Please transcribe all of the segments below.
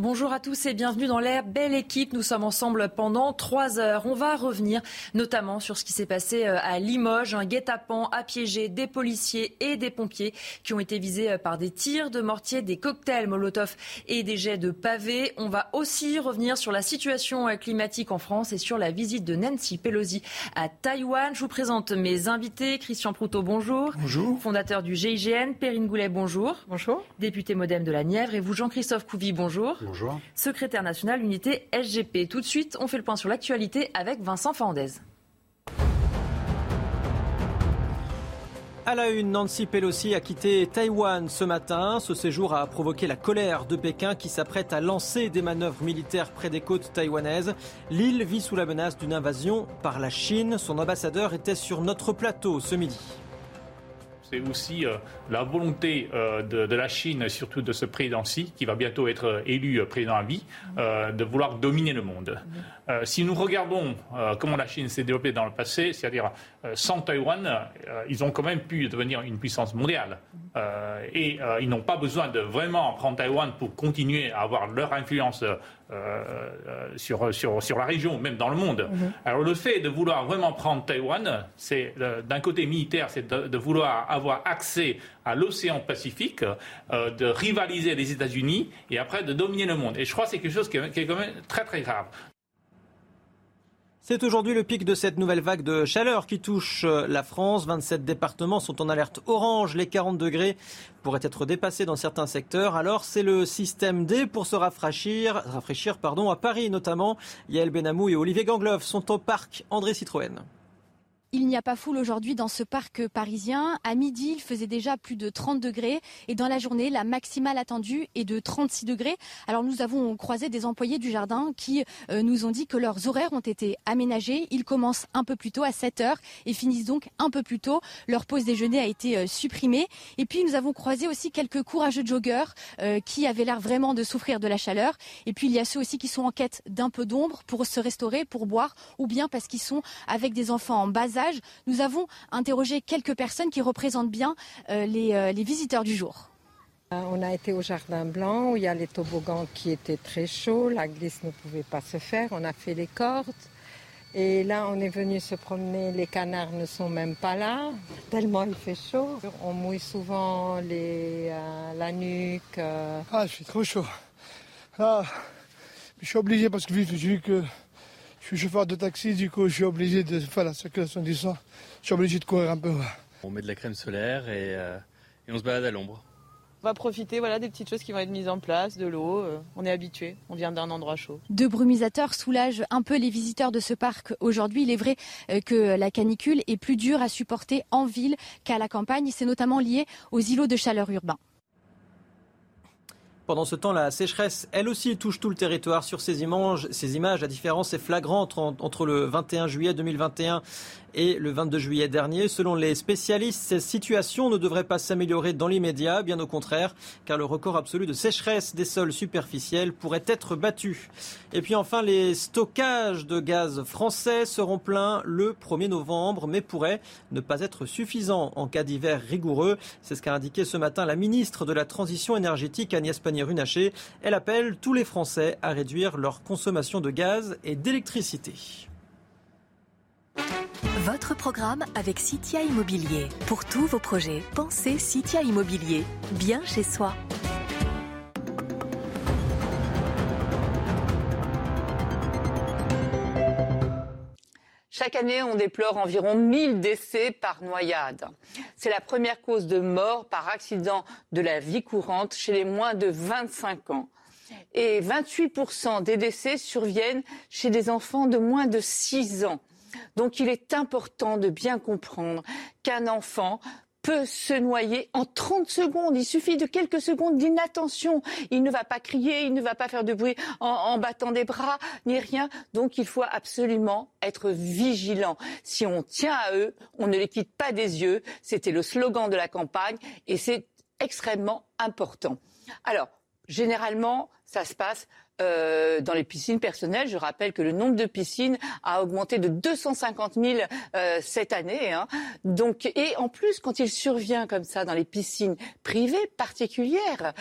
Bonjour à tous et bienvenue dans l'air. Belle équipe, nous sommes ensemble pendant trois heures. On va revenir notamment sur ce qui s'est passé euh, à Limoges. Un guet-apens a piégé des policiers et des pompiers qui ont été visés euh, par des tirs de mortier, des cocktails Molotov et des jets de pavés. On va aussi revenir sur la situation euh, climatique en France et sur la visite de Nancy Pelosi à Taïwan. Je vous présente mes invités. Christian Proutot, bonjour. Bonjour. Fondateur du GIGN. Perrine Goulet, bonjour. Bonjour. Député modem de la Nièvre. Et vous, Jean-Christophe Couvi, bonjour. Bonjour. Secrétaire national unité SGP. Tout de suite, on fait le point sur l'actualité avec Vincent Fernandez. À la une, Nancy Pelosi a quitté Taïwan ce matin. Ce séjour a provoqué la colère de Pékin qui s'apprête à lancer des manœuvres militaires près des côtes taïwanaises. L'île vit sous la menace d'une invasion par la Chine. Son ambassadeur était sur notre plateau ce midi c'est aussi euh, la volonté euh, de, la Chine, surtout de ce président Xi, qui va bientôt être euh, élu président à vie, de vouloir dominer le monde. si nous regardons comment la Chine s'est développée dans le passé, c'est-à-dire sans Taïwan, ils ont quand même pu devenir une puissance mondiale. et ils n'ont pas besoin de vraiment prendre Taïwan pour continuer à avoir leur influence sur, sur, sur, la région, même dans le monde. Mhm. Alors le fait de vouloir vraiment prendre Taïwan, c'est d'un côté militaire, c'est de, de, vouloir avoir accès à l'océan Pacifique, euh, de rivaliser les États-Unis et après de dominer le monde. Et je crois que c'est quelque chose qui est, quand même très très grave. C'est aujourd'hui le pic de cette nouvelle vague de chaleur qui touche euh, la France. 27 départements sont en alerte orange. Les 40 degrés pourraient être dépassés dans certains secteurs. Alors c'est le système D pour se rafraîchir, rafraîchir pardon, à Paris notamment. Yael Benamou et Olivier Gangloff sont au parc André Citroën. Il n'y a pas foule aujourd'hui dans ce parc parisien. À midi, il faisait déjà plus de 30 degrés et dans la journée, la maximale attendue est de 36 degrés. Alors nous avons croisé des employés du jardin qui euh, nous ont dit que leurs horaires ont été aménagés. Ils commencent un peu plus tôt à 7 heures et finissent donc un peu plus tôt. Leur pause déjeuner a été euh, supprimée. Et puis nous avons croisé aussi quelques courageux joggeurs euh, qui avaient l'air vraiment de souffrir de la chaleur. Et puis il y a ceux aussi qui sont en quête d'un peu d'ombre pour se restaurer, pour boire ou bien parce qu'ils sont avec des enfants en bas nous avons interrogé quelques personnes qui représentent bien euh, euh, les, visiteurs du jour. Euh, on a été au Jardin Blanc où il y a les toboggans qui étaient très chauds, la glisse ne pouvait pas se faire, on a fait les cordes. Et là, on est venu se promener, les canards ne sont même pas là, tellement il fait chaud. On mouille souvent les, la nuque. Ah, je suis trop chaud. Ah, je suis obligé parce que vu que suis chauffeur de taxi, du coup, je suis obligé de faire la circulation du sang. Je suis obligé de courir un peu. On met de la crème solaire et, euh, et on se balade à l'ombre. On va profiter voilà, des petites choses qui vont être mises en place, de l'eau. Euh, on est habitué, on vient d'un endroit chaud. Deux brumisateurs soulagent un peu les visiteurs de ce parc aujourd'hui. Il est vrai euh, que la canicule est plus dure à supporter en ville qu'à la campagne. C'est notamment lié aux îlots de chaleur urbains. Pendant ce temps, la sécheresse, elle aussi, touche tout le territoire. Sur ces images, ces images la différence est flagrante entre le 21 juillet 2021 et le 22 juillet dernier. Selon les spécialistes, cette situation ne devrait pas s'améliorer dans l'immédiat, bien au contraire, car le record absolu de sécheresse des sols superficiels pourrait être battu. Et puis enfin, les stockages de gaz français seront pleins le 1er novembre, mais pourraient ne pas être suffisants en cas d'hiver rigoureux. C'est ce qu'a indiqué ce matin la ministre de la Transition énergétique Agnès Pannier-Runacher. Elle appelle tous les Français à réduire leur consommation de gaz et d'électricité. Votre programme avec Citia Immobilier. Pour tous vos projets, pensez Citia Immobilier. Bien chez soi. Chaque année, on déplore environ 1000 décès par noyade. C'est la première cause de mort par accident de la vie courante chez les moins de 25 ans. Et 28% des décès surviennent chez des enfants de moins de 6 ans. Donc il est important de bien comprendre qu'un enfant peut se noyer en 30 secondes. Il suffit de quelques secondes d'inattention. Il ne va pas crier, il ne va pas faire de bruit en, battant des bras, ni rien. Donc il faut absolument être vigilant. Si on tient à eux, on ne les quitte pas des yeux. C'était le slogan de la campagne et c'est extrêmement important. Alors, généralement, ça se passe euh, dans les piscines personnelles. Je rappelle que le nombre de piscines a augmenté de 250 000 euh, cette année. Hein. Donc, et en plus, quand il survient comme ça dans les piscines privées particulières,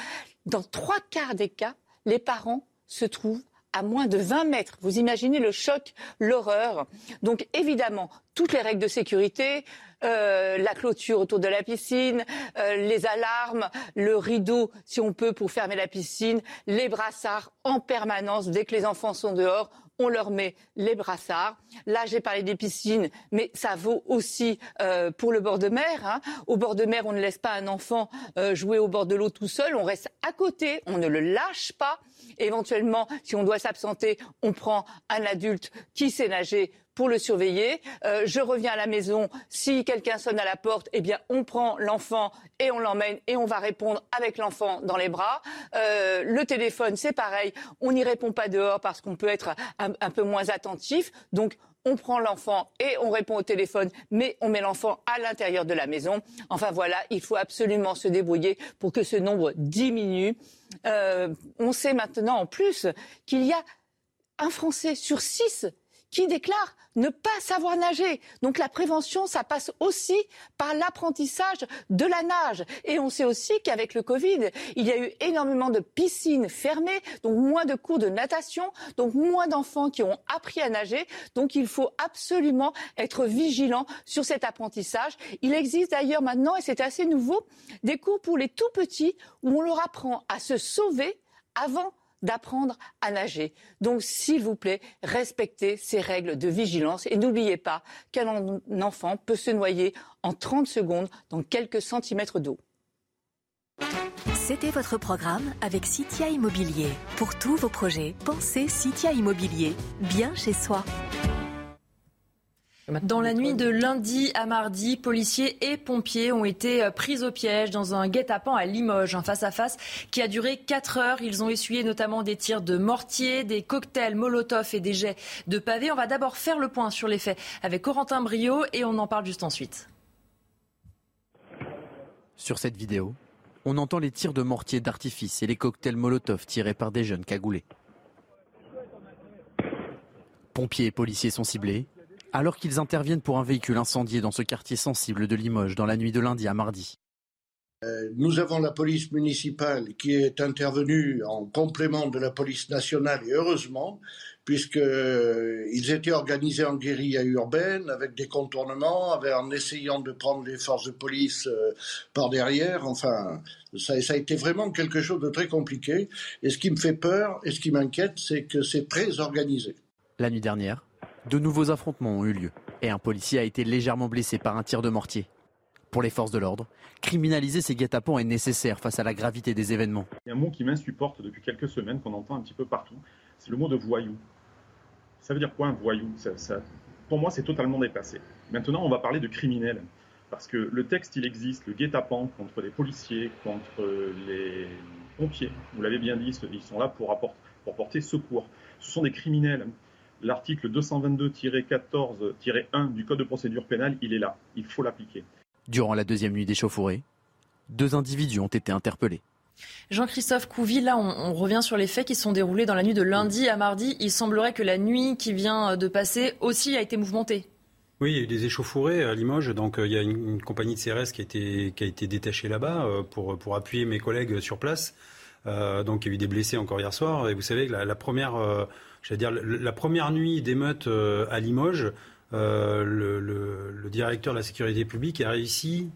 dans trois quarts des cas, les parents se trouvent à moins de 20 mètres. Vous imaginez le choc, l'horreur. Donc évidemment, toutes les règles de sécurité, euh, la clôture autour de la piscine, euh, les alarmes, le rideau, si on peut, pour fermer la piscine, les brassards en permanence. Dès que les enfants sont dehors, on leur met les brassards. Là, j'ai parlé des piscines, mais ça vaut aussi euh, pour le bord de mer. Hein. Au bord de mer, on ne laisse pas un enfant jouer au bord de l'eau tout seul. On reste à côté, on ne le lâche pas. Éventuellement, si on doit s'absenter, on prend un adulte qui sait nager pour le surveiller. Euh, je reviens à la maison. Si quelqu'un sonne à la porte, eh bien, on prend l'enfant et on l'emmène et on va répondre avec l'enfant dans les bras. Euh, le téléphone, c'est pareil. On n'y répond pas dehors parce qu'on peut être un, peu moins attentif. Donc, on prend l'enfant et on répond au téléphone, mais on met l'enfant à l'intérieur de la maison. Enfin voilà, il faut absolument se débrouiller pour que ce nombre diminue. Euh, on sait maintenant en plus qu'il y a un Français sur six qui déclare ne pas savoir nager. Donc la prévention, ça passe aussi par l'apprentissage de la nage. Et on sait aussi qu'avec le Covid, il y a eu énormément de piscines fermées, donc moins de cours de natation, donc moins d'enfants qui ont appris à nager. Donc il faut absolument être vigilant sur cet apprentissage. Il existe d'ailleurs maintenant, et c'est assez nouveau, des cours pour les tout petits où on leur apprend à se sauver avant d'apprendre à nager. Donc, s'il vous plaît, respectez ces règles de vigilance et n'oubliez pas qu'un enfant peut se noyer en 30 secondes dans quelques centimètres d'eau. C'était votre programme avec Citia Immobilier. Pour tous vos projets, pensez Citia Immobilier, bien chez soi. Dans la nuit de lundi à mardi, policiers et pompiers ont été euh, pris au piège dans un guet-apens à Limoges, un face-à-face qui a duré 4 heures. Ils ont essuyé notamment des tirs de mortier, des cocktails Molotov et des jets de pavés. On va d'abord faire le point sur les faits avec Corentin Brio et on en parle juste ensuite. Sur cette vidéo, on entend les tirs de mortier d'artifice et les cocktails Molotov tirés par des jeunes cagoulés. Pompiers et policiers sont ciblés alors qu'ils interviennent pour un véhicule incendié dans ce quartier sensible de Limoges dans la nuit de lundi à mardi. Euh, nous avons la police municipale qui est intervenue en complément de la police nationale et heureusement, puisqu'ils euh, étaient organisés en guérilla urbaine avec des contournements, en essayant de prendre les forces de police euh, par derrière. Enfin, ça, ça, a été vraiment quelque chose de très compliqué. Et ce qui me fait peur et ce qui m'inquiète, c'est que c'est très organisé. La nuit dernière, de nouveaux affrontements ont eu lieu et un policier a été légèrement blessé par un tir de mortier. Pour les forces de l'ordre, criminaliser ces guet-apens est nécessaire face à la gravité des événements. Il y a un mot qui m'insupporte depuis quelques semaines, qu'on entend un petit peu partout, c'est le mot de voyou. Ça veut dire quoi un voyou? Pour moi, c'est totalement dépassé. Maintenant, on va parler de criminel. Parce que le texte, il existe, le guet-apens contre les policiers, contre les pompiers. Vous l'avez bien dit, ils sont là pour, apporter, pour porter secours. Ce sont des criminels l'article 222-14-1 du Code de procédure pénale, il est là. Il faut l'appliquer. Durant la deuxième nuit d'échauffourée, deux individus ont été interpellés. Jean-Christophe Couvi, là, on, revient sur les faits qui sont déroulés dans la nuit de lundi à mardi. Il semblerait que la nuit qui vient de passer aussi a été mouvementée. Oui, il y a eu des échauffourées à Limoges. Donc, euh, il y a une, compagnie de CRS qui a été, qui a été détachée là-bas euh, pour, pour appuyer mes collègues sur place. Euh, donc, il y a eu des blessés encore hier soir. Et vous savez, la, la première dire, la première nuit d'émeute euh, à Limoges, euh, le, directeur de la sécurité publique a réussi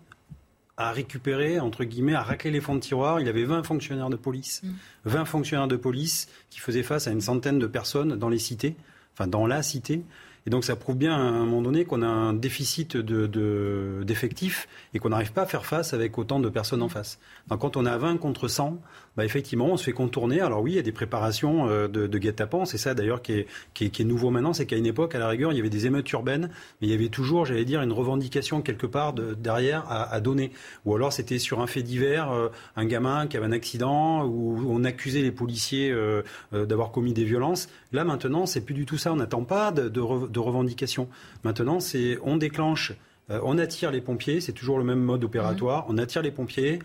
à récupérer, entre guillemets, à racler les fonds de tiroir. Il avait 20 fonctionnaires de police. 20 mm. fonctionnaires de police qui faisaient face à une centaine de personnes dans les cités, enfin dans la cité. Et donc ça prouve bien à un moment donné qu'on a un déficit d'effectifs de, et qu'on n'arrive pas à faire face avec autant de personnes en face. quand on a 20 contre 100, bah, effectivement, on se fait contourner. Alors oui, il y a des préparations euh, de, de guet-apens. C'est ça d'ailleurs qui est, qui, est, nouveau maintenant, c'est qu'à une époque, à la rigueur, il y avait des émeutes urbaines, mais il y avait toujours, j'allais dire, une revendication quelque part de, derrière à, à, donner. Ou alors c'était sur un fait divers, euh, un gamin qui avait un accident, où on accusait les policiers euh, d'avoir commis des violences. Là maintenant, c'est plus du tout ça. On n'attend pas de, de, de revendication. Maintenant, c'est on déclenche, on attire les pompiers. C'est toujours le même mode opératoire. Mmh. On attire les pompiers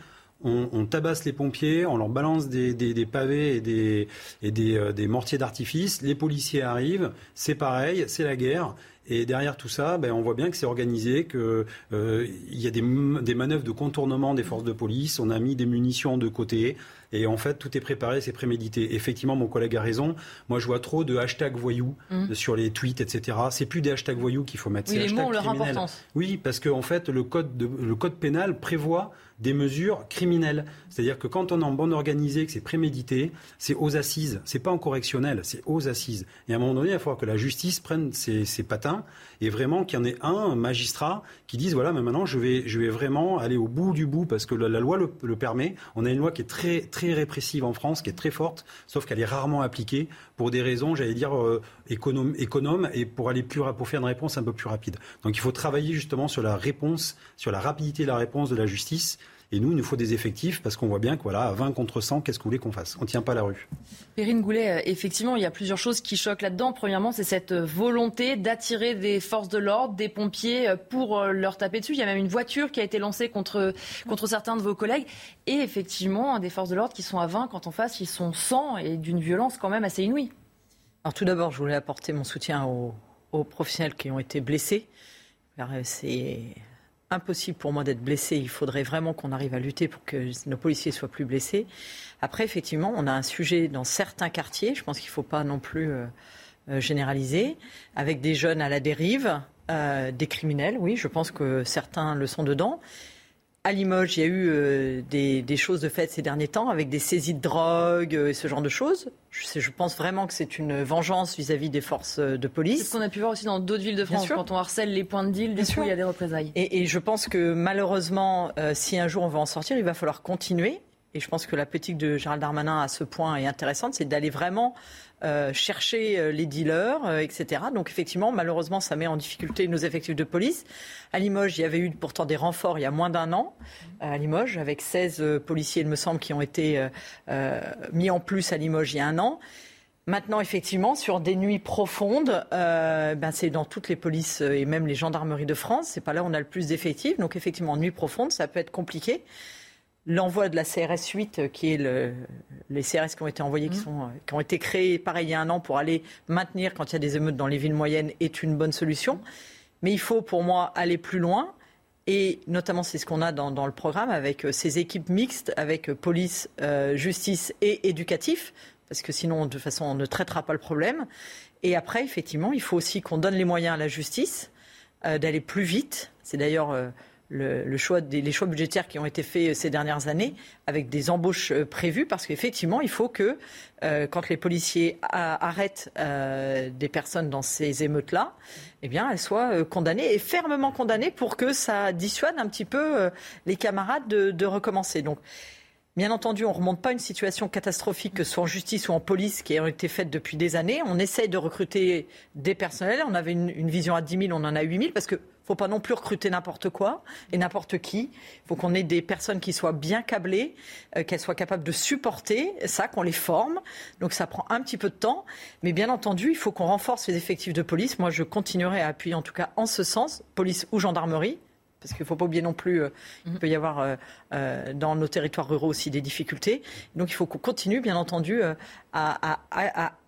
on, tabasse les pompiers, on leur balance des, pavés et des, euh, des, mortiers d'artifice. Les policiers arrivent, c'est pareil, c'est la guerre. Et derrière tout ça, ben, on voit bien que c'est organisé, qu'il euh, y a des, des, manœuvres de contournement des forces de police. On a mis des munitions de côté. Et en fait, tout est préparé, c'est prémédité. Effectivement, mon collègue a raison. Moi, je vois trop de hashtags voyous mmh. sur les tweets, etc. C'est plus des hashtags voyous qu'il faut mettre. Oui, les mots ont leur importance. Oui, parce qu'en en fait, le code, de, le code pénal prévoit des mesures criminelles. C'est-à-dire que quand on est en bande organisée, que c'est prémédité, c'est aux assises. C'est pas en correctionnel, c'est aux assises. Et à un moment donné, il va falloir que la justice prenne ses, patins et vraiment qu'il y en ait un, magistrat qui dise voilà, mais maintenant je vais, je vais vraiment aller au bout du bout parce que la, loi le, permet. On a une loi qui est très, très répressive en France, qui est très forte, sauf qu'elle est rarement appliquée pour des raisons, j'allais dire, euh, économes économe, et pour aller plus, pour faire une réponse un peu plus rapide. Donc il faut travailler justement sur la réponse, sur la rapidité de la réponse de la justice. Et nous, il nous faut des effectifs parce qu'on voit bien que voilà, à 20 contre 100, qu'est-ce que vous voulez qu'on fasse? On ne tient pas la rue. Perrine Goulet, euh, effectivement, il y a plusieurs choses qui choquent là-dedans. Premièrement, c'est cette euh, volonté d'attirer des forces de l'ordre, des pompiers, euh, pour leur taper dessus. Il y a même une voiture qui a été lancée contre, contre certains de vos collègues. Et effectivement, des forces de l'ordre qui sont à 20 quand en face, ils sont 100 et d'une violence quand même assez inouïe. Alors tout d'abord, je voulais apporter mon soutien aux, aux professionnels qui ont été blessés. C'est impossible pour moi d'être blessé. Il faudrait vraiment qu'on arrive à lutter pour que nos policiers soient plus blessés. Après, effectivement, on a un sujet dans certains quartiers, je pense qu'il ne faut pas non plus euh, euh, généraliser, avec des jeunes à la dérive, euh, des criminels, oui, je pense que certains le sont dedans. À Limoges, il y a eu euh, des, choses de fait ces derniers temps avec des saisies de drogue euh, et ce genre de choses. Je, pense vraiment que c'est une vengeance vis-à-vis des forces euh, de police. C'est ce qu'on a pu voir aussi dans d'autres villes de France quand on harcèle les points de deal. Du coup, il y a des représailles. Et, je pense que malheureusement, si un jour on veut en sortir, il va falloir continuer. Et je pense que la politique de Gérald Darmanin à ce point est intéressante, c'est d'aller vraiment euh, chercher euh, les dealers, euh, etc. Donc effectivement, malheureusement, ça met en difficulté nos effectifs de police. À Limoges, il y avait eu pourtant des renforts il y a moins d'un an. À Limoges, avec 16 policiers, il me semble, qui ont été mis en plus à Limoges il y a un an. Maintenant, effectivement, sur des nuits profondes, ben c'est dans toutes les polices et même les gendarmeries de France. C'est pas là où on a le plus d'effectifs. Donc, effectivement, nuit profonde, ça peut être compliqué l'envoi de la CRS 8, euh, qui est le, les CRS qui ont été envoyés, qui, mmh. sont, euh, qui ont été créés, pareil, il y a un an pour aller maintenir quand il y a des émeutes dans les villes moyennes, est une bonne solution. Mais il faut, pour moi, aller plus loin. Et notamment, c'est ce qu'on a dans, le programme avec euh, ces équipes mixtes, avec police, justice et éducatif, parce que sinon, de toute façon, on ne traitera pas le problème. Et après, effectivement, il faut aussi qu'on donne les moyens à la justice d'aller plus vite. C'est d'ailleurs le, choix des, les choix budgétaires qui ont été faits ces dernières années avec des embauches euh, prévues parce qu'effectivement il faut que euh, quand les policiers arrêtent euh, des personnes dans ces émeutes là eh bien elles soient condamnées et fermement condamnées pour que ça dissuade un petit peu les camarades de, recommencer donc Bien entendu, on ne remonte pas une situation catastrophique, que ce soit en justice ou en police, qui a été faite depuis des années. On essaye de recruter des personnels. On avait une, une vision à 10 000, on en a 8 000, parce que faut pas non plus recruter n'importe quoi et n'importe qui. Il faut qu'on ait des personnes qui soient bien câblées, euh, qu'elles soient capables de supporter ça, qu'on les forme. Donc ça prend un petit peu de temps. Mais bien entendu, il faut qu'on renforce les effectifs de police. Moi, je continuerai à appuyer en tout cas en ce sens, police ou gendarmerie parce qu'il ne faut pas oublier non plus, euh, il mhm. peut y avoir euh, euh, dans nos territoires ruraux aussi des difficultés. Donc il faut qu'on continue, bien entendu, à,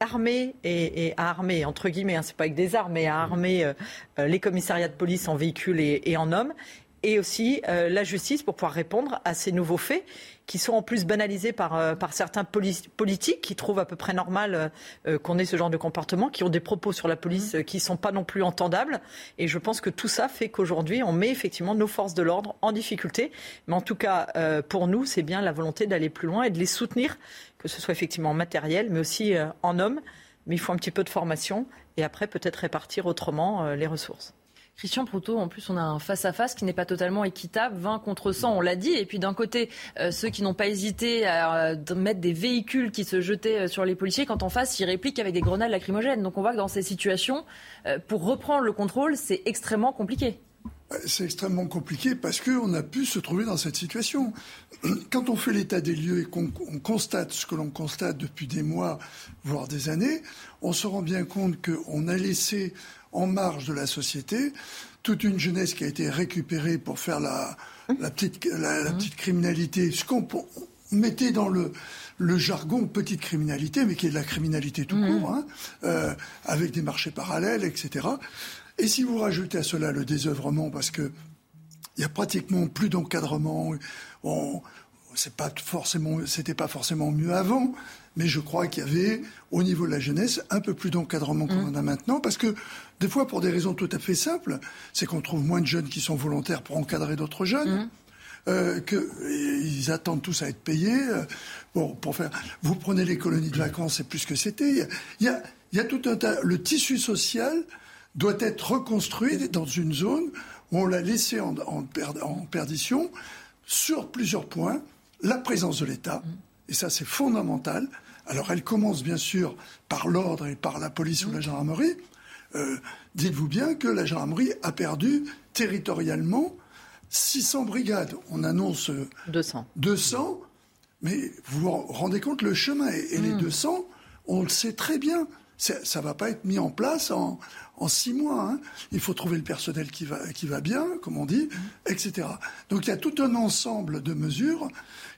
armer et, à armer, entre guillemets, hein, c'est pas avec des armes, mais à mhm. armer les commissariats de police en véhicules et, et en hommes, et aussi la justice pour pouvoir répondre à ces nouveaux faits qui sont en plus banalisés par, euh, par certains politiques qui trouvent à peu près normal euh, euh, qu'on ait ce genre de comportement, qui ont des propos sur la police qui ne sont pas non plus entendables. Et je pense que tout ça fait qu'aujourd'hui, on met effectivement nos forces de l'ordre en difficulté. Mais en tout cas, pour nous, c'est bien la volonté d'aller plus loin et de les soutenir, que ce soit effectivement matériel, mais aussi en hommes. Mais il faut un petit peu de formation et après peut-être répartir autrement les ressources. Christian Proutot, en plus, on a un face-à-face qui n'est pas totalement équitable, 20 contre 100, on l'a dit. Et puis d'un côté, euh, ceux qui n'ont pas hésité à euh, mettre des véhicules qui se jetaient euh, sur les policiers, quand en face, ils répliquent avec des grenades lacrymogènes. Donc on voit que dans ces situations, pour reprendre le contrôle, c'est extrêmement compliqué. C'est extrêmement compliqué parce qu'on a pu se trouver dans cette situation. Quand on fait l'état des lieux et qu'on constate ce que l'on constate depuis des mois, voire des années, on se rend bien compte qu'on a laissé en marge de la société, toute une jeunesse qui a été récupérée pour faire la, petite, la, petite criminalité, ce qu'on mettait dans le, le jargon petite criminalité, mais qui est de la criminalité tout court, hein, euh, avec des marchés parallèles, etc. Et si vous rajoutez à cela le désœuvrement, parce que il y a pratiquement plus d'encadrement, on, c'est pas forcément, c'était pas forcément mieux avant, mais je crois qu'il y avait, au niveau de la jeunesse, un peu plus d'encadrement qu'on en a maintenant, parce que des fois, pour des raisons tout à fait simples, c'est qu'on trouve moins de jeunes qui sont volontaires pour encadrer d'autres jeunes. Euh, qu'ils attendent tous à être payés. Euh, bon, pour faire, vous prenez les colonies de vacances, c'est plus que c'était. Il y a, il y a tout un tas. Le tissu social doit être reconstruit dans une zone où on l'a laissé en, en, en, perdition sur plusieurs points. La présence de l'État, et ça c'est fondamental. Alors elle commence bien sûr par l'ordre et par la police ou la gendarmerie. Euh, Dites-vous bien que la gendarmerie a perdu territorialement 600 brigades. On annonce 200. 200, mais vous vous rendez compte le chemin et, les 200, on le sait très bien. Ça ne va pas être mis en place en, en six mois. Hein. Il faut trouver le personnel qui va, qui va bien, comme on dit, etc. Donc il y a tout un ensemble de mesures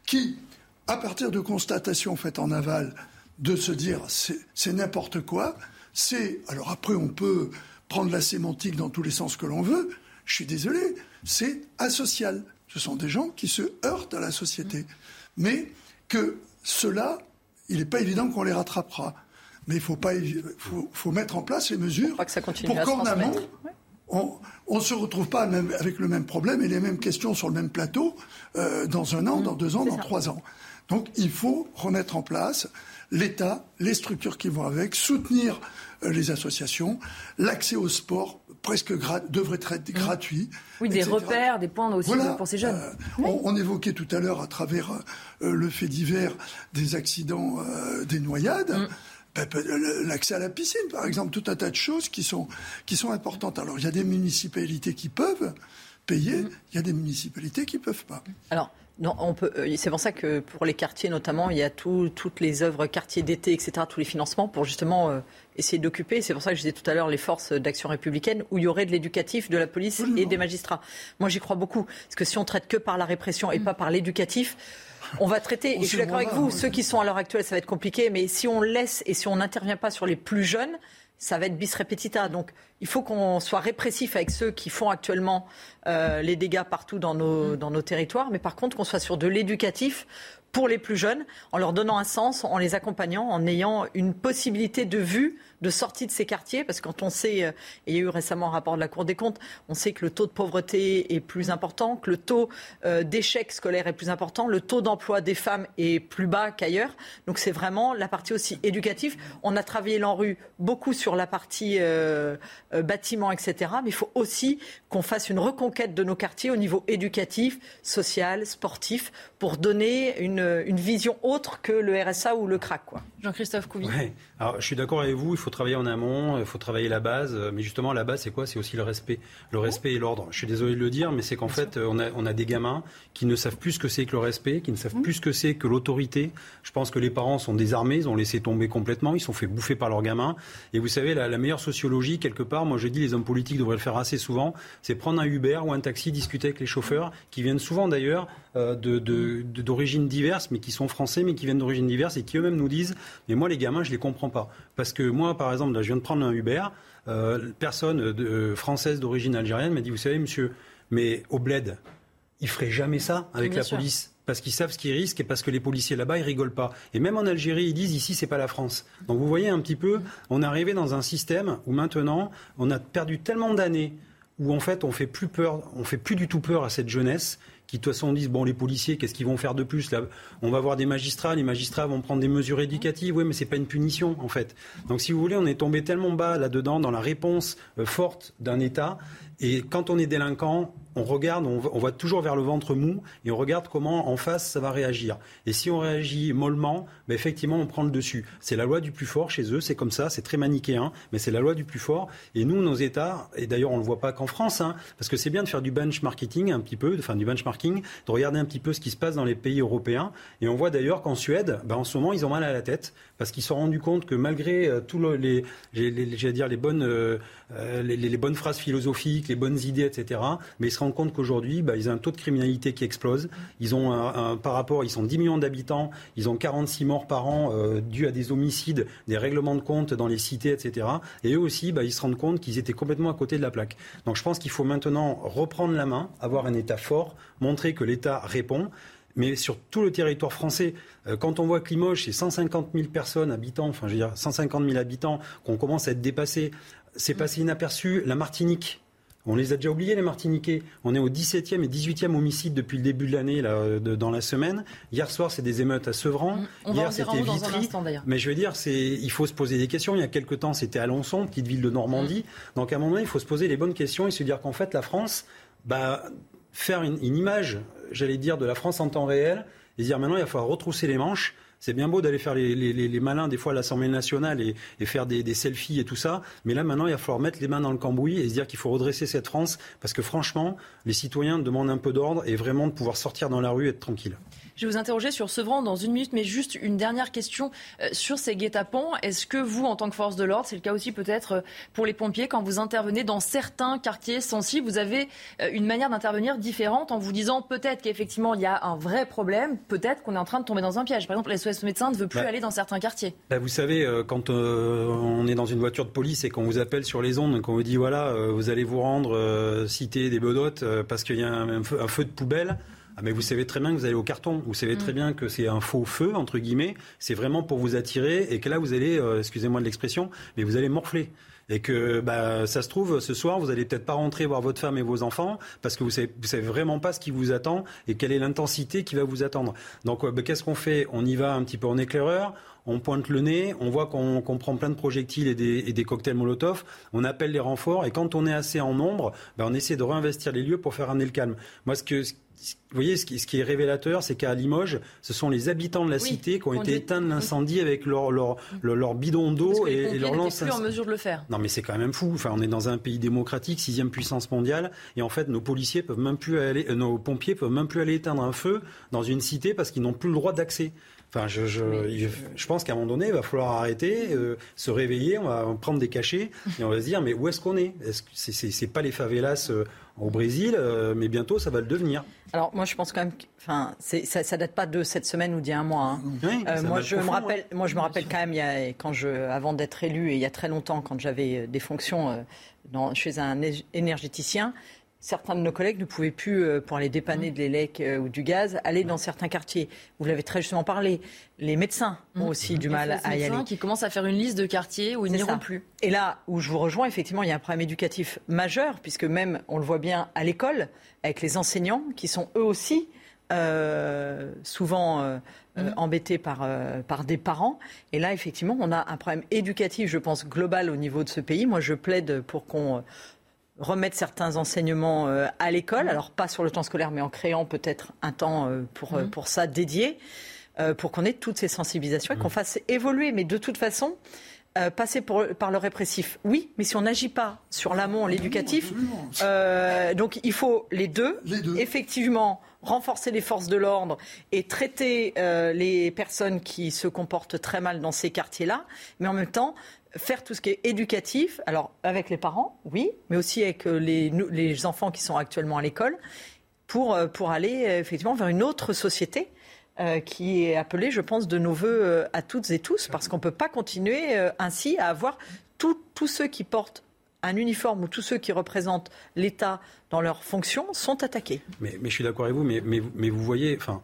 qui, à partir de constatations faites en aval, de se dire c'est n'importe quoi, c'est. Alors après, on peut prendre la sémantique dans tous les sens que l'on veut. Je suis désolé, c'est asocial. Ce sont des gens qui se heurtent à la société. Mais que cela, il n'est pas évident qu'on les rattrapera. Mais il faut, pas, faut, faut mettre en place les mesures pour qu'en amont, on ne se retrouve pas même, avec le même problème et les mêmes questions sur le même plateau euh, dans un an, dans deux ans, dans trois ans. Donc il faut remettre en place l'État, les structures qui vont avec, soutenir euh, les associations, l'accès au sport presque devrait être mmh. gratuit. Oui, des repères, des points aussi pour ces jeunes. Euh, on, évoquait tout à l'heure à travers le fait divers des accidents des noyades. Mmh. Ben, l'accès à la piscine, par exemple, tout un tas de choses qui sont, qui sont importantes. Alors, il y a des municipalités qui peuvent payer, il y a des municipalités qui ne peuvent pas. Alors, non, on peut. Euh, c'est pour ça que pour les quartiers notamment, il y a toutes les œuvres quartiers d'été, etc., tous les financements pour justement euh, essayer d'occuper. C'est pour ça que je disais tout à l'heure les forces d'action républicaine où il y aurait de l'éducatif, de la police et des magistrats. Moi, j'y crois beaucoup parce que si on traite que par la répression et mm. pas par l'éducatif on va traiter, et je suis d'accord avec vous, ceux qui sont à l'heure actuelle, ça va être compliqué, mais si on laisse et si on n'intervient pas sur les plus jeunes, ça va être bis repetita. Donc il faut qu'on soit répressif avec ceux qui font actuellement euh, les dégâts partout dans nos, dans nos territoires, mais par contre qu'on soit sur de l'éducatif pour les plus jeunes, en leur donnant un sens, en les accompagnant, en ayant une possibilité de vue de sortie de ces quartiers, parce que quand on sait, euh, et il y a eu récemment un rapport de la Cour des comptes, on sait que le taux de pauvreté est plus important, que le taux euh, d'échec scolaire est plus important, le taux d'emploi des femmes est plus bas qu'ailleurs. Donc c'est vraiment la partie aussi éducative. On a travaillé l'ANRU beaucoup sur la partie euh, bâtiment, etc. Mais il faut aussi qu'on fasse une reconquête de nos quartiers au niveau éducatif, social, sportif, pour donner une, une vision autre que le RSA ou le CRAC. Jean-Christophe Couvi. Alors, je suis d'accord avec vous, il faut travailler en amont, il faut travailler la base. Mais justement, la base, c'est quoi? C'est aussi le respect. Le respect et l'ordre. Je suis désolé de le dire, mais c'est qu'en fait, on a, on a des gamins qui ne savent plus ce que c'est que le respect, qui ne savent mmh. plus ce que c'est que l'autorité. Je pense que les parents sont désarmés, ils ont laissé tomber complètement, ils sont fait bouffer par leurs gamins. Et vous savez, la, meilleure sociologie, quelque part, moi je dis, les hommes politiques devraient le faire assez souvent, c'est prendre un Uber ou un taxi, discuter avec les chauffeurs, qui viennent souvent d'ailleurs euh, d'origines de, diverses, mais qui sont français, mais qui viennent d'origines diverses et qui eux-mêmes nous disent, mais moi les gamins, je les comprends pas. Parce que moi, par exemple, là, je viens de prendre un Uber, euh, personne euh, française d'origine algérienne m'a dit, vous savez, monsieur, mais au bled, ils feraient jamais ça avec la police parce qu'ils savent ce qu'ils risquent et parce que les policiers là-bas ils rigolent pas. Et même en Algérie ils disent ici c'est pas la France. Donc vous voyez un petit peu, on est arrivé dans un système où maintenant on a perdu tellement d'années où en fait on fait plus peur, on fait plus du tout peur à cette jeunesse qui de toute façon disent bon les policiers qu'est-ce qu'ils vont faire de plus là? On va voir des magistrats les magistrats vont prendre des mesures éducatives. Oui mais c'est pas une punition en fait. Donc si vous voulez on est tombé tellement bas là dedans dans la réponse euh, forte d'un État. Et quand on est délinquant on regarde, on, va toujours vers le ventre mou et on regarde comment en face ça va réagir. Et si on réagit mollement, ben effectivement on prend le dessus. C'est la loi du plus fort chez eux, c'est comme ça, c'est très manichéen, mais c'est la loi du plus fort. Et nous, nos États, et d'ailleurs on ne le voit pas qu'en France, hein, parce que c'est bien de faire du benchmarking un petit peu, enfin du benchmarking, de regarder un petit peu ce qui se passe dans les pays européens. Et on voit d'ailleurs qu'en Suède, ben en ce moment ils ont mal à la tête parce qu'ils se sont rendus compte que malgré euh, tous les, les bonnes, euh, euh, les, bonnes phrases philosophiques, les bonnes idées, etc. Mais ils se rendent compte qu'aujourd'hui, bah, ils ont un taux de criminalité qui explose. Ils ont un, par rapport, ils sont 10 millions d'habitants, ils ont 46 morts par an dus à des homicides, des règlements de compte dans les cités, etc. Et eux aussi, bah, ils se rendent compte qu'ils étaient complètement à côté de la plaque. Donc je pense qu'il faut maintenant reprendre la main, avoir un État fort, montrer que l'État répond. mais sur tout le territoire français. Euh, quand on voit que Limoges, c'est 150 000 personnes, habitants, enfin je veux dire 150 000 habitants, qu'on commence à être dépassé, c'est passé inaperçu. La Martinique, on les a déjà oubliés, les Martiniquais. On est au 17e et 18e homicide depuis le début de l'année, là, dans la semaine. Hier soir, c'est des émeutes à Sevran. Mm. On Hier, c'était Vitry. Mais je veux dire, c'est, il faut se poser des questions. Il y a quelques temps, c'était Alençon, petite ville de Normandie. Mm. Donc, à un moment donné, il faut se poser les bonnes questions et se dire qu'en fait, la France, bah, faire une, une image, j'allais dire, de la France en temps réel et dire maintenant, il va falloir retrousser les manches. C'est bien beau d'aller faire les, malins des fois à l'Assemblée nationale et, et faire des, des, selfies et tout ça, mais là maintenant il va falloir mettre les mains dans le cambouis et se dire qu'il faut redresser cette France parce que franchement les citoyens demandent un peu d'ordre et vraiment de pouvoir sortir dans la rue et être tranquille. Je vais vous interroger sur Sevran dans une minute, mais juste une dernière question euh, sur ces guet-apens. Est-ce que vous, en tant que force de l'ordre, c'est le cas aussi peut-être euh, pour les pompiers, quand vous intervenez dans certains quartiers sensibles, vous avez euh, une manière d'intervenir différente en vous disant peut-être qu'effectivement il y a un vrai problème, peut-être qu'on est en train de tomber dans un piège. Par exemple, SOS médecins ne veut plus bah, aller dans certains quartiers. Bah, vous savez, quand euh, on est dans une voiture de police et qu'on vous appelle sur les ondes qu'on vous dit voilà, vous allez vous rendre euh, citer des bedottes parce qu'il y a un, un feu de poubelle. Ah mais vous savez très bien que vous allez au carton. Vous savez très bien que c'est un faux feu entre guillemets. C'est vraiment pour vous attirer et que là vous allez, euh, excusez-moi de l'expression, mais vous allez morfler. Et que bah, ça se trouve ce soir vous allez peut-être pas rentrer voir votre femme et vos enfants parce que vous savez, vous savez vraiment pas ce qui vous attend et quelle est l'intensité qui va vous attendre. Donc bah, qu'est-ce qu'on fait? On y va un petit peu en éclaireur on pointe le nez, on voit qu'on qu prend plein de projectiles et des, et des, cocktails Molotov, on appelle les renforts et quand on est assez en nombre, ben on essaie de réinvestir les lieux pour faire ramener le calme. Moi, ce que, vous voyez, ce qui, ce qui est révélateur, c'est qu'à Limoges, ce sont les habitants de la oui, cité qui ont été éteints de l'incendie avec leur, leur, leur, leur bidon d'eau et, et leur lance. plus en mesure de le faire. Non, mais c'est quand même fou. Enfin, on est dans un pays démocratique, sixième puissance mondiale, et en fait, nos policiers peuvent même plus aller, euh, nos pompiers peuvent même plus aller éteindre un feu dans une cité parce qu'ils n'ont plus le droit d'accès. Enfin, je, je, je, je pense qu'à un moment donné, il va falloir arrêter, euh, se réveiller, on va prendre des cachets et on va se dire mais où est-ce qu'on est? Est-ce que c'est, c'est, c'est pas les favelas euh, au Brésil, euh, mais bientôt ça va le devenir. Alors moi je pense quand même, enfin ça, ça date pas de cette semaine ou d'il y a un mois. Hein. Oui, euh, moi je profond, me rappelle, ouais. moi je me rappelle quand même, il y a, quand je, avant d'être élu et il y a très longtemps, quand j'avais des fonctions dans, chez un énergéticien certains de nos collègues ne pouvaient plus, euh, pour aller dépanner de l'élec euh, ou du gaz, aller dans certains quartiers. Vous l'avez très justement parlé. Les médecins ont aussi du mal à y aller. qui commencent à faire une liste de quartiers où ils n'iront plus. Et là où je vous rejoins, effectivement, il y a un problème éducatif majeur, puisque même, on le voit bien à l'école, avec les enseignants, qui sont eux aussi euh, souvent euh, mmh. embêtés par, euh, par des parents. Et là, effectivement, on a un problème éducatif, je pense, global au niveau de ce pays. Moi, je plaide pour qu'on remettre certains enseignements euh, à l'école, alors pas sur le temps scolaire, mais en créant peut-être un temps euh, pour, mmh. pour ça dédié, euh, pour qu'on ait toutes ces sensibilisations et qu'on fasse évoluer. Mais de toute façon, euh, passer pour, par le répressif, oui, mais si on n'agit pas sur l'amont, l'éducatif, euh, donc il faut les deux, les deux. effectivement renforcer les forces de l'ordre et traiter euh, les personnes qui se comportent très mal dans ces quartiers-là, mais en même temps faire tout ce qui est éducatif, alors avec les parents, oui, mais aussi avec les, les enfants qui sont actuellement à l'école, pour, pour aller effectivement vers une autre société. Euh, qui est appelée, je pense, de nos voeux euh, à toutes et tous, parce qu'on ne peut pas continuer euh, ainsi à avoir tous ceux qui portent un uniforme ou tous ceux qui représentent l'État dans leurs fonctions sont attaqués. Mais, mais je suis d'accord avec vous, mais, mais, mais vous voyez, enfin,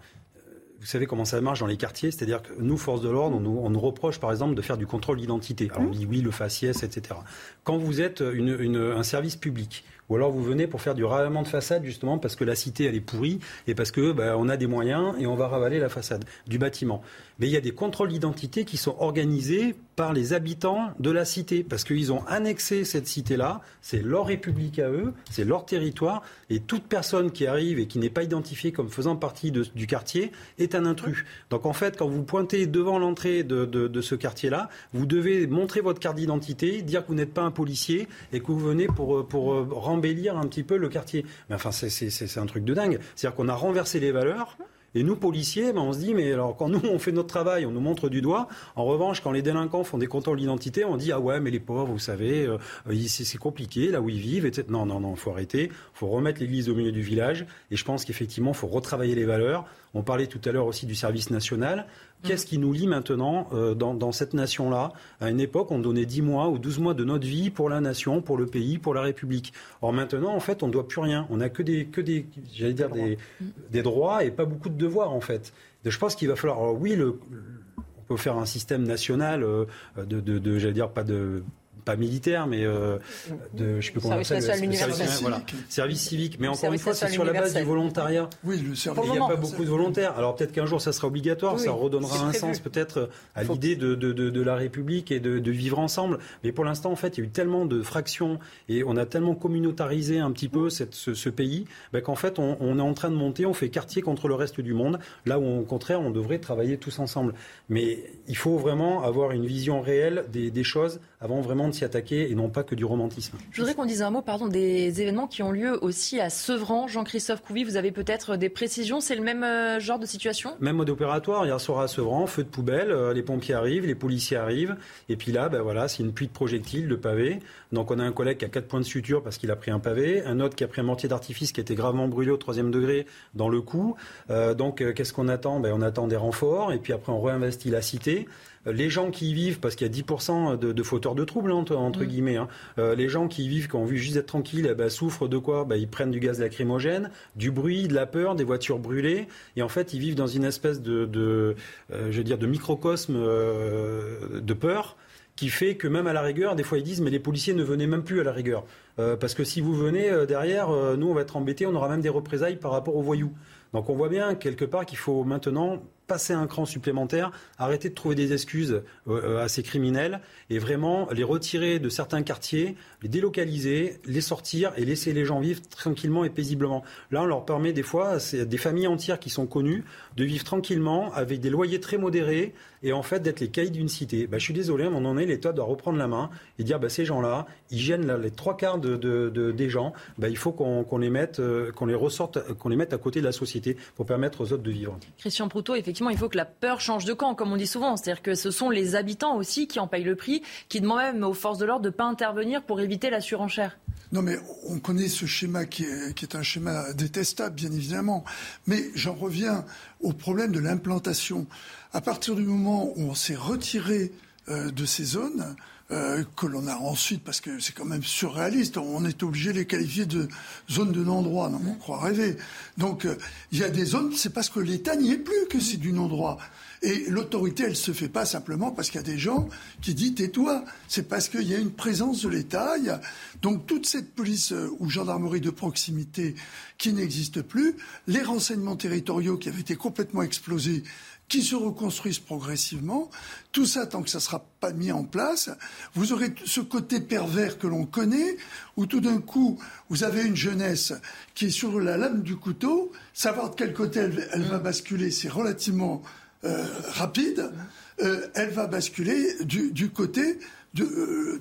vous savez comment ça marche dans les quartiers, c'est-à-dire que nous, forces de l'ordre, on nous, on nous reproche par exemple de faire du contrôle d'identité. Alors on dit oui, le faciès, etc. Quand vous êtes une, une, un service public, ou alors vous venez pour faire du ravalement de façade justement parce que la cité elle est pourrie et parce que bah, on a des moyens et on va ravaler la façade du bâtiment. Mais il y a des contrôles d'identité qui sont organisés par les habitants de la cité parce qu'ils ont annexé cette cité-là, c'est leur république à eux, c'est leur territoire et toute personne qui arrive et qui n'est pas identifiée comme faisant partie du quartier est un intrus. Donc en fait, quand vous pointez devant l'entrée de, ce quartier-là, vous devez montrer votre carte d'identité, dire que vous n'êtes pas un policier et que vous venez pour, pour embellir un petit peu le quartier. Mais enfin, c'est un truc de dingue. C'est-à-dire qu'on a renversé les valeurs. Et nous, policiers, ben, on se dit, mais alors quand nous, on fait notre travail, on nous montre du doigt. En revanche, quand les délinquants font des contrôles d'identité, on dit, ah ouais, mais les pauvres, vous savez, euh, c'est compliqué, là où ils vivent, etc. Non, non, non, il faut arrêter. Il faut remettre l'église au milieu du village. Et je pense qu'effectivement, il faut retravailler les valeurs. On parlait tout à l'heure aussi du service national. Qu'est-ce qui nous lie maintenant euh, dans, cette nation-là? À une époque, on donnait 10 mois ou 12 mois de notre vie pour la nation, pour le pays, pour la République. Or maintenant, en fait, on ne doit plus rien. On n'a que des, que des, j'allais dire, des, des, droits et pas beaucoup de devoirs, en fait. je pense qu'il va falloir, oui, le, on peut faire un système national euh, de, de, de j'allais dire, pas de pas militaire, mais euh, de, je sais plus comment service ça, service, voilà. service civique. Mais encore une fois, c'est sur la base du volontariat. Oui, le service. Il n'y a pas beaucoup de volontaires. Alors peut-être qu'un jour ça sera obligatoire, ça redonnera un sens peut-être à l'idée de, de, de, de, la République et de, vivre ensemble. Mais pour l'instant, en fait, il y a eu tellement de fractions et on a tellement communautarisé un petit peu cette, ce, ce, pays ben, qu'en fait, on, on, est en train de monter, on fait quartier contre le reste du monde, là où au contraire, on devrait travailler tous ensemble. Mais il faut vraiment avoir une vision réelle des, des choses avant vraiment de s'y attaquer et non pas que du romantisme. Je voudrais qu'on dise un mot pardon, des événements qui ont lieu aussi à Sevran. Jean-Christophe Couvi, vous avez peut-être des précisions C'est le même euh, genre de situation? Même mode opératoire. Hier soir à Sevran, feu de poubelle, euh, les pompiers arrivent, les policiers arrivent. Et puis là, ben voilà, c'est une pluie de projectiles, de pavés. Donc on a un collègue qui a 4 points de suture parce qu'il a pris un pavé, un autre qui a pris un mortier d'artifice qui a été gravement brûlé au troisième degré dans le cou. Euh, donc qu'est-ce qu'on attend? Ben, On attend des renforts et puis après on réinvestit la cité les gens qui y vivent, parce qu'il y a 10% de, fauteurs de troubles, entre, mm. guillemets, hein, euh, les gens qui y vivent, qui ont vu juste être tranquilles, eh ben, souffrent de quoi? Ben, Ils prennent du gaz lacrymogène, du bruit, de la peur, des voitures brûlées, et en fait, ils vivent dans une espèce de, euh, je veux dire, de microcosme euh, de peur qui fait que même à la rigueur, des fois ils disent mais les policiers ne venaient même plus à la rigueur. parce que si vous venez derrière, nous on va être embêtés, on aura même des représailles par rapport aux voyous. Donc on voit bien quelque part qu'il faut maintenant passer un cran supplémentaire, arrêter de trouver des excuses euh, à ces criminels et vraiment les retirer de certains quartiers, les délocaliser, les sortir et laisser les gens vivre tranquillement et paisiblement. Là, on leur permet des fois, c'est des familles entières qui sont connues, de vivre tranquillement avec des loyers très modérés et en fait d'être les caïds d'une cité. Bah, je suis désolé, à un moment donné, l'État doit reprendre la main et dire bah, ces gens-là, ils gênent les trois quarts de, des gens, bah, il faut qu'on les mette, euh, qu'on les ressorte, qu'on les mette à côté de la société pour permettre aux autres de vivre. Christian Proutot, effectivement, il faut que la peur change de camp, comme on dit souvent. C'est-à-dire que ce sont les habitants aussi qui en payent le prix, qui demandent même aux forces de l'ordre de ne pas intervenir pour éviter la surenchère. Non, mais on connaît ce schéma qui est, un schéma détestable, bien évidemment. Mais j'en reviens au problème de l'implantation. À partir du moment où on s'est retiré euh, de ces zones, euh, que l'on a ensuite, parce que c'est quand même surréaliste, on est obligé de les qualifier de zones de non-droit, non, on croit rêver. Donc euh, il y a des zones, c'est parce que l'État n'y est plus que c'est du non-droit. Et l'autorité, elle se fait pas simplement parce qu'il y a des gens qui disent tais-toi. C'est parce qu'il y a une présence de l'État. Donc toute cette police euh, ou gendarmerie de proximité qui n'existe plus, les renseignements territoriaux qui avaient été complètement explosés qui se reconstruisent progressivement. Tout ça, tant que ça ne sera pas mis en place, vous aurez ce côté pervers que l'on connaît, où tout d'un coup, vous avez une jeunesse qui est sur la lame du couteau, savoir de quel côté elle, va basculer, c'est relativement euh, rapide. Euh, elle va basculer du, côté de, euh,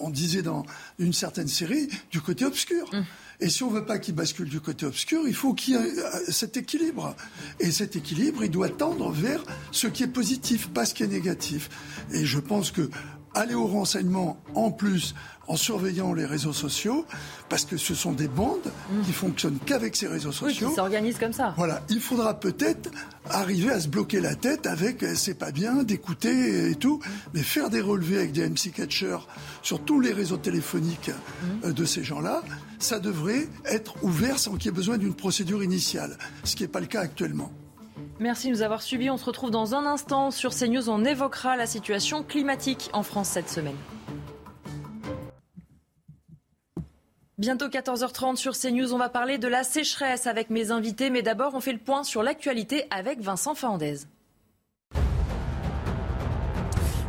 on disait dans une certaine série, du côté obscur. Mmh. Et si on ne veut pas qu'il bascule du côté obscur, il faut qu'il y ait euh, cet équilibre. Et cet équilibre, il doit tendre vers ce qui est positif, pas ce qui est négatif. Et je pense que aller au renseignement en plus en surveillant les réseaux sociaux, parce que ce sont des bandes mmh. qui fonctionnent qu'avec ces réseaux sociaux. Oui, qui s'organisent comme ça. Voilà, il faudra peut-être arriver à se bloquer la tête avec euh, c'est pas bien d'écouter et tout, mais faire des relevés avec des MC catchers sur tous les réseaux téléphoniques mmh. euh, de ces gens-là, ça devrait être ouvert sans qu'il y ait besoin d'une procédure initiale, ce qui n'est pas le cas actuellement. Merci de nous avoir suivis. On se retrouve dans un instant sur CNews. On évoquera la situation climatique en France cette semaine. Bientôt 14h30 sur CNews, on va parler de la sécheresse avec mes invités, mais d'abord on fait le point sur l'actualité avec Vincent Fernandez.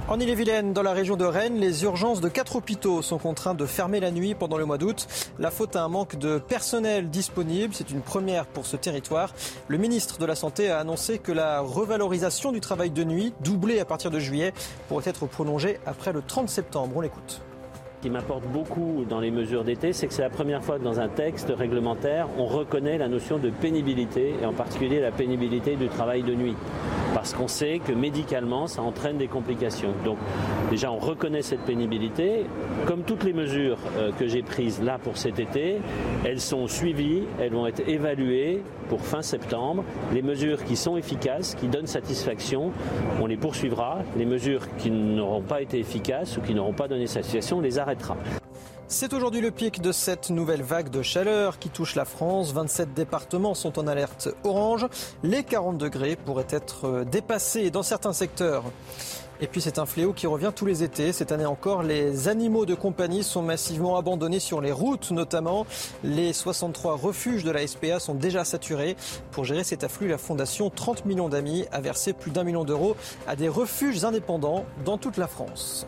En Ille-et-Vilaine, dans la région de Rennes, les urgences de quatre hôpitaux sont contraintes de fermer la nuit pendant le mois d'août. La faute à un manque de personnel disponible, c'est une première pour ce territoire. Le ministre de la Santé a annoncé que la revalorisation du travail de nuit, doublée à partir de juillet, pourrait être prolongée après le 30 septembre. On l'écoute. Ce qui m'apporte beaucoup dans les mesures d'été, c'est que c'est la première fois que dans un texte réglementaire, on reconnaît la notion de pénibilité, et en particulier la pénibilité du travail de nuit. parce qu'on sait que médicalement, ça entraîne des complications. Donc déjà, on reconnaît cette pénibilité. Comme toutes les mesures euh, que j'ai prises là pour cet été, elles sont suivies, elles vont être évaluées pour fin septembre. Les mesures qui sont efficaces, qui donnent satisfaction, on les poursuivra. Les mesures qui n'auront pas été efficaces ou qui n'auront pas donné satisfaction, on les arrêtera. C'est aujourd'hui le pic de cette nouvelle vague de chaleur qui touche la France. 27 départements sont en alerte orange. Les 40 degrés pourraient être dépassés dans certains secteurs. Et puis c'est un fléau qui revient tous les étés. Cette année encore, les animaux de compagnie sont massivement abandonnés sur les routes notamment. Les 63 refuges de la SPA sont déjà saturés. Pour gérer cet afflux, la Fondation 30 millions d'amis a versé plus d'un million d'euros à des refuges indépendants dans toute la France.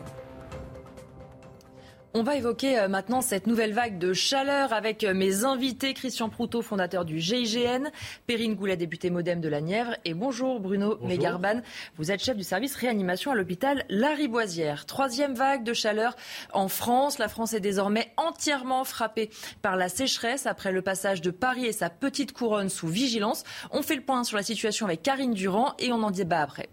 On va évoquer euh, maintenant cette nouvelle vague de chaleur avec euh, mes invités. Christian Proutot, fondateur du GIGN, Perrine Goulet, député modem de la Nièvre. Et bonjour Bruno Mégarban, vous êtes chef du service réanimation à l'hôpital Lariboisière. Troisième vague de chaleur en France. La France est désormais entièrement frappée par la sécheresse après le passage de Paris et sa petite couronne sous vigilance. On fait le point sur la situation avec Karine Durand et on en débat après.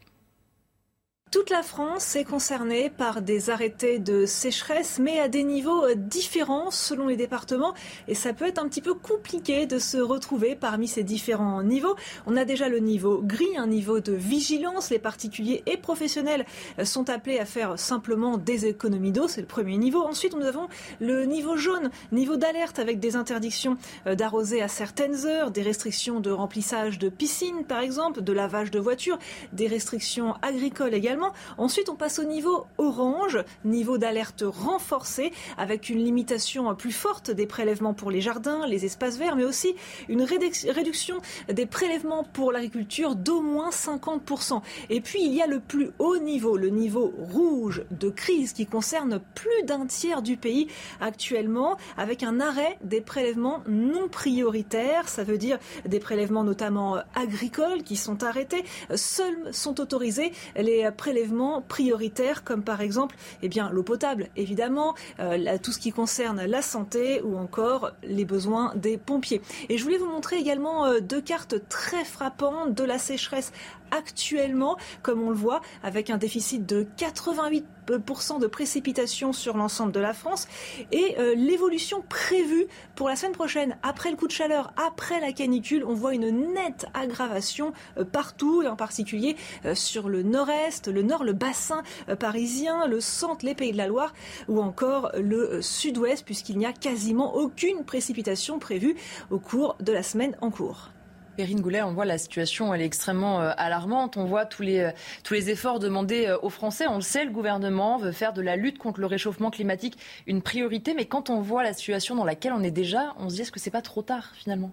Toute la France est concernée par des arrêtés de sécheresse, mais à des niveaux euh, différents selon les départements. Et ça peut être un petit peu compliqué de se retrouver parmi ces différents niveaux. On a déjà le niveau gris, un niveau de vigilance. Les particuliers et professionnels euh, sont appelés à faire simplement des économies d'eau. C'est le premier niveau. Ensuite, nous avons le niveau jaune, niveau d'alerte avec des interdictions euh, d'arroser à certaines heures, des restrictions de remplissage de piscines, par exemple, de lavage de voitures, des restrictions agricoles également. Ensuite, on passe au niveau orange, niveau d'alerte renforcé, avec une limitation plus forte des prélèvements pour les jardins, les espaces verts, mais aussi une réduction des prélèvements pour l'agriculture d'au moins 50%. Et puis, il y a le plus haut niveau, le niveau rouge de crise qui concerne plus d'un tiers du pays actuellement, avec un arrêt des prélèvements non prioritaires. Ça veut dire des prélèvements notamment agricoles qui sont arrêtés. Seuls sont autorisés les prélèvements prélèvements prioritaires comme par exemple eh bien l'eau potable évidemment, euh, tout ce qui concerne la santé ou encore les besoins des pompiers. Et je voulais vous montrer également euh, deux cartes très frappantes de la sécheresse actuellement, comme on le voit, avec un déficit de 88% de précipitations sur l'ensemble de la France et euh, l'évolution prévue pour la semaine prochaine, après le coup de chaleur, après la canicule, on voit une nette aggravation euh, partout et en particulier euh, sur le nord-est, le nord, le bassin parisien, le centre, les Pays de la Loire ou encore le sud-ouest puisqu'il n'y a quasiment aucune précipitation prévue au cours de la semaine en cours. Perrine Goulet, on voit la situation, elle est extrêmement euh, alarmante. On voit tous les, euh, tous les efforts demandés euh, aux Français. On le sait, le gouvernement veut faire de la lutte contre le réchauffement climatique une priorité. Mais quand on voit la situation dans laquelle on est déjà, on se dit est-ce que c'est pas trop tard finalement?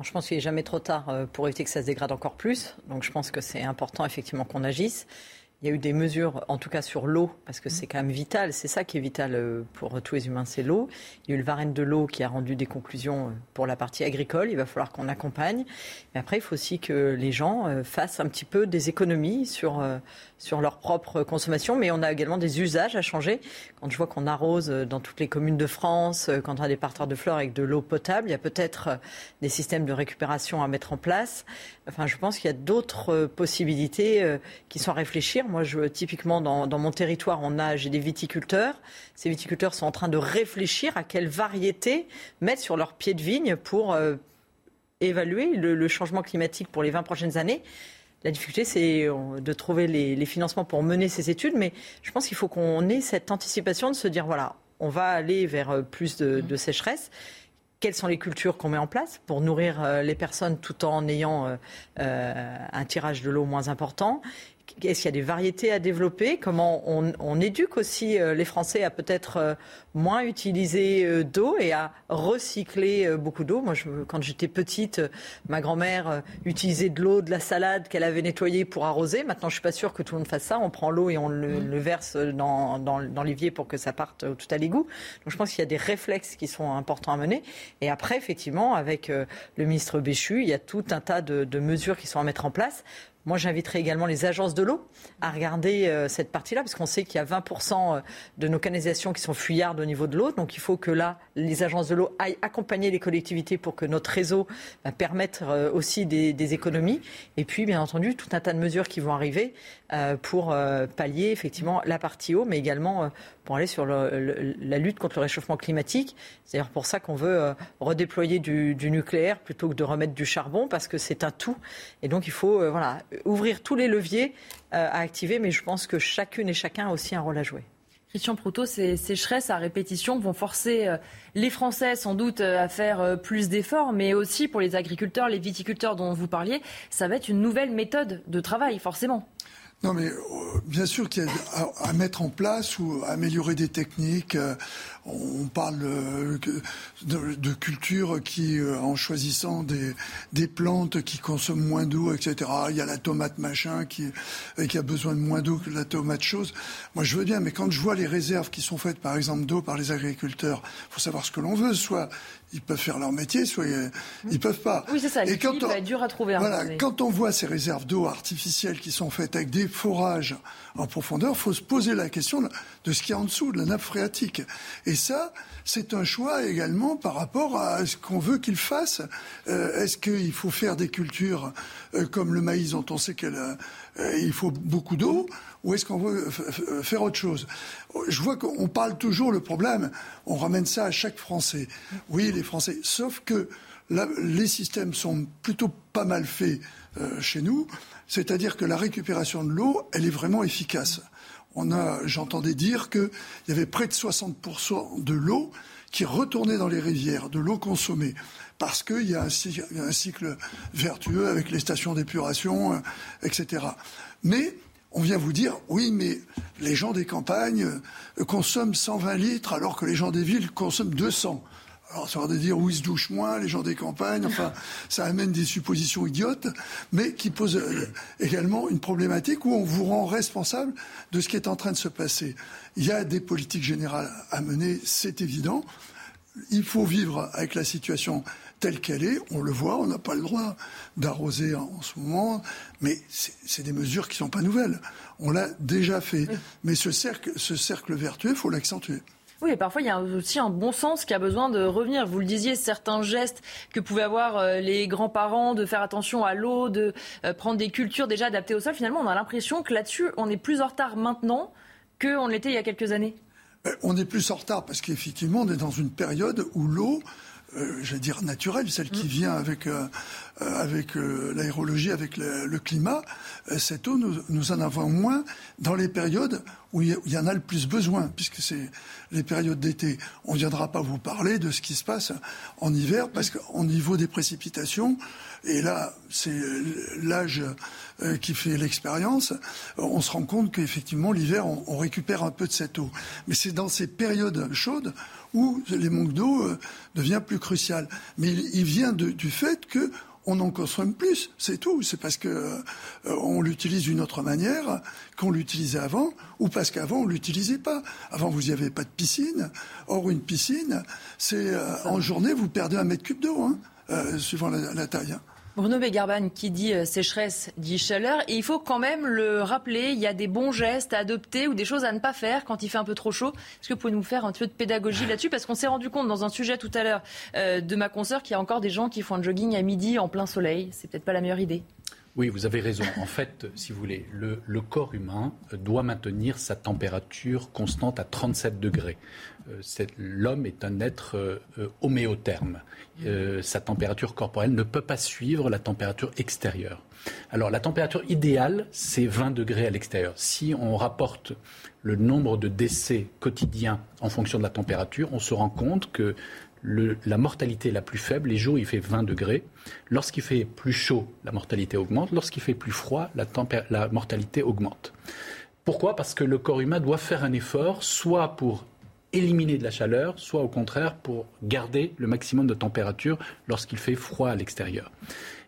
Je pense qu'il n'est jamais trop tard pour éviter que ça se dégrade encore plus. Donc je pense que c'est important effectivement qu'on agisse. Il y a eu des mesures, en tout cas sur l'eau, parce que c'est quand même vital. C'est ça qui est vital euh, pour tous les humains, c'est l'eau. Il y a eu le Varenne de l'eau qui a rendu des conclusions euh, pour la partie agricole. Il va falloir qu'on accompagne. Mais après, il faut aussi que les gens euh, fassent un petit peu des économies sur, sur leur propre consommation. Mais on a également des usages à changer. Quand je vois qu'on arrose dans toutes les communes de France, quand on a des parterres de fleurs avec de l'eau potable, il y a peut-être des systèmes de récupération à mettre en place. Enfin, je pense qu'il y a d'autres possibilités qui sont à réfléchir. Moi, je, typiquement, dans, mon territoire, on a, j'ai des viticulteurs. Ces viticulteurs sont en train de réfléchir à quelle variété mettre sur leur pied de vigne pour euh, évaluer le, changement climatique pour les 20 prochaines années. La difficulté, c'est euh, de trouver les, financements pour mener ces études, mais je pense qu'il faut qu'on ait cette anticipation de se dire, voilà, on va aller vers euh, plus de, de sécheresse quelles sont les cultures qu'on met en place pour nourrir les personnes tout en ayant un tirage de l'eau moins important? Est-ce qu'il y a des variétés à développer? Comment on, éduque aussi euh, les Français à peut-être euh, moins utiliser euh, d'eau et à recycler beaucoup d'eau? Moi, quand j'étais petite, ma grand-mère utilisait de l'eau de la salade qu'elle avait nettoyée pour arroser. Maintenant, je suis pas sûre que tout le monde fasse ça. On prend l'eau et on le, mmh. verse dans, dans, l'évier pour que ça parte tout à l'égout. Donc, je pense qu'il y a des réflexes qui sont importants à mener. Et après, effectivement, avec le ministre Béchu, il y a tout un tas de mesures qui sont à mettre en place moi, j'inviterai également les agences de l'eau à regarder euh, cette partie-là, parce qu'on sait qu'il y a 20% euh, de nos canalisations qui sont fuyardes au niveau de l'eau. Donc, il faut que là, les agences de l'eau aillent accompagner les collectivités pour que notre réseau bah, permette euh, aussi des, économies. Et puis, bien entendu, tout un tas de mesures qui vont arriver pour pallier effectivement la partie eau, mais également pour aller sur la lutte contre le réchauffement climatique. C'est d'ailleurs pour ça qu'on veut redéployer du, du, nucléaire plutôt que de remettre du charbon, parce que c'est un tout. Et donc, il faut voilà, ouvrir tous les leviers euh, à activer, mais je pense que chacune et chacun a aussi un rôle à jouer. Christian Proutot, ces sécheresses à répétition vont forcer euh, les Français sans doute euh, à faire plus d'efforts, mais aussi pour les agriculteurs, les viticulteurs dont vous parliez, ça va être une nouvelle méthode de travail, forcément. Non, mais bien sûr qu'il y a à, mettre en place ou à améliorer des techniques. On parle euh, de, cultures qui, euh, en choisissant des, des plantes qui consomment moins d'eau, etc. Il y a la tomate machin qui, qui a besoin de moins d'eau que la tomate chose. Moi, je veux bien, mais quand je vois les réserves qui sont faites, par exemple, d'eau par les agriculteurs, il faut savoir ce que l'on veut. Soit ils peuvent faire leur métier, soit ils peuvent pas. Oui, c'est ça. Et quand on, va être dur à trouver. Voilà, quand on voit ces réserves d'eau artificielles qui sont faites avec des forages en profondeur, il faut se poser la question de ce qu'il y a en dessous, de la nappe phréatique. Et ça, c'est un choix également par rapport à ce qu'on veut qu'il fasse. Euh, est-ce qu'il faut faire des cultures euh, comme le maïs dont on sait qu'il euh, faut beaucoup d'eau ou est-ce qu'on veut faire autre chose? Je vois qu'on parle toujours le problème, on ramène ça à chaque Français. Oui, les Français, sauf que les systèmes sont plutôt pas mal faits chez nous, c'est-à-dire que la récupération de l'eau, elle est vraiment efficace on a, j'entendais dire qu'il y avait près de 60% de l'eau qui retournait dans les rivières, de l'eau consommée, parce qu'il y, a un cycle vertueux avec les stations d'épuration, euh, etc. Mais on vient vous dire, oui, mais les gens des campagnes euh, consomment 120 litres alors que les gens des villes consomment 200. Alors ça va dire où ils se douchent moins, les gens des campagnes, enfin ça amène des suppositions idiotes, mais qui posent euh, également une problématique où on vous rend responsable de ce qui est en train de se passer. Il y a des politiques générales à mener, c'est évident. Il faut vivre avec la situation telle qu'elle est. On le voit, on n'a pas le droit d'arroser en ce moment, mais c'est des mesures qui ne sont pas nouvelles. On l'a déjà fait. Mais ce cercle, ce cercle vertueux, il faut l'accentuer. Oui, et parfois il y a aussi un bon sens qui a besoin de revenir. Vous le disiez, certains gestes que pouvaient avoir euh, les grands-parents, de faire attention à l'eau, de euh, prendre des cultures déjà adaptées au sol, finalement on a l'impression que là-dessus on est plus en retard maintenant qu'on l'était il y a quelques années. Euh, on est plus en retard parce qu'effectivement on est dans une période où l'eau euh, j'allais dire naturelle, celle qui vient avec, euh, euh, avec l'aérologie, avec le, climat, cette eau, nous, nous, en avons moins dans les périodes où il y, en a le plus besoin, puisque c'est les périodes d'été. On ne viendra pas vous parler de ce qui se passe en hiver, parce qu'au niveau des précipitations, et là, c'est l'âge qui fait l'expérience, on se rend compte qu'effectivement, l'hiver, on, récupère un peu de cette eau. Mais c'est dans ces périodes chaudes où les manques d'eau euh, devient plus crucial. Mais il, vient du fait que on en consomme plus, c'est tout. C'est parce que euh, on l'utilise d'une autre manière qu'on l'utilisait avant, ou parce qu'avant on l'utilisait pas. Avant vous n'y avez pas de piscine. Or une piscine, c'est euh, en journée vous perdez un mètre cube d'eau, hein, suivant la, taille. Hein. Bruno Begarban qui dit euh, sécheresse dit chaleur. Et il faut quand même le rappeler, il y a des bons gestes à adopter ou des choses à ne pas faire quand il fait un peu trop chaud. Est-ce que vous pouvez nous faire un peu de pédagogie là-dessus? Parce qu'on s'est rendu compte dans un sujet tout à l'heure euh, de ma consoeur qu'il y a encore des gens qui font un jogging à midi en plein soleil. C'est peut-être pas la meilleure idée. Oui, vous avez raison. En fait, si vous voulez, le, corps humain doit maintenir sa température constante à 37 degrés. Euh, l'homme est un être euh, homéotherme. Euh, sa température corporelle ne peut pas suivre la température extérieure. Alors la température idéale, c'est 20 degrés à l'extérieur. Si on rapporte le nombre de décès quotidiens en fonction de la température, on se rend compte que la mortalité est la plus faible les jours il fait 20 degrés. Lorsqu'il fait plus chaud, la mortalité augmente. Lorsqu'il fait plus froid, la, la mortalité augmente. Pourquoi? Parce que le corps humain doit faire un effort, soit pour éliminer de la chaleur, soit au contraire pour garder le maximum de température lorsqu'il fait froid à l'extérieur.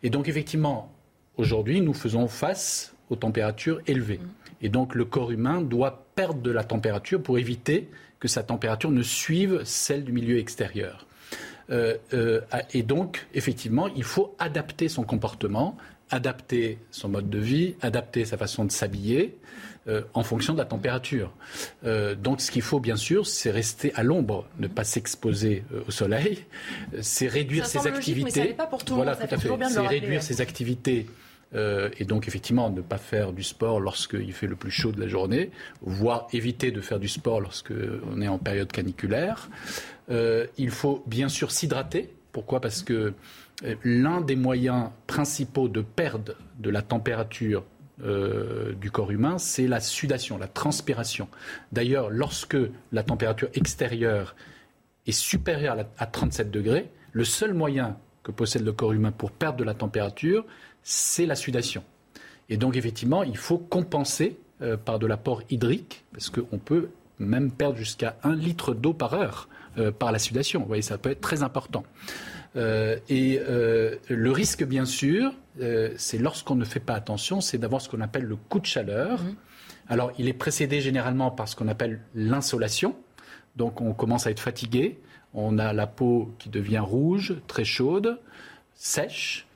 Et donc effectivement, aujourd'hui, nous faisons face aux températures élevées. Et donc le corps humain doit perdre de la température pour éviter que sa température ne suive celle du milieu extérieur. Euh, euh, et donc, effectivement, il faut adapter son comportement adapter son mode de vie, adapter sa façon de s'habiller euh, en fonction de la température. Euh, donc ce qu'il faut bien sûr, c'est rester à l'ombre, ne pas s'exposer euh, au soleil, c'est réduire ses activités. pas pour tout voilà, tout à fait. C'est réduire ses activités. et donc effectivement ne pas faire du sport lorsqu'il fait le plus chaud de la journée, voire éviter de faire du sport lorsqu'on est en période caniculaire. il faut bien sûr s'hydrater. Pourquoi? Parce que l'un des moyens principaux de perdre de la température euh, du corps humain, c'est la sudation, la transpiration. D'ailleurs, lorsque la température extérieure est supérieure à 37 degrés, le seul moyen que possède le corps humain pour perdre de la température, c'est la sudation. Et donc, effectivement, il faut compenser euh, par de l'apport hydrique, parce qu'on peut même perdre jusqu'à un litre d'eau par heure euh, par la sudation. Vous voyez, ça peut être très important. Et le risque, bien sûr, euh, c'est lorsqu'on ne fait pas attention, c'est d'avoir ce qu'on appelle le coup de chaleur. Mhm. Alors, il est précédé généralement par ce qu'on appelle l'insolation. Donc, on commence à être fatigué. On a la peau qui devient rouge, très chaude, sèche.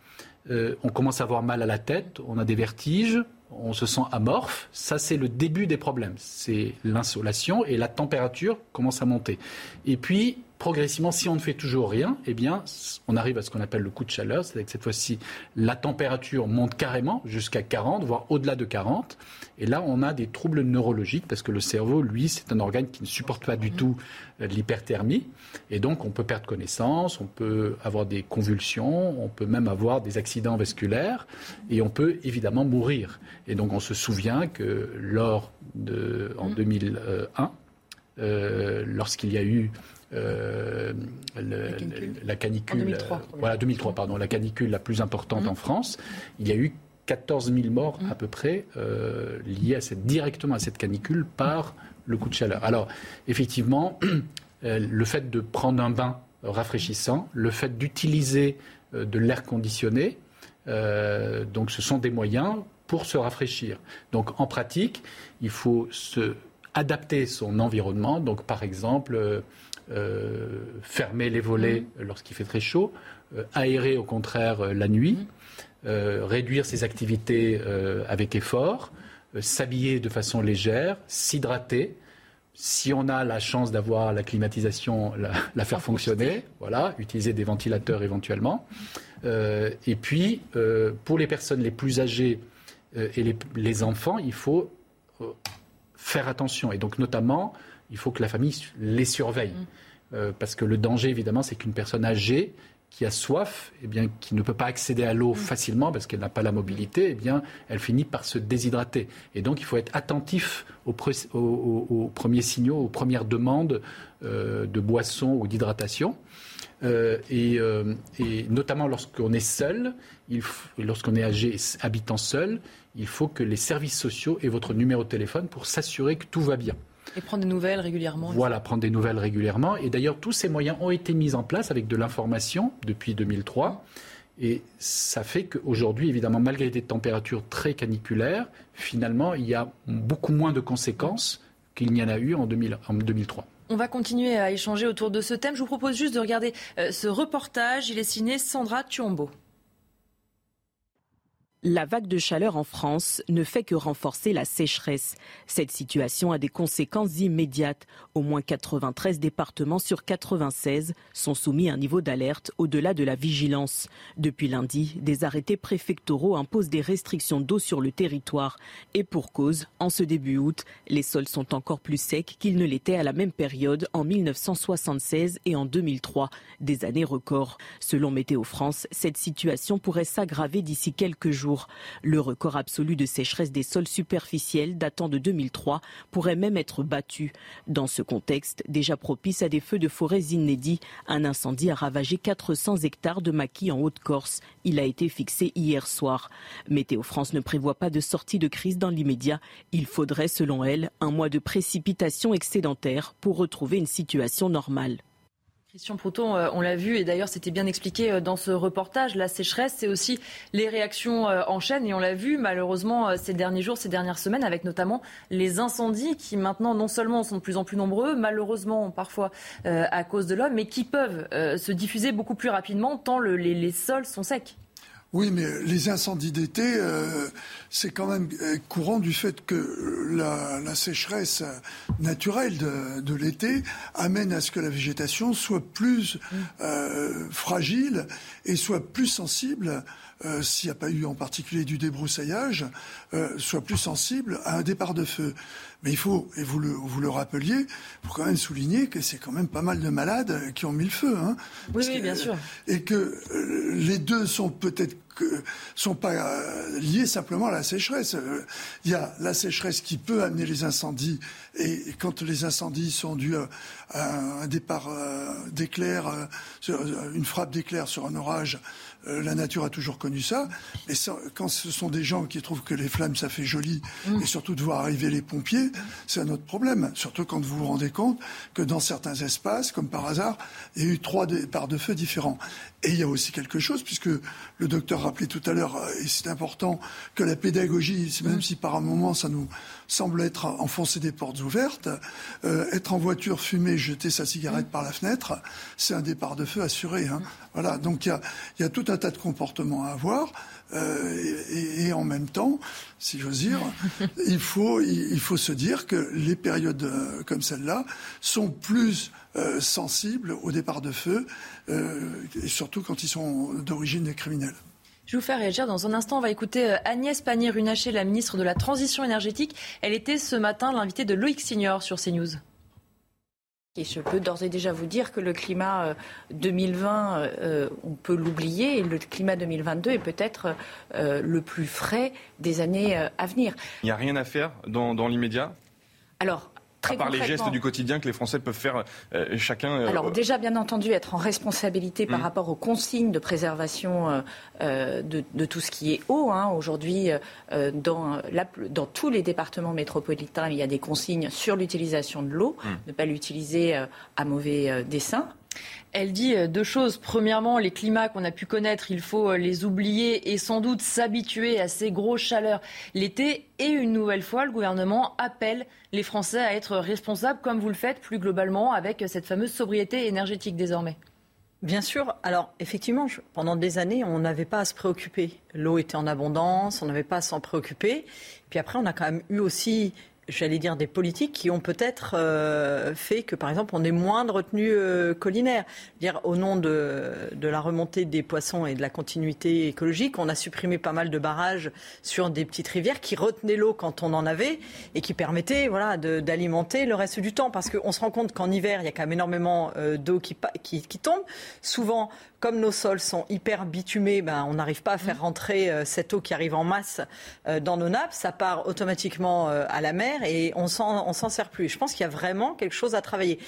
on commence à avoir mal à la tête. On a des vertiges. On se sent amorphe. Ça, c'est le début des problèmes. C'est l'insolation et la température commence à monter. Et puis, progressivement, si on ne fait toujours rien, eh bien, on arrive à ce qu'on appelle le coup de chaleur, c'est-à-dire que cette fois-ci, la température monte carrément jusqu'à 40, voire au-delà de 40. Et là, on a des troubles neurologiques parce que le cerveau, lui, c'est un organe qui ne supporte pas du tout euh, l'hyperthermie. Et donc, on peut perdre connaissance, on peut avoir des convulsions, on peut même avoir des accidents vasculaires et on peut évidemment mourir. Et donc, on se souvient que lors de, en 2001, mmh. euh, lorsqu'il y a eu euh, la canicule. 2003, voilà, 2003, pardon, la canicule la plus importante en mmh. France. Il y a eu 14 000 morts mmh. à peu près euh, liés à cette, directement à cette canicule par le coup de chaleur. Alors, effectivement, euh, le fait de prendre un bain rafraîchissant, le fait d'utiliser de l'air conditionné, donc ce sont des moyens pour se rafraîchir. Donc en pratique, il faut se adapter son environnement. Donc par exemple, euh, fermer les volets mmh. lorsqu'il fait très chaud, euh, aérer au contraire euh, la nuit, mmh. réduire ses activités avec effort, s'habiller de façon légère, s'hydrater. Si on a la chance d'avoir la climatisation, la, faire fonctionner, voilà, utiliser des ventilateurs éventuellement. et puis, pour les personnes les plus âgées et les, les, enfants, il faut faire attention. Et donc, notamment, il faut que la famille les surveille. Mmh. Euh, parce que le danger, évidemment, c'est qu'une personne âgée qui a soif, eh bien, qui ne peut pas accéder à l'eau mmh. facilement parce qu'elle n'a pas la mobilité, eh bien, elle finit par se déshydrater. Et donc, il faut être attentif aux, premiers signaux, aux premières demandes euh, de boissons ou d'hydratation. Euh, et, et, notamment lorsqu'on est seul, lorsqu'on est âgé, habitant seul, il faut que les services sociaux aient votre numéro de téléphone pour s'assurer que tout va bien. Et prendre des nouvelles régulièrement. Voilà, prendre des nouvelles régulièrement. Et d'ailleurs, tous ces moyens ont été mis en place avec de l'information depuis 2003. Et ça fait qu'aujourd'hui, évidemment, malgré des températures très caniculaires, finalement, il y a beaucoup moins de conséquences qu'il n'y en a eu en, 2003. On va continuer à échanger autour de ce thème. Je vous propose juste de regarder euh, ce reportage. Il est signé Sandra Tuombo. La vague de chaleur en France ne fait que renforcer la sécheresse. Cette situation a des conséquences immédiates. Au moins 93 départements sur 96 sont soumis à un niveau d'alerte au-delà de la vigilance. Depuis lundi, des arrêtés préfectoraux imposent des restrictions d'eau sur le territoire. Et pour cause, en ce début août, les sols sont encore plus secs qu'ils ne l'étaient à la même période en 1976 et en 2003, des années records. Selon Météo France, cette situation pourrait s'aggraver d'ici quelques jours le record absolu de sécheresse des sols superficiels datant de 2003 pourrait même être battu. Dans ce contexte, déjà propice à des feux de forêt inédits, un incendie a ravagé 400 hectares de maquis en Haute-Corse. Il a été fixé hier soir. Météo France ne prévoit pas de sortie de crise dans l'immédiat. Il faudrait, selon elle, un mois de précipitations excédentaires pour retrouver une situation normale. Christian Proton, euh, on l'a vu et d'ailleurs c'était bien expliqué euh, dans ce reportage, la sécheresse, c'est aussi les réactions euh, en chaîne et on l'a vu malheureusement ces derniers jours, ces dernières semaines avec notamment les incendies qui maintenant non seulement sont de plus en plus nombreux, malheureusement parfois à cause de l'homme, mais qui peuvent se diffuser beaucoup plus rapidement tant les sols sont secs. Oui, mais les incendies d'été, euh, c'est quand même euh, courant du fait que la, la sécheresse naturelle de, de l'été amène à ce que la végétation soit plus euh, fragile et soit plus sensible euh, s'il n'y a pas eu en particulier du débroussaillage, soit plus sensible à un départ de feu. Mais il faut, et vous le, vous le rappeliez, pour quand même souligner que c'est quand même pas mal de malades qui ont mis le feu. Hein, oui, oui, bien sûr. Et que les deux sont peut-être que sont pas euh, liés simplement à la sécheresse. Euh, Il y a la sécheresse qui peut amener les incendies, et quand les incendies sont dus à, un départ euh, d'éclair, une frappe d'éclair sur un orage, euh, la nature a toujours connu ça. Mais ça- quand ce sont des gens qui trouvent que les flammes, ça fait joli, et surtout de voir arriver les pompiers, c'est un autre problème. Surtout quand vous vous rendez compte que dans certains espaces, comme par hasard, il y a eu trois départs de feu différents. Et il y a aussi quelque chose, puisque le docteur rappelait tout à l'heure, euh, et c'est important, que la pédagogie, même si par un moment ça nous semble être enfoncer des portes ouvertes, euh, être en voiture, fumer, jeter sa cigarette par la fenêtre, c'est un départ de feu assuré. Hein. Voilà, donc il y a, il y a tout un tas de comportements à avoir. euh, et, et en même temps, si j'ose dire, il faut, il, il faut se dire que les périodes euh, comme celle-là sont plus euh, sensibles au départ de feu, euh, et surtout quand ils sont d'origine criminelle. Je vais vous faire réagir dans un instant. On va écouter euh, Agnès Pannier-Runacher, la ministre de la Transition énergétique. Elle était ce matin l'invitée de Loïc Signor sur CNews. Et je peux d'ores et déjà vous dire que le climat euh, 2020, euh, on peut l'oublier, et le climat 2022 est peut-être euh, le plus frais des années euh, à venir. Il n'y a rien à faire dans, dans l'immédiat? Alors, très À part les gestes du quotidien que les Français peuvent faire euh, chacun. euh, Alors déjà, bien entendu, être en responsabilité par Mm. rapport aux consignes de préservation euh, euh, de, de tout ce qui est eau. hein. Aujourd'hui, euh, dans, la- dans tous les départements métropolitains, il y a des consignes sur l'utilisation de l'eau, Mm. ne pas l'utiliser à mauvais dessein. Elle dit euh, deux choses. Premièrement, les climats qu'on a pu connaître, il faut euh, les oublier et sans doute s'habituer à ces grosses chaleurs l'été. Et une nouvelle fois, le gouvernement appelle les Français à être responsables, comme vous le faites plus globalement avec cette fameuse sobriété énergétique désormais. Bien sûr. Alors, effectivement, pendant des années, on n'avait pas à se préoccuper. L'eau était en abondance, on n'avait pas à s'en préoccuper. Puis après, on a quand même eu aussi, j'allais dire, des politiques qui ont peut-être euh, fait que, par exemple, on ait moins de retenues euh. Dire, au nom de, de la remontée des poissons et de la continuité écologique, on a supprimé pas mal de barrages sur des petites rivières qui retenaient l'eau quand on en avait et qui permettaient voilà, d'alimenter le reste du temps. Parce qu'on se rend compte qu'en hiver, il y a quand même énormément euh, d'eau qui, qui, qui tombe. Souvent, comme nos sols sont hyper bitumés, ben, on n'arrive pas à faire rentrer euh, cette eau qui arrive en masse euh, dans nos nappes. Ça part automatiquement euh, à la mer et on s'en, on s'en sert plus. Je pense qu'il y a vraiment quelque chose à travailler.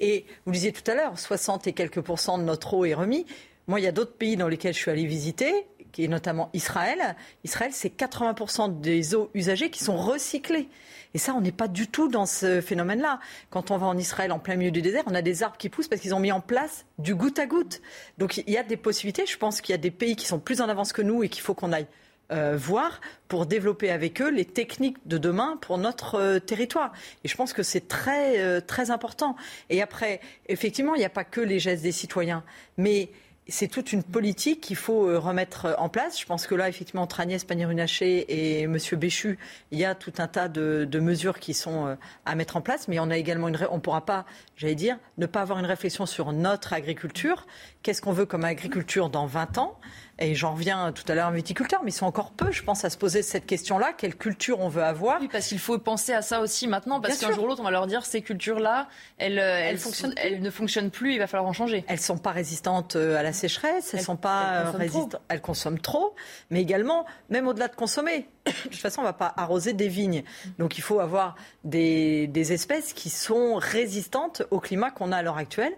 Et vous le disiez tout à l'heure, 60 et quelques pourcents de notre eau est remis. Moi, il y a d'autres pays dans lesquels je suis allée visiter, qui est notamment Israël. Israël, c'est 80% des eaux usagées qui sont recyclées. Et ça, on n'est pas du tout dans ce phénomène-là. Quand on va en Israël, en plein milieu du désert, on a des arbres qui poussent parce qu'ils ont mis en place du goutte à goutte. Donc il y a des possibilités. Je pense qu'il y a des pays qui sont plus en avance que nous et qu'il faut qu'on aille euh, voir pour développer avec eux les techniques de demain pour notre euh, territoire. Et je pense que c'est très, euh, très important. Et après, effectivement, il n'y a pas que les gestes des citoyens, mais c'est toute une politique qu'il faut euh, remettre en place. Je pense que là, effectivement, entre Agnès Pannier-Runacher et M. Béchu, il y a tout un tas de, mesures qui sont euh, à mettre en place. Mais on a également une, on ne pourra pas, j'allais dire, ne pas avoir une réflexion sur notre agriculture. Qu'est-ce qu'on veut comme agriculture dans 20 ans? Et j'en reviens tout à l'heure à un viticulteur, mais ils sont encore peu, je pense, à se poser cette question-là. Quelle culture on veut avoir? Oui, parce qu'il faut penser à ça aussi maintenant, parce qu'un jour ou l'autre, on va leur dire ces cultures-là, elles, euh, elles, fonctionnent elles ne fonctionnent plus, il va falloir en changer. Elles sont pas résistantes euh, à la sécheresse, elles, Elles- sont pas consomment résistantes, elles consomment trop, mais également, même au-delà de consommer, de toute façon, on va pas arroser des vignes. Donc il faut avoir des, des espèces qui sont résistantes au climat qu'on a à l'heure actuelle.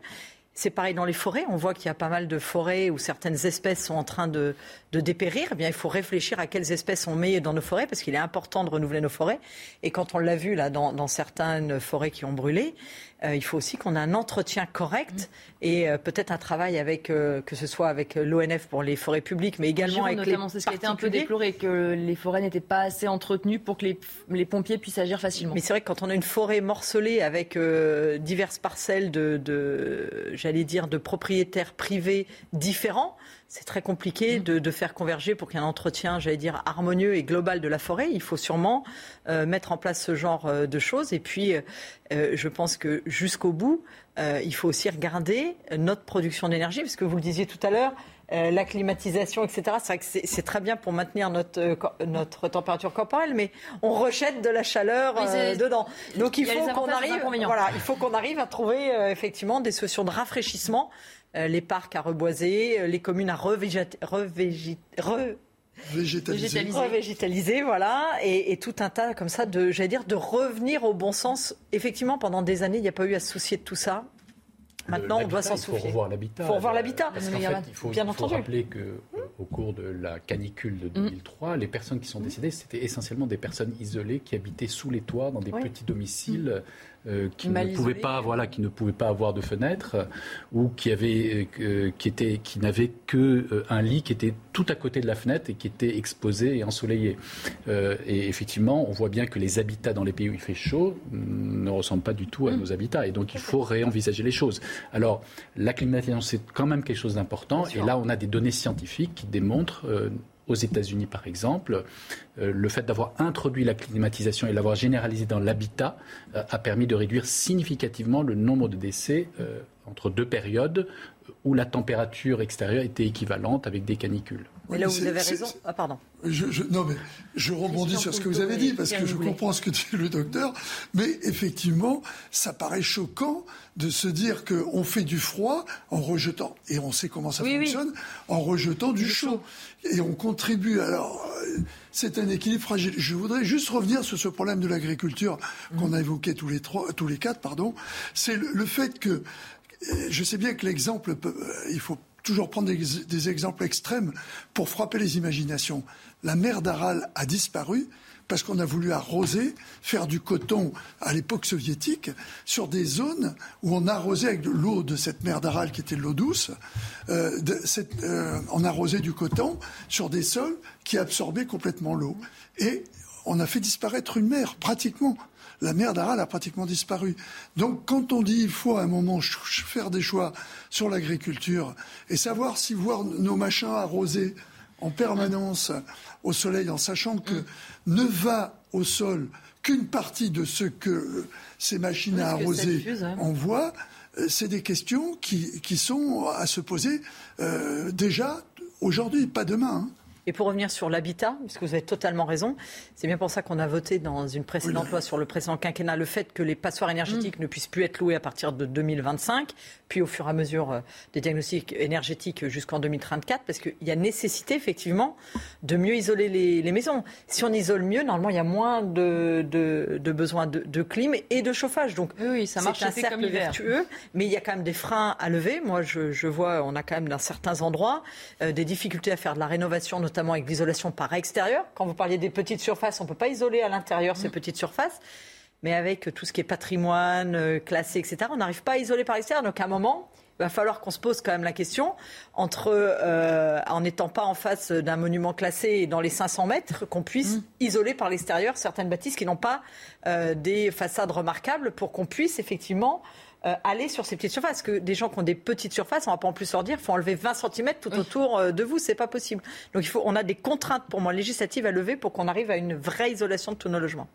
C'est pareil dans les forêts. On voit qu'il y a pas mal de forêts où certaines espèces sont en train de, de dépérir. Eh bien, il faut réfléchir à quelles espèces on met dans nos forêts parce qu'il est important de renouveler nos forêts. Et quand on l'a vu là dans, dans certaines forêts qui ont brûlé, euh, il faut aussi qu'on ait un entretien correct et euh, peut-être un travail avec, euh, que ce soit avec l'ONF pour les forêts publiques, mais également avec notamment, les c'est ce qui a été un peu déploré, que les forêts n'étaient pas assez entretenues pour que les, les pompiers puissent agir facilement. Mais c'est vrai que quand on a une forêt morcelée avec euh, diverses parcelles de, de j'allais dire, de propriétaires privés différents, c'est très compliqué de, de, faire converger pour qu'il y ait un entretien, j'allais dire, harmonieux et global de la forêt. Il faut sûrement euh, mettre en place ce genre euh, de choses. Et puis, euh, je pense que jusqu'au bout, il faut aussi regarder notre production d'énergie, parce que vous le disiez tout à l'heure, la climatisation, etc. C'est vrai que c'est très bien pour maintenir notre, notre température corporelle, mais on rejette de la chaleur dedans. Donc il faut qu'on arrive, voilà, il faut qu'on arrive à trouver effectivement des solutions de rafraîchissement, les parcs à reboiser, euh, les communes à revégéter, revégé- re- Végétalisé. Revégétaliser, voilà, et, et tout un tas comme ça de, j'allais dire, de revenir au bon sens. Effectivement, pendant des années, il n'y a pas eu à se soucier de tout ça. Maintenant, on doit s'en Il faut soucier. revoir l'habitat. Il faut revoir l'habitat. Parce qu'en Mais il fait, faut, bien il faut entendu. rappeler que euh, au cours de la canicule de 2003, les personnes qui sont décédées, c'était essentiellement des personnes isolées qui habitaient sous les toits dans des Oui. petits domiciles. Euh, qui Mal ne pouvaient pas voilà qui ne pouvaient pas avoir de fenêtre euh, ou qui avaient euh, qui étaient qui n'avaient que euh, un lit qui était tout à côté de la fenêtre et qui était exposé et ensoleillé. Et effectivement on voit bien que les habitats dans les pays où il fait chaud mm, ne ressemblent pas du tout à nos habitats. Et donc il faut réenvisager les choses. Alors la climatisation c'est quand même quelque chose d'important. Et là on a des données scientifiques qui démontrent aux États-Unis, par exemple, euh, le fait d'avoir introduit la climatisation et l'avoir généralisé dans l'habitat euh, a permis de réduire significativement le nombre de décès euh, entre deux périodes où la température extérieure était équivalente avec des canicules. Mais là où vous avez raison. Ah, pardon. Je, je- non, mais je rebondis sur ce que vous avez dit parce que je comprends ce que dit le docteur. Mais effectivement, ça paraît choquant de se dire qu'on fait du froid en rejetant, et on sait comment ça Oui, oui. fonctionne, en rejetant du, chaud. Et on contribue. Alors, euh, c'est un équilibre fragile. Je voudrais juste revenir sur ce problème de l'agriculture qu'on a évoqué tous les trois, tous les quatre, pardon. C'est le, le fait que, euh, je sais bien que l'exemple, euh, il faut toujours prendre des, exemples extrêmes pour frapper les imaginations. La mer d'Aral a disparu parce qu'on a voulu arroser, faire du coton à l'époque soviétique, sur des zones où on arrosait avec l'eau de cette mer d'Aral qui était de l'eau douce, euh, de cette- euh, on arrosait du coton sur des sols qui absorbaient complètement l'eau. Et on a fait disparaître une mer, pratiquement. La mer d'Aral a pratiquement disparu. Donc quand on dit il faut à un moment faire des choix sur l'agriculture et savoir si voir nos machins arrosés en permanence au soleil en sachant que ne va au sol qu'une partie de ce que euh, ces machines à arroser ouais. envoient, euh, c'est des questions qui, qui sont à se poser euh, déjà aujourd'hui, pas demain. hein. Et pour revenir sur l'habitat, puisque vous avez totalement raison, c'est bien pour ça qu'on a voté dans une précédente loi sur le précédent quinquennat le fait que les passoires énergétiques ne puissent plus être louées à partir de 2025, puis au fur et à mesure euh, des diagnostics énergétiques jusqu'en 2034, parce qu'il y a nécessité effectivement de mieux isoler les, les maisons. Si on isole mieux, normalement il y a moins de, de, de besoin de, de clim et de chauffage. Donc oui, ça marche un cercle comme vertueux, mais il y a quand même des freins à lever. Moi, je, je vois, on a quand même dans certains endroits euh, des difficultés à faire de la rénovation, notamment avec l'isolation par extérieur. Quand vous parliez des petites surfaces, on ne peut pas isoler à l'intérieur Mm. ces petites surfaces. Mais avec tout ce qui est patrimoine, euh, classé, etc., on n'arrive pas à isoler par extérieur. Donc à un moment, il va falloir qu'on se pose quand même la question entre, euh, en n'étant pas en face d'un monument classé et dans les 500 mètres, qu'on puisse isoler par l'extérieur certaines bâtisses qui n'ont pas euh, des façades remarquables pour qu'on puisse effectivement euh, aller sur ces petites surfaces. Que des gens qui ont des petites surfaces, on va pas en plus leur dire, faut enlever 20 cm tout autour euh, de vous, c'est pas possible. Donc il faut, on a des contraintes pour moi législatives à lever pour qu'on arrive à une vraie isolation de tous nos logements.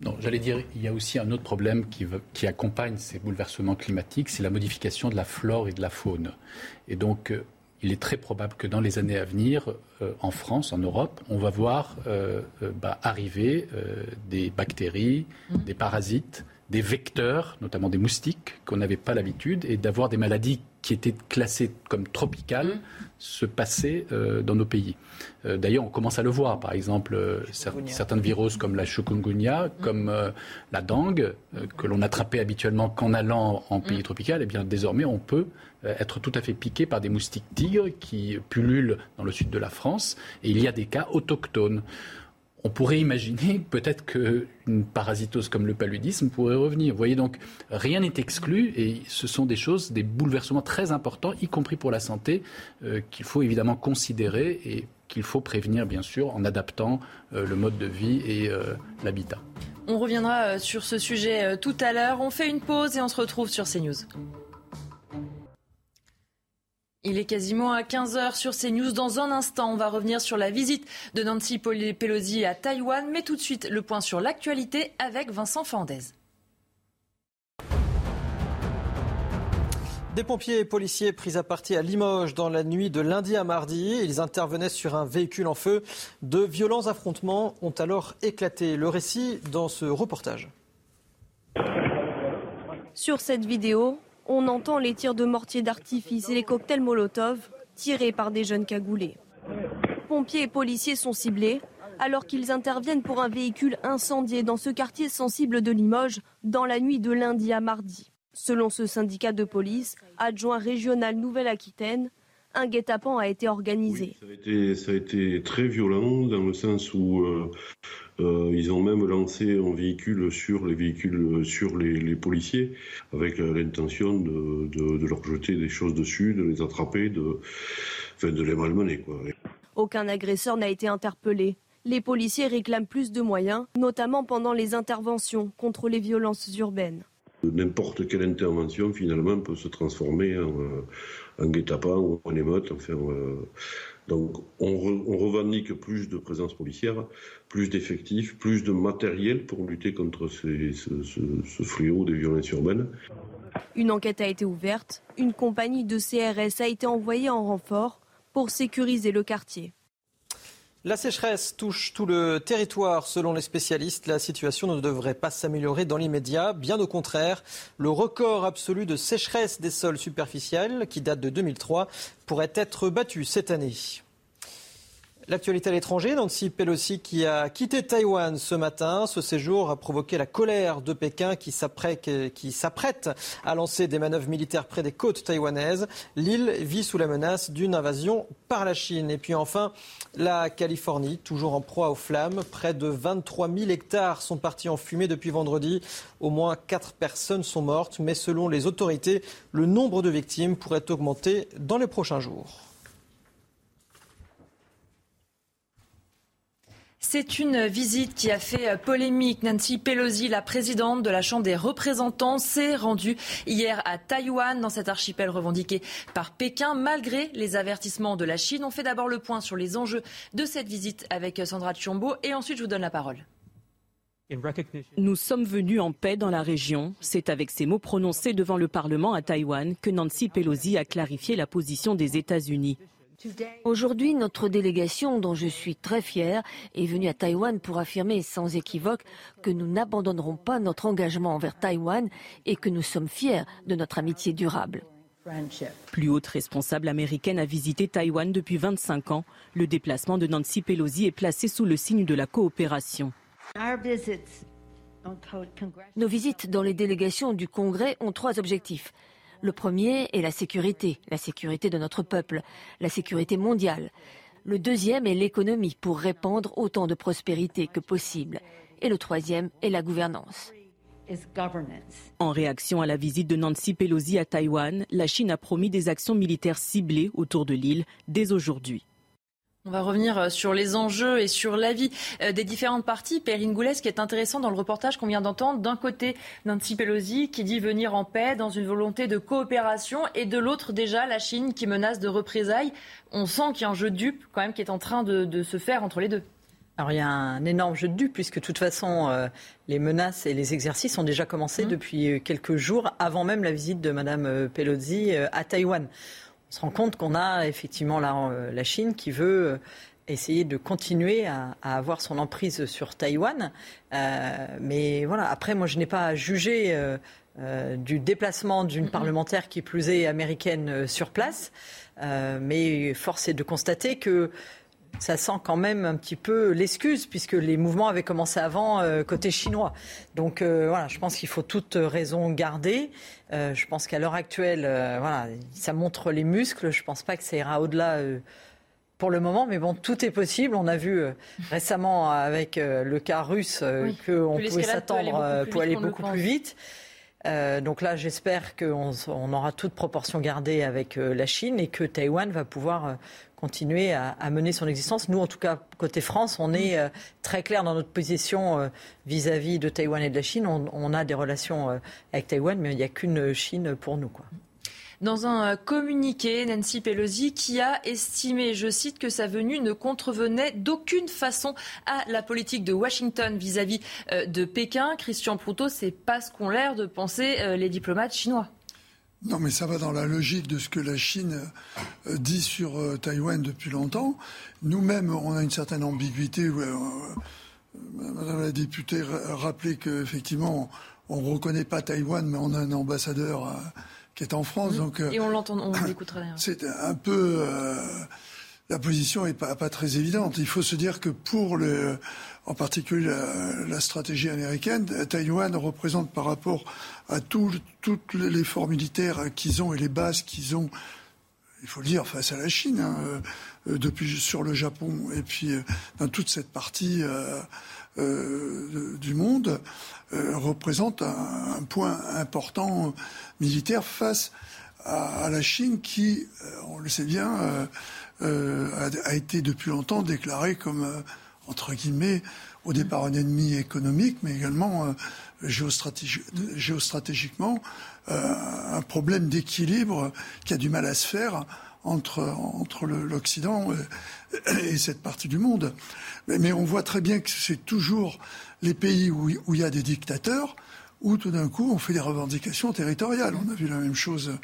Non, j'allais dire, il y a aussi un autre problème qui, accompagne ces bouleversements climatiques, c'est la modification de la flore et de la faune. Et donc, euh, il est très probable que dans les années à venir, euh, en France, en Europe, on va voir euh, bah, arriver euh, des bactéries, des parasites, des vecteurs, notamment des moustiques, qu'on n'avait pas l'habitude, et d'avoir des maladies qui étaient classées comme tropicales se passer euh, dans nos pays. Euh, D'ailleurs, on commence à le voir. Par exemple, euh, cer- certaines viroses comme la chikungunya, comme euh, la dengue, que l'on attrapait habituellement qu'en allant en pays tropical, eh bien désormais on peut être tout à fait piqué par des moustiques tigres qui pullulent dans le sud de la France. Et il y a des cas autochtones. On pourrait imaginer peut-être qu'une parasitose comme le paludisme pourrait revenir. Voyez donc, rien n'est exclu et ce sont des choses, des bouleversements très importants, y compris pour la santé, euh, qu'il faut évidemment considérer et qu'il faut prévenir, bien sûr, en adaptant euh, le mode de vie et euh, l'habitat. On reviendra sur ce sujet tout à l'heure. On fait une pause et on se retrouve sur CNews. Il est quasiment à 15h sur CNews. Dans un instant, on va revenir sur la visite de Nancy Pelosi à Taïwan. Mais tout de suite, le point sur l'actualité avec Vincent Fandez. Des pompiers et policiers pris à partie à Limoges dans la nuit de lundi à mardi. Ils intervenaient sur un véhicule en feu. De violents affrontements ont alors éclaté. Le récit dans ce reportage. Sur cette vidéo, on entend les tirs de mortier d'artifice et les cocktails Molotov tirés par des jeunes cagoulés. Pompiers et policiers sont ciblés alors qu'ils interviennent pour un véhicule incendié dans ce quartier sensible de Limoges dans la nuit de lundi à mardi. Selon ce syndicat de police, adjoint régional Nouvelle-Aquitaine, un guet-apens a été organisé. ça, a été, très violent dans le sens où euh, euh, ils ont même lancé un véhicule sur les véhicules, sur les, policiers, avec euh, l'intention de, leur jeter des choses dessus, de les attraper, de, de les malmener. Aucun agresseur n'a été interpellé. Les policiers réclament plus de moyens, notamment pendant les interventions contre les violences urbaines. N'importe quelle intervention, finalement, peut se transformer en, en guet-apens ou en émeute. Enfin, donc on, revendique plus de présence policière, plus d'effectifs, plus de matériel pour lutter contre ce, fléau des violences urbaines. Une enquête a été ouverte. Une compagnie de CRS a été envoyée en renfort pour sécuriser le quartier. La sécheresse touche tout le territoire. Selon les spécialistes, la situation ne devrait pas s'améliorer dans l'immédiat. Bien au contraire, le record absolu de sécheresse des sols superficiels, qui date de 2003, pourrait être battu cette année. L'actualité à l'étranger, Nancy Pelosi qui a quitté Taïwan ce matin. Ce séjour a provoqué la colère de Pékin qui s'apprête à lancer des manœuvres militaires près des côtes taïwanaises. L'île vit sous la menace d'une invasion par la Chine. Et puis enfin, la Californie, toujours en proie aux flammes. Près de 23 000 hectares sont partis en fumée depuis vendredi. Au moins 4 personnes sont mortes, mais selon les autorités, le nombre de victimes pourrait augmenter dans les prochains jours. C'est une visite qui a fait polémique. Nancy Pelosi, la présidente de la Chambre des représentants, s'est rendue hier à Taïwan, dans cet archipel revendiqué par Pékin, malgré les avertissements de la Chine. On fait d'abord le point sur les enjeux de cette visite avec Sandra Chiombo et ensuite je vous donne la parole. Nous sommes venus en paix dans la région. C'est avec ces mots prononcés devant le Parlement à Taïwan que Nancy Pelosi a clarifié la position des États-Unis. Aujourd'hui, notre délégation, dont je suis très fière, est venue à Taïwan pour affirmer sans équivoque que nous n'abandonnerons pas notre engagement envers Taïwan et que nous sommes fiers de notre amitié durable. Plus haute responsable américaine a visité Taïwan depuis 25 ans. Le déplacement de Nancy Pelosi est placé sous le signe de la coopération. Nos visites dans les délégations du Congrès ont trois objectifs le premier est la sécurité, la sécurité de notre peuple, la sécurité mondiale. Le deuxième est l'économie pour répandre autant de prospérité que possible. Et le troisième est la gouvernance. En réaction à la visite de Nancy Pelosi à Taïwan, la Chine a promis des actions militaires ciblées autour de l'île dès aujourd'hui. On va revenir euh, sur les enjeux et sur l'avis euh, des différentes parties. Perrine Goulet, ce qui est intéressant dans le reportage qu'on vient d'entendre, d'un côté Nancy Pelosi qui dit venir en paix dans une volonté de coopération et de l'autre déjà la Chine qui menace de représailles. On sent qu'il y a un jeu de dupe quand même qui est en train de, se faire entre les deux. Alors il y a un énorme jeu de dupe puisque de toute façon euh, les menaces et les exercices ont déjà commencé mmh. depuis quelques jours avant même la visite de Madame Pelosi à Taïwan se rend compte qu'on a effectivement la, euh, la, Chine qui veut euh, essayer de continuer à, avoir son emprise sur Taïwan. Euh, mais voilà, après, moi, je n'ai pas à juger du déplacement d'une parlementaire qui plus est américaine sur place. mais force est de constater que ça sent quand même un petit peu l'excuse, puisque les mouvements avaient commencé avant euh, côté chinois. Donc euh, voilà, je pense qu'il faut toute raison garder. Euh, je pense qu'à l'heure actuelle, voilà, ça montre les muscles. Je ne pense pas que ça ira au-delà pour le moment, mais bon, tout est possible. On a vu récemment avec le cas russe qu'on pouvait s'attendre pour aller beaucoup plus vite. donc là, j'espère qu'on on aura toute proportion gardée avec la Chine et que Taïwan va pouvoir continuer à, mener son existence. Nous, en tout cas, côté France, on est euh, très clair dans notre position euh, vis-à-vis de Taïwan et de la Chine. On, a des relations euh, avec Taïwan, mais il n'y a qu'une Chine pour nous. Dans un communiqué, Nancy Pelosi qui a estimé, je cite, que sa venue ne contrevenait d'aucune façon à la politique de Washington vis-à-vis de Pékin. Christian Proutot, c'est pas ce qu'ont l'air de penser les diplomates chinois. Non, mais ça va dans la logique de ce que la Chine euh, dit sur Taïwan depuis longtemps. Nous-mêmes, on a une certaine ambiguïté. Madame la députée rappelait qu'effectivement, on ne reconnaît pas Taïwan, mais on a un ambassadeur euh, qui est en France. Donc, euh, Et on l'entend, on l'écoutera. C'est un peu. Euh, la position n'est pas, pas, très évidente. Il faut se dire que pour le, en particulier la, stratégie américaine, Taïwan représente par rapport à tous les l'effort militaire qu'ils ont et les bases qu'ils ont, il faut le dire, face à la Chine, hein, depuis sur le Japon et puis dans toute cette partie euh, du monde euh, représente un, point important militaire face à, la Chine qui, euh, on le sait bien, a, été depuis longtemps déclarée comme, entre guillemets, au départ un ennemi économique, mais également géostratégiquement un problème d'équilibre qui a du mal à se faire entre, entre l'Occident et cette partie du monde. Mais, on voit très bien que c'est toujours les pays où, il y a des dictateurs où tout d'un coup on fait des revendications territoriales. On a vu la même chose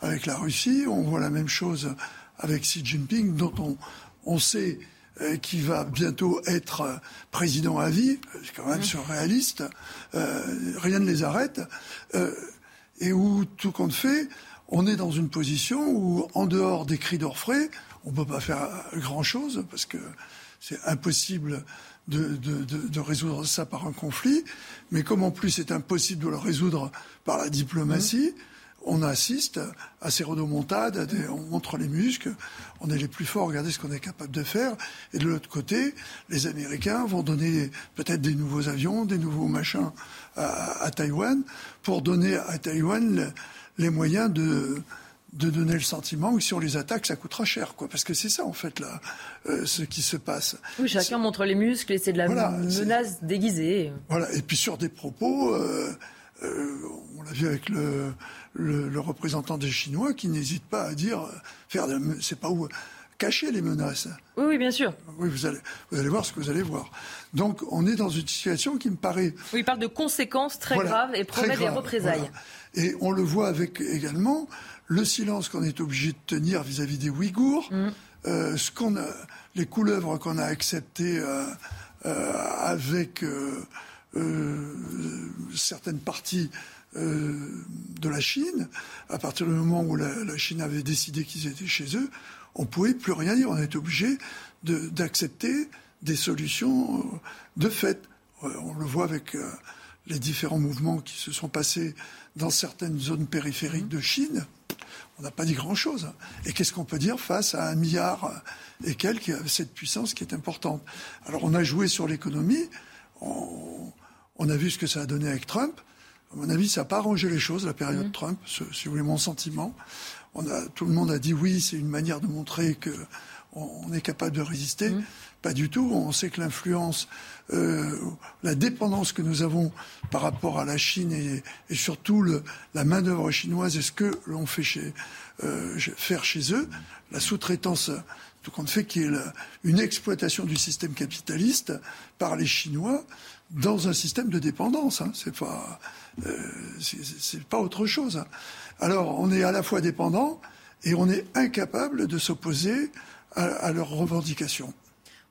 avec la Russie, on voit la même chose avec Xi Jinping, dont on, on sait euh, qu'il va bientôt être président à vie, c'est quand même surréaliste, euh, rien ne les arrête, euh, et où tout compte fait, on est dans une position où, en dehors des cris d'orfraie, on ne peut pas faire grand-chose parce que c'est impossible de, résoudre ça par un conflit. Mais comme en plus c'est impossible de le résoudre par la diplomatie, on assiste à ces rodomontades, on montre les muscles, on est les plus forts, regardez ce qu'on est capable de faire. Et de l'autre côté, les Américains vont donner peut-être des nouveaux avions, des nouveaux machins à, à Taïwan pour donner à Taïwan les moyens de, de donner le sentiment que si on les attaque, ça coûtera cher, quoi. Parce que c'est ça, en fait, là, euh, ce qui se passe. Oui, chacun montre les muscles et c'est de la menace déguisée. Voilà. Et puis sur des propos, euh, euh, on l'a vu avec le, le, représentant des Chinois qui n'hésite pas à dire, faire, c'est pas où cacher les menaces. Oui, oui, bien sûr. Oui, vous allez, vous allez voir ce que vous allez voir. Donc, on est dans une situation qui me paraît. Oui, il parle de conséquences très graves et promet des représailles. Et on le voit avec également le silence qu'on est obligé de tenir vis-à-vis des Ouïghours, mm. euh, ce qu'on les couleuvres qu'on a acceptées euh, euh, avec certaines parties de la Chine, à partir du moment où la, Chine avait décidé qu'ils étaient chez eux, on ne pouvait plus rien dire. On était obligé d'accepter des solutions de fait. On le voit avec les différents mouvements qui se sont passés dans certaines zones périphériques de Chine, on n'a pas dit grand-chose. Et qu'est-ce qu'on peut dire face à un milliard et quelques, cette puissance qui est importante? Alors on a joué sur l'économie, on, a vu ce que ça a donné avec Trump. À mon avis, ça n'a pas arrangé les choses, la période mmh. Trump, si vous voulez mon sentiment. On a, tout le monde a dit oui, c'est une manière de montrer que on, est capable de résister. Mmh. Pas du tout. On sait que l'influence, euh, la dépendance que nous avons par rapport à la Chine et, surtout le, la main-d'œuvre chinoise et ce que l'on fait chez, euh, faire chez eux, la sous-traitance, tout compte fait qu'il y ait une exploitation du système capitaliste par les Chinois dans un système de dépendance. Hein. C'est pas, euh, c'est pas autre chose. Alors, on est à la fois dépendant et on est incapable de s'opposer à, leurs revendications.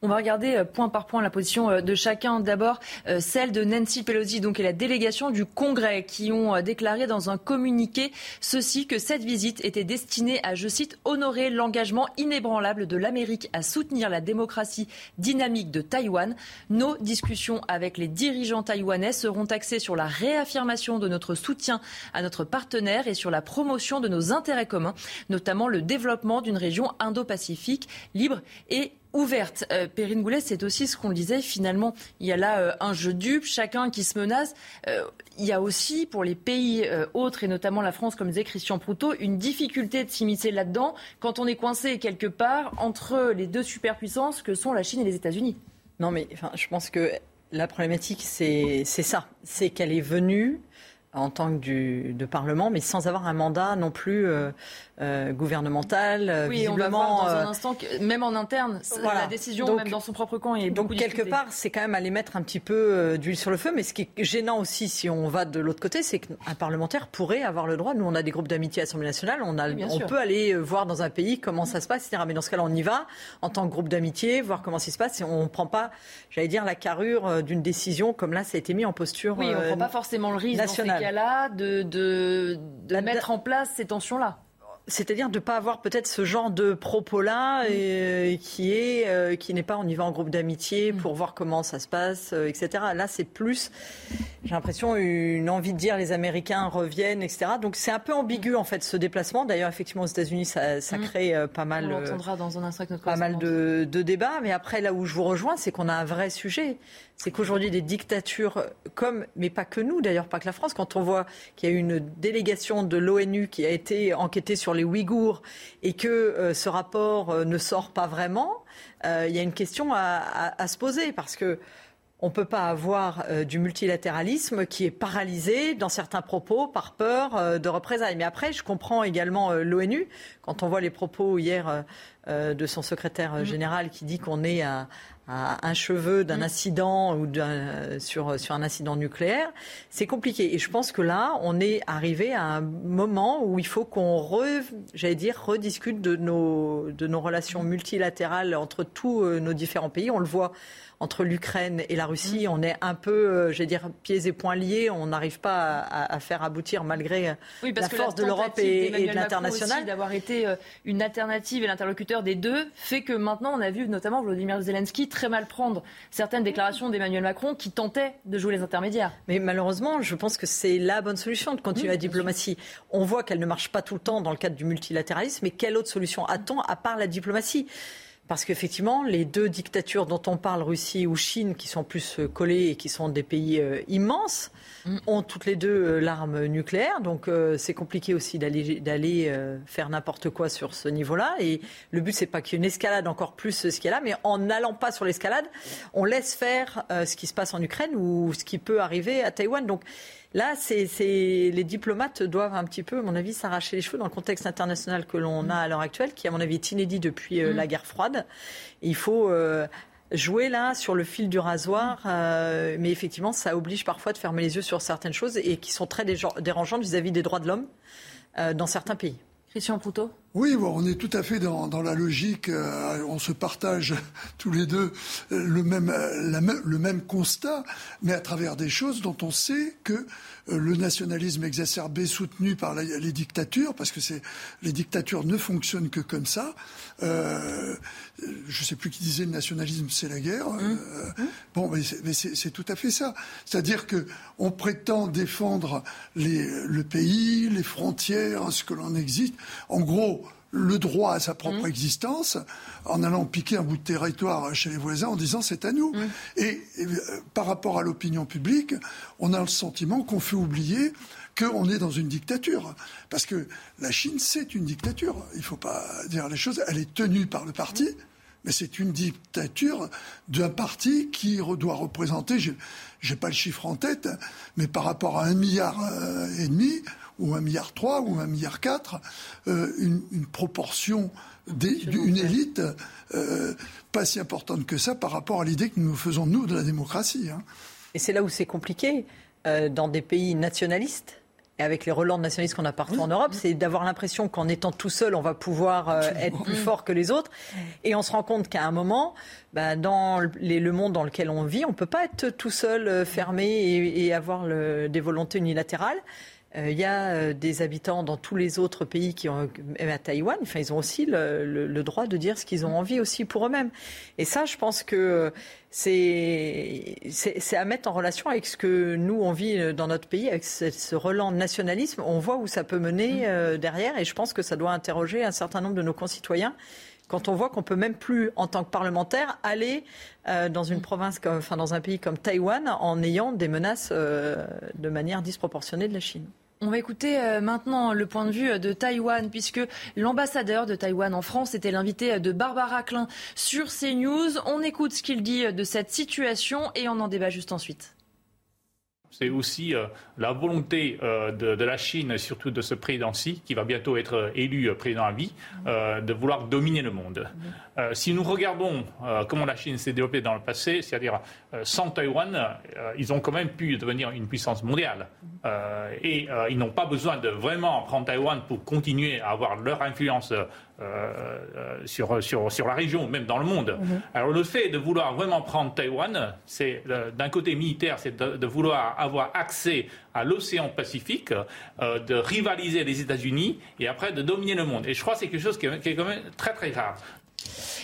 On va regarder euh, point par point la position euh, de chacun. D'abord, euh, celle de Nancy Pelosi, donc et la délégation du Congrès, qui ont déclaré dans un communiqué ceci que cette visite était destinée à, je cite, honorer l'engagement inébranlable de l'Amérique à soutenir la démocratie dynamique de Taïwan. Nos discussions avec les dirigeants taïwanais seront axées sur la réaffirmation de notre soutien à notre partenaire et sur la promotion de nos intérêts communs, notamment le développement d'une région indo-pacifique libre et ouverte. Euh, Perrine Goulet, c'est aussi ce qu'on disait. Finalement, il y a là euh, un jeu dupe, chacun qui se menace. Euh, il y a aussi, pour les pays autres, et notamment la France, comme disait Christian Proutot, une difficulté de s'immiscer là-dedans quand on est coincé quelque part entre les deux superpuissances que sont la Chine et les États-Unis. Non, mais enfin, je pense que la problématique, c'est ça. C'est qu'elle est venue en tant que du, de Parlement, mais sans avoir un mandat non plus euh, euh, gouvernemental. Oui, on va voir dans un instant que même en interne, la décision, même dans son propre camp, est donc quelque part, c'est quand même aller mettre un petit peu d'huile sur le feu. Mais ce qui est gênant aussi, si on va de l'autre côté, c'est qu'un parlementaire pourrait avoir le droit. Nous, on a des groupes d'amitié à l'Assemblée nationale, on, a, on peut aller voir dans un pays comment ça se passe, etc. Mais dans ce cas-là, on y va en tant que groupe d'amitié, voir comment ça se passe. Et on ne prend pas, j'allais dire, la carrure d'une décision comme là, ça a été mis en posture. Oui, on ne prend pas forcément le risque nationale là de, de, de mettre en place ces tensions-là c'est-à-dire de ne pas avoir peut-être ce genre de propos-là mm. et, qui est euh, qui n'est pas on y va en groupe d'amitié mm. pour voir comment ça se passe, euh, etc. Là, c'est plus, j'ai l'impression, une envie de dire les Américains reviennent, etc. Donc c'est un peu ambigu en fait ce déplacement. D'ailleurs, effectivement, aux États-Unis, ça, ça mm. crée euh, pas mal, on dans un pas mal de, de débats. Mais après, là où je vous rejoins, c'est qu'on a un vrai sujet c'est qu'aujourd'hui des dictatures comme, mais pas que nous d'ailleurs, pas que la France, quand on voit qu'il y a une délégation de l'ONU qui a été enquêtée sur les Ouïghours et que euh, ce rapport euh, ne sort pas vraiment, euh, il y a une question à, se poser parce que on ne peut pas avoir du multilatéralisme qui est paralysé dans certains propos par peur de représailles. Mais après, je comprends également l'ONU, quand on voit les propos hier de son secrétaire mmh. général qui dit qu'on est à, à un cheveu d'un mm. incident ou sur, sur un incident nucléaire, c'est compliqué. Et je pense que là, on est arrivé à un moment où il faut qu'on, j'allais dire, rediscute de nos, de nos relations mm. multilatérales entre tous euh, nos différents pays. On le voit entre l'Ukraine et la Russie, mm. on est un peu, euh, je vais dire, pieds et poings liés. On n'arrive pas à, faire aboutir malgré euh, la force de l'Europe et, de l'international. D'avoir été euh, une alternative et l'interlocuteur des deux fait que maintenant on a vu notamment Vladimir Zelensky très mal prendre certaines déclarations d'Emmanuel Macron qui tentait de jouer les intermédiaires. Mais malheureusement, je pense que c'est la bonne solution de continuer la diplomatie. On voit qu'elle ne marche pas tout le temps dans le cadre du multilatéralisme, mais quelle autre solution a-t-on à part la diplomatie? Parce qu'effectivement, les deux dictatures dont on parle, Russie ou Chine, qui sont plus euh, collées et qui sont des pays euh, immenses, mm. ont toutes les deux euh, l'arme nucléaire. Donc c'est compliqué aussi d'aller faire n'importe quoi sur ce niveau-là. Et le but, c'est pas qu'il y ait une escalade encore plus ce qu'il y a là, mais en n'allant pas sur l'escalade, on laisse faire ce qui se passe en Ukraine ou ce qui peut arriver à Taïwan. Donc Là, c'est, les diplomates doivent un petit peu, à mon avis, s'arracher les cheveux dans le contexte international que l'on a à l'heure actuelle, qui, à mon avis, est inédit depuis euh, mm. la guerre froide. Il faut euh, jouer là sur le fil du rasoir, euh, mais effectivement, ça oblige parfois de fermer les yeux sur certaines choses et qui sont très dérangeantes vis-à-vis des droits de l'homme dans certains pays. Christian Poutot oui, bon, on est tout à fait dans, dans la logique. Euh, on se partage tous les deux le même, le même constat, mais à travers des choses dont on sait que euh, le nationalisme exacerbé soutenu par les dictatures, parce que c'est les dictatures ne fonctionnent que comme ça. Euh, je ne sais plus qui disait le nationalisme, c'est la guerre. Mmh. Euh, mmh. Bon, mais c'est tout à fait ça. C'est-à-dire que on prétend défendre les, le pays, les frontières, ce que l'on existe. En gros, le droit à sa propre mmh. existence en allant piquer un bout de territoire chez les voisins en disant c'est à nous. Mmh. Et, euh, par rapport à l'opinion publique, on a le sentiment qu'on fait oublier qu'on est dans une dictature. Parce que la Chine, c'est une dictature. Il ne faut pas dire les choses. Elle est tenue par le parti. Mmh. Mais c'est une dictature d'un parti qui doit représenter, je n'ai pas le chiffre en tête, mais par rapport à un milliard euh, et demi, ou un milliard trois ou un milliard quatre, euh, une, une, proportion d'une élite euh, pas si importante que ça par rapport à l'idée que nous faisons nous de la démocratie. Hein. Et c'est là où c'est compliqué euh, dans des pays nationalistes. Et avec les relents nationalistes qu'on a partout en Europe, c'est d'avoir l'impression qu'en étant tout seul, on va pouvoir euh, être plus fort que les autres. Et on se rend compte qu'à un moment, bah, dans les, le monde dans lequel on vit, on ne peut pas être tout seul, euh, fermé et, et avoir le, des volontés unilatérales. Euh, il y a euh, des habitants dans tous les autres pays qui ont, même à Taïwan, enfin, ils ont aussi le, droit de dire ce qu'ils ont envie aussi pour eux-mêmes. Et ça, je pense que c'est, c'est, à mettre en relation avec ce que nous, on vit dans notre pays, avec ce, ce relan de nationalisme. On voit où ça peut mener euh, derrière et je pense que ça doit interroger un certain nombre de nos concitoyens quand on voit qu'on peut même plus, en tant que parlementaire, aller dans une province, comme, enfin dans un pays comme Taïwan, en ayant des menaces de manière disproportionnée de la Chine. On va écouter euh, maintenant le point de vue euh, de Taïwan, puisque l'ambassadeur de Taïwan en France était l'invité euh, de Barbara Klein sur CNews. On écoute ce qu'il dit de cette situation et on en débat juste ensuite. C'est aussi euh, la volonté euh, de, la Chine, surtout de ce président Xi, qui va bientôt être élu président à vie, de vouloir dominer le monde. si nous regardons comment la Chine s'est développée dans le passé, c'est-à-dire sans Taïwan, ils ont quand même pu devenir une puissance mondiale. et ils n'ont pas besoin de vraiment prendre Taïwan pour continuer à avoir leur influence sur, sur, sur, la région, même dans le monde. Mhm. Alors le fait de vouloir vraiment prendre Taïwan, c'est d'un côté militaire, c'est de, de vouloir avoir accès à l'océan Pacifique, euh, de rivaliser les États-Unis et après de dominer le monde. Et je crois que c'est quelque chose qui est, qui est quand même très très grave.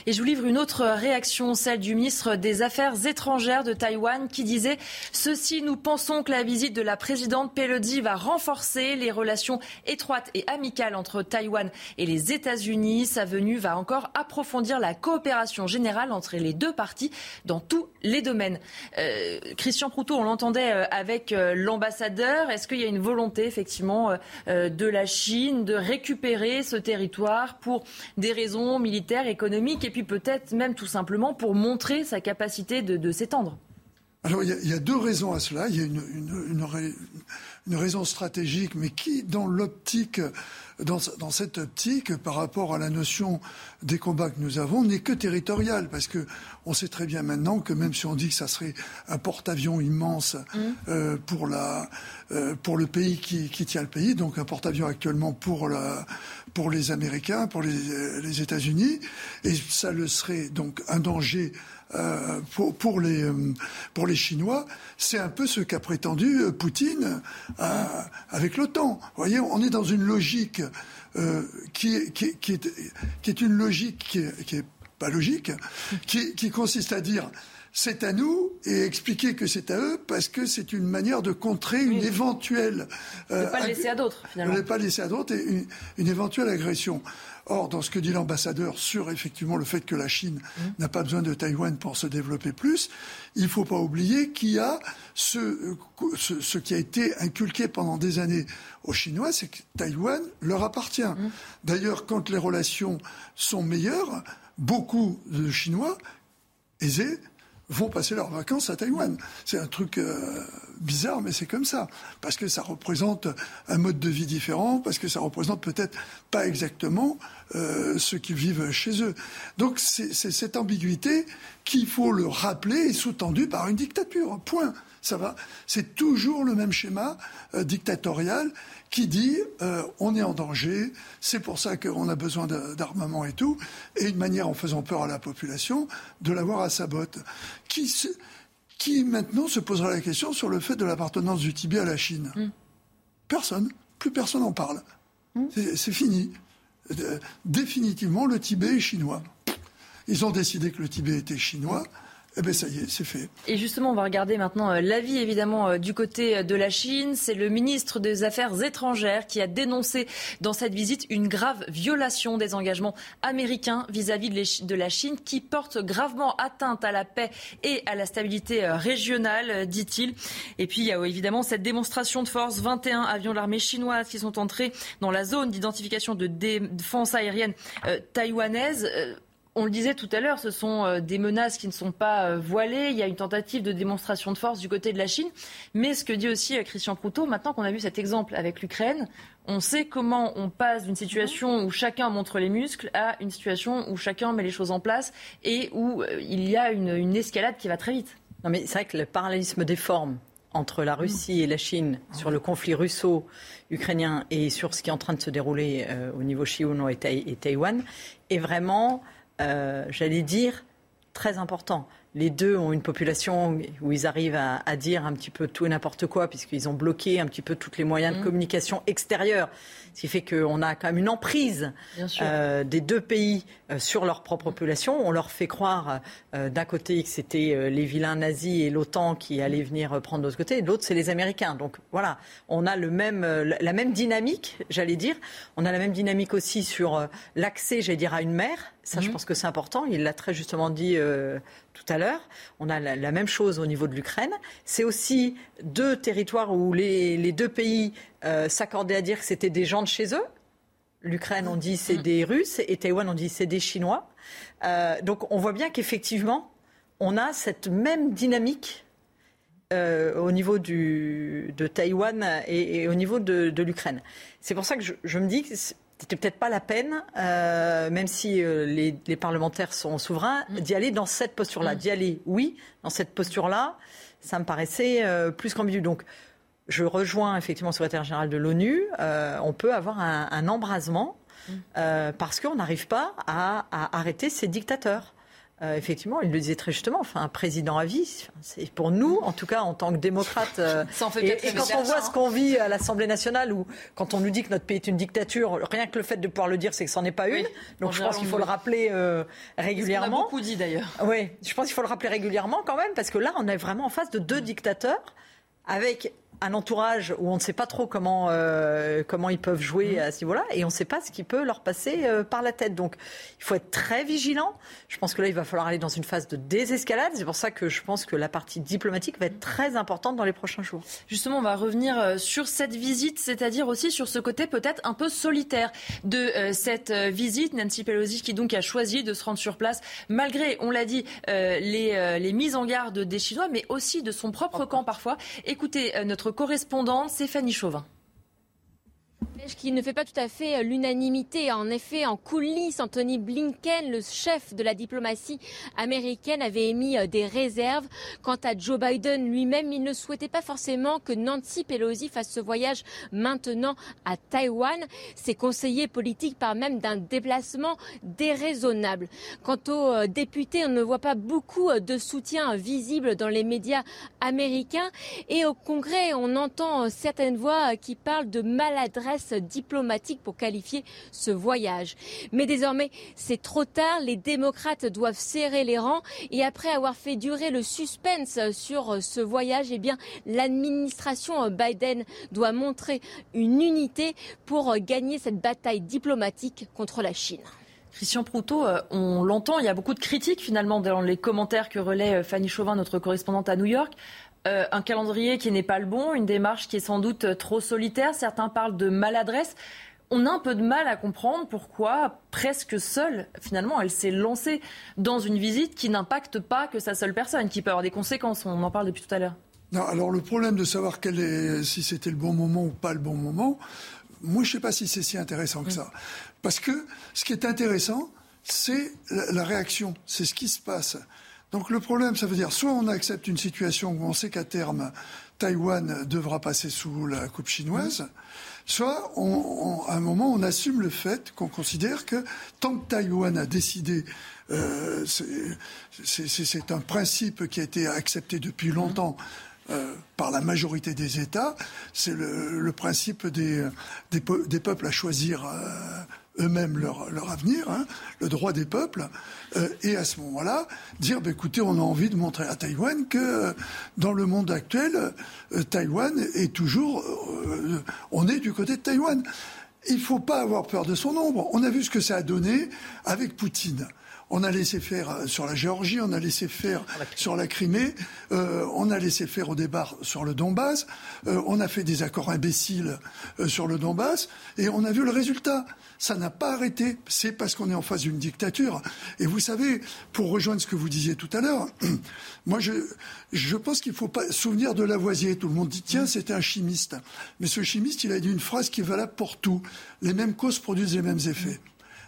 Et je vous livre une autre réaction, celle du ministre des Affaires étrangères de Taïwan, qui disait Ceci, nous pensons que la visite de la présidente Pelosi va renforcer les relations étroites et amicales entre Taïwan et les États-Unis. Sa venue va encore approfondir la coopération générale entre les deux parties dans tous les domaines. Euh, Christian Proutot, on l'entendait euh, avec euh, l'ambassadeur. Est-ce qu'il y a une volonté, effectivement, de la Chine de récupérer ce territoire pour des raisons militaires, économiques et puis peut-être même tout simplement pour montrer sa capacité de, s'étendre alors, il y, a, deux raisons à cela. Il y a une, raison stratégique, mais qui, dans l'optique dans, cette optique, par rapport à la notion des combats que nous avons, n'est que territorial, parce que on sait très bien maintenant que même si on dit que ça serait un porte-avions immense mmh. euh, pour la euh, pour le pays qui, qui, tient le pays, donc un porte-avions actuellement pour la pour les Américains, pour les, les États-Unis, et ça le serait donc un danger euh, pour, pour, les, euh, pour les Chinois, c'est un peu ce qu'a prétendu euh, Poutine avec l'OTAN. Vous voyez, on est dans une logique qui, qui, qui, est, qui, est, une logique qui est, qui est pas logique, qui, qui consiste à dire c'est à nous et expliquer que c'est à eux parce que c'est une manière de contrer une éventuelle. ne pas laisser à d'autres, finalement. Ne pas laisser à d'autres et une, une, éventuelle agression. Or, dans ce que dit l'ambassadeur sur effectivement le fait que la Chine mmh. n'a pas besoin de Taïwan pour se développer plus, il ne faut pas oublier qu'il y a ce, ce, qui a été inculqué pendant des années aux Chinois, c'est que Taïwan leur appartient. Mmh. D'ailleurs, quand les relations sont meilleures, beaucoup de Chinois aisés vont passer leurs vacances à Taïwan. C'est un truc euh, bizarre, mais c'est comme ça. Parce que ça représente un mode de vie différent, parce que ça représente peut-être pas exactement euh, ce qu'ils vivent chez eux. Donc c'est cette ambiguïté qu'il faut le rappeler sous-tendue par une dictature. Point. Ça va. C'est toujours le même schéma euh, dictatorial qui dit euh, on est en danger, c'est pour ça qu'on a besoin d'armement et tout, et une manière en faisant peur à la population de l'avoir à sa botte. Qui, qui maintenant se posera la question sur le fait de l'appartenance du Tibet à la Chine mm. Personne. Plus personne en parle. Mm. C'est fini. Euh, définitivement, le Tibet est chinois. Ils ont décidé que le Tibet était chinois. Eh bien, ça y est, c'est fait. Et justement, on va regarder maintenant euh, l'avis, évidemment, euh, du côté euh, de la Chine. C'est le ministre des Affaires étrangères qui a dénoncé dans cette visite une grave violation des engagements américains vis-à-vis de la Chine qui porte gravement atteinte à la paix et à la stabilité régionale, dit-il. Et puis, il y a évidemment cette démonstration de force. 21 avions de l'armée chinoise qui sont entrés dans la zone d'identification de défense aérienne taïwanaise. On le disait tout à l'heure, ce sont euh, des menaces qui ne sont pas euh, voilées. Il y a une tentative de démonstration de force du côté de la Chine. Mais ce que dit aussi euh, Christian Proutot, maintenant qu'on a vu cet exemple avec l'Ukraine, on sait comment on passe d'une situation où chacun montre les muscles à une situation où chacun met les choses en place et où il y a une, escalade qui va très vite. Non mais c'est vrai que le parallélisme des formes entre la Russie et la Chine sur le conflit russo-ukrainien et sur ce qui est en train de se dérouler au niveau Chiono et, et Taïwan est vraiment euh, j'allais dire, très important. Les deux ont une population où ils arrivent à, dire un petit peu tout et n'importe quoi, puisqu'ils ont bloqué un petit peu tous les moyens de mmh. communication extérieurs. Ce qui fait qu'on a quand même une emprise euh, des deux pays euh, sur leur propre population. On leur fait croire euh, d'un côté que c'était les vilains nazis et l'OTAN qui allaient venir prendre de l'autre côté, et de l'autre c'est les Américains. Donc voilà, on a le même, la même dynamique, j'allais dire. On a la même dynamique aussi sur l'accès, j'allais dire, à une mer. Ça, je mhm. pense que c'est important. Il l'a très justement dit tout à l'heure. On a la, même chose au niveau de l'Ukraine. C'est aussi deux territoires où les, les deux pays euh, s'accordaient à dire que c'était des gens de chez eux. L'Ukraine, on dit c'est des Russes, et Taïwan, on dit c'est des Chinois. Euh, donc on voit bien qu'effectivement, on a cette même dynamique euh, au niveau du, de Taïwan et, au niveau de, l'Ukraine. C'est pour ça que je, me dis que c'était peut-être pas la peine, euh, même si euh, les, parlementaires sont souverains, mm. d'y aller dans cette posture-là. Mm. D'y aller, oui, dans cette posture-là, ça me paraissait plus qu'ambigu. Donc, je rejoins effectivement le secrétaire général de l'ONU. on peut avoir un, embrasement mm. parce qu'on n'arrive pas à, arrêter ces dictateurs. Euh, effectivement, il le disait très justement, enfin, un président à vie, c'est pour nous, en tout cas en tant que démocrate. Euh, et, quand on voit ce qu'on vit à l'Assemblée nationale, ou quand on nous dit que notre pays est une dictature, rien que le fait de pouvoir le dire, c'est que c'en est pas une. Donc je pense qu'il faut le rappeler euh, régulièrement. On a beaucoup dit d'ailleurs. Oui, je pense qu'il faut le rappeler régulièrement quand même, parce que là, on est vraiment en face de deux dictateurs avec un entourage où on ne sait pas trop comment, euh, comment ils peuvent jouer mmh. à ce niveau-là et on ne sait pas ce qui peut leur passer euh, par la tête. Donc il faut être très vigilant. Je pense que là, il va falloir aller dans une phase de désescalade. C'est pour ça que je pense que la partie diplomatique va être très importante dans les prochains jours. Justement, on va revenir euh, sur cette visite, c'est-à-dire aussi sur ce côté peut-être un peu solitaire de cette visite. Nancy Pelosi qui donc a choisi de se rendre sur place malgré, on l'a dit, les, les mises en garde des Chinois, mais aussi de son propre camp parfois. Écoutez notre correspondante Stéphanie Chauvin qui ne fait pas tout à fait euh, l'unanimité. En effet, en coulisses, Anthony Blinken, le chef de la diplomatie américaine, avait émis euh, des réserves. Quant à Joe Biden lui-même, il ne souhaitait pas forcément que Nancy Pelosi fasse ce voyage maintenant à Taïwan. Ses conseillers politiques parlent même d'un déplacement déraisonnable. Quant aux euh, députés, on ne voit pas beaucoup de soutien visible dans les médias américains. Et au Congrès, on entend certaines voix qui parlent de maladresse diplomatique pour qualifier ce voyage. Mais désormais, c'est trop tard. Les démocrates doivent serrer les rangs et après avoir fait durer le suspense sur ce voyage, eh bien, l'administration Biden doit montrer une unité pour gagner cette bataille diplomatique contre la Chine. Christian Proutot, euh, on l'entend, il y a beaucoup de critiques finalement dans les commentaires que relaie euh, Fanny Chauvin, notre correspondante à New York. Euh, un calendrier qui n'est pas le bon, une démarche qui est sans doute trop solitaire. Certains parlent de maladresse. On a un peu de mal à comprendre pourquoi, presque seule, finalement, elle s'est lancée dans une visite qui n'impacte pas que sa seule personne, qui peut avoir des conséquences. On en parle depuis tout à l'heure. Non, alors le problème de savoir est, si c'était le bon moment ou pas le bon moment, moi je ne sais pas si c'est si intéressant que ça. Parce que ce qui est intéressant, c'est la réaction, c'est ce qui se passe. Donc le problème, ça veut dire soit on accepte une situation où on sait qu'à terme, Taïwan devra passer sous la coupe chinoise, soit à un moment, on assume le fait qu'on considère que tant que Taïwan a décidé, euh, c'est un principe qui a été accepté depuis longtemps. Euh, par la majorité des États, c'est le, principe des, des, peuples à choisir euh, eux-mêmes leur, leur avenir, hein, le droit des peuples, euh, et à ce moment-là, dire, bah, écoutez, on a envie de montrer à Taïwan que euh, dans le monde actuel, euh, Taïwan est toujours, on est du côté de Taïwan. Il ne faut pas avoir peur de son ombre. On a vu ce que ça a donné avec Poutine. On a laissé faire euh, sur la Géorgie, on a laissé faire sur la Crimée, euh, on a laissé faire au départ sur le Donbass, euh, on a fait des accords imbéciles sur le Donbass, et on a vu le résultat. Ça n'a pas arrêté. C'est parce qu'on est en face d'une dictature. Et vous savez, pour rejoindre ce que vous disiez tout à l'heure, moi je, je pense qu'il ne faut pas souvenir de Lavoisier. Tout le monde dit tiens, c'était un chimiste. Mais ce chimiste, il a dit une phrase qui est valable pour tout. Les mêmes causes produisent les mêmes effets.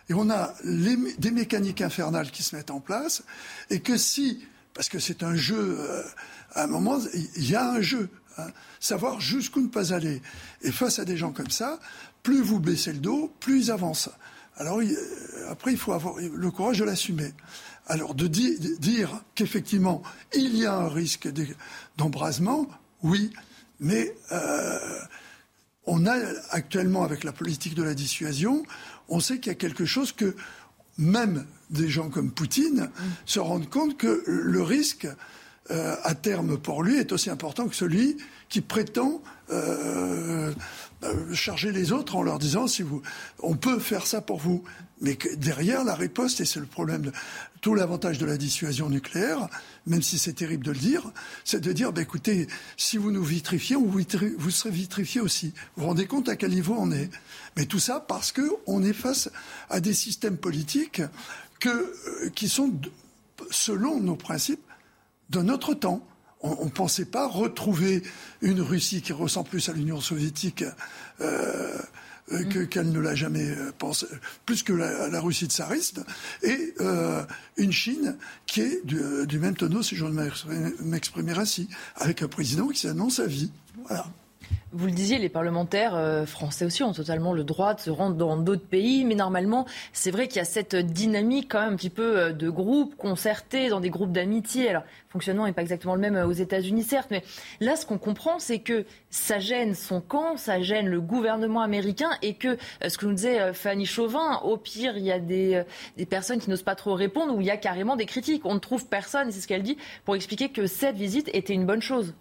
Et on a des mécaniques infernales qui se mettent en place, et que si, parce que c'est un jeu, euh, à un moment, il y a un jeu, hein, savoir jusqu'où ne pas aller. Et face à des gens comme ça, plus vous baissez le dos, plus ils avancent. Alors après, il faut avoir le courage de l'assumer. Alors de, dire qu'effectivement, il y a un risque d'embrasement, oui, mais euh, on a actuellement, avec la politique de la dissuasion, on sait qu'il y a quelque chose que même des gens comme Poutine se rendent compte que le risque euh, à terme pour lui est aussi important que celui qui prétend euh, euh, charger les autres en leur disant si vous, on peut faire ça pour vous, mais que derrière la riposte et c'est le problème de tout l'avantage de la dissuasion nucléaire, même si c'est terrible de le dire, c'est de dire bah, écoutez, si vous nous vitrifiez, vous, serez vitrifié aussi. Vous vous rendez compte à quel niveau on est? Mais tout ça parce que on est face à des systèmes politiques que, qui sont selon nos principes de notre temps on ne pensait pas retrouver une Russie qui ressemble plus à l'Union soviétique euh, mm. qu'elle ne l'a jamais pensé, plus que la, Russie tsariste, et une Chine qui est du, du même tonneau, si je m'exprimer ainsi, avec un président qui s'annonce à vie. Voilà. Vous le disiez, les parlementaires euh, français aussi ont totalement le droit de se rendre dans d'autres pays, mais normalement, c'est vrai qu'il y a cette dynamique quand même un petit peu euh, de groupe concertés, dans des groupes d'amitié. Alors, le fonctionnement n'est pas exactement le même euh, aux États-Unis, certes, mais là, ce qu'on comprend, c'est que ça gêne son camp, ça gêne le gouvernement américain, et que, ce que nous disait Fanny Chauvin, au pire, il y a des, des personnes qui n'osent pas trop répondre, ou il y a carrément des critiques. On ne trouve personne, c'est ce qu'elle dit, pour expliquer que cette visite était une bonne chose.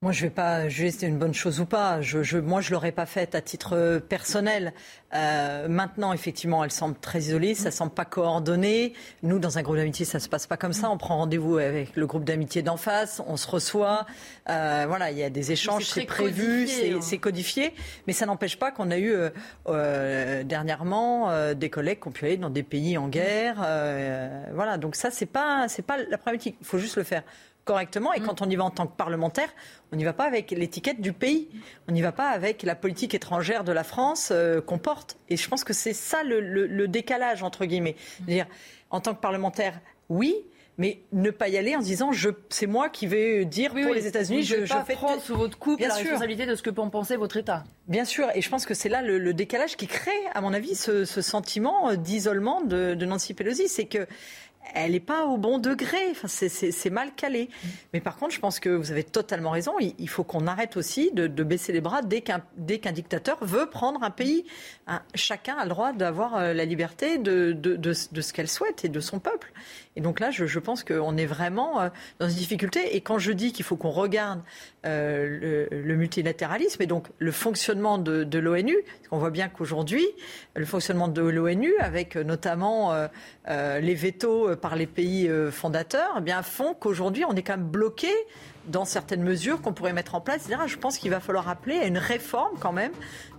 Moi, je ne vais pas juger si c'est une bonne chose ou pas. Je, je, moi, je l'aurais pas faite à titre euh, personnel. Euh, maintenant, effectivement, elle semble très isolée, ça semble pas coordonné. Nous, dans un groupe d'amitié, ça se passe pas comme ça. On prend rendez-vous avec le groupe d'amitié d'en face, on se reçoit. Euh, voilà, il y a des échanges, c'est prévu, hein. c'est codifié. Mais ça n'empêche pas qu'on a eu euh, euh dernièrement euh, des collègues qui ont pu aller dans des pays en guerre. voilà, donc ça, c'est pas, c'est pas la problématique. Il faut juste le faire correctement. Et mm. quand on y va en tant que parlementaire, on n'y va pas avec l'étiquette du pays. On n'y va pas avec la politique étrangère de la France euh, qu'on porte. Et je pense que c'est ça le, décalage, entre guillemets. Mm. dire, en tant que parlementaire, oui, mais ne pas y aller en se disant je c'est moi qui vais dire pour les États-Unis je, je, fais prendre sous votre coupe la responsabilité de ce que peut en penser votre État. Bien sûr, et je pense que c'est là le, décalage qui crée, à mon avis, ce, sentiment d'isolement de, de Nancy Pelosi, c'est que elle n'est pas au bon degré. C'est mal calé. Mais par contre, je pense que vous avez totalement raison. Il, faut qu'on arrête aussi de, baisser les bras dès qu'un dictateur veut prendre un pays. chacun a le droit d'avoir euh, la liberté de, de ce qu'elle souhaite et de son peuple. Et donc là, je, pense qu'on est vraiment euh, dans une difficulté. Et quand je dis qu'il faut qu'on regarde euh, le, multilatéralisme et donc le fonctionnement de, de l'ONU, on voit bien qu'aujourd'hui, le fonctionnement de l'ONU, avec notamment euh, les vétos par les pays euh, fondateurs, eh bien font qu'aujourd'hui, on est quand même bloqué dans certaines mesures qu'on pourrait mettre en place. Je pense qu'il va falloir appeler à une réforme quand même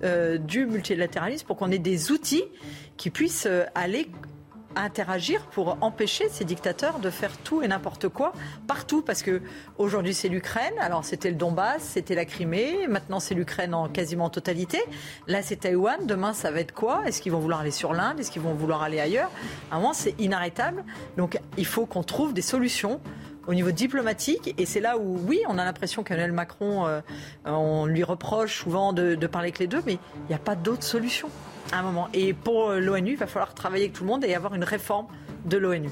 euh, du multilatéralisme pour qu'on ait des outils qui puissent aller interagir pour empêcher ces dictateurs de faire tout et n'importe quoi partout. Parce que aujourd'hui c'est l'Ukraine. Alors c'était le Donbass c'était la Crimée. Maintenant c'est l'Ukraine en quasiment totalité. Là c'est Taïwan. Demain ça va être quoi? Est-ce qu'ils vont vouloir aller sur l'Inde? Est-ce qu'ils vont vouloir aller ailleurs? À un moment c'est inarrêtable. Donc il faut qu'on trouve des solutions au niveau diplomatique. Et c'est là où, oui, on a l'impression qu'Emmanuel Macron, euh, on lui reproche souvent de, de parler avec les deux, mais il n'y a pas d'autre solution un moment. Et pour euh, l'ONU, il va falloir travailler avec tout le monde et avoir une réforme de l'ONU.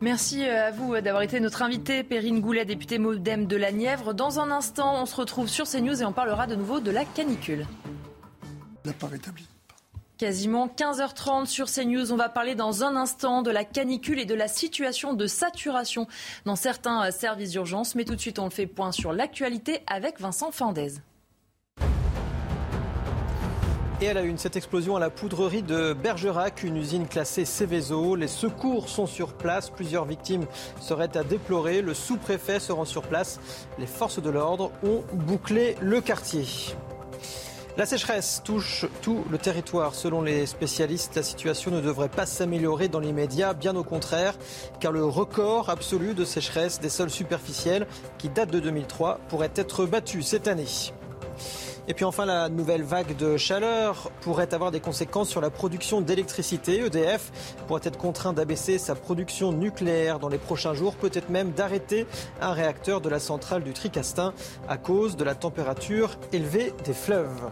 Merci euh, à vous euh, d'avoir été notre invité, Perrine Goulet, députée modem de la Nièvre. Dans un instant, on se retrouve sur CNews et on parlera de nouveau de la canicule. La part établie. Quasiment 15h30 sur CNews. On va parler dans un instant de la canicule et de la situation de saturation dans certains services d'urgence. Mais tout de suite, on le fait point sur l'actualité avec Vincent Fandez. Et elle a une, cette explosion à la poudrerie de Bergerac, une usine classée Céveso. Les secours sont sur place. Plusieurs victimes seraient à déplorer. Le sous-préfet se rend sur place. Les forces de l'ordre ont bouclé le quartier. La sécheresse touche tout le territoire. Selon les spécialistes, la situation ne devrait pas s'améliorer dans l'immédiat, bien au contraire, car le record absolu de sécheresse des sols superficiels, qui date de 2003, pourrait être battu cette année. Et puis enfin, la nouvelle vague de chaleur pourrait avoir des conséquences sur la production d'électricité. EDF pourrait être contraint d'abaisser sa production nucléaire dans les prochains jours, peut-être même d'arrêter un réacteur de la centrale du Tricastin à cause de la température élevée des fleuves.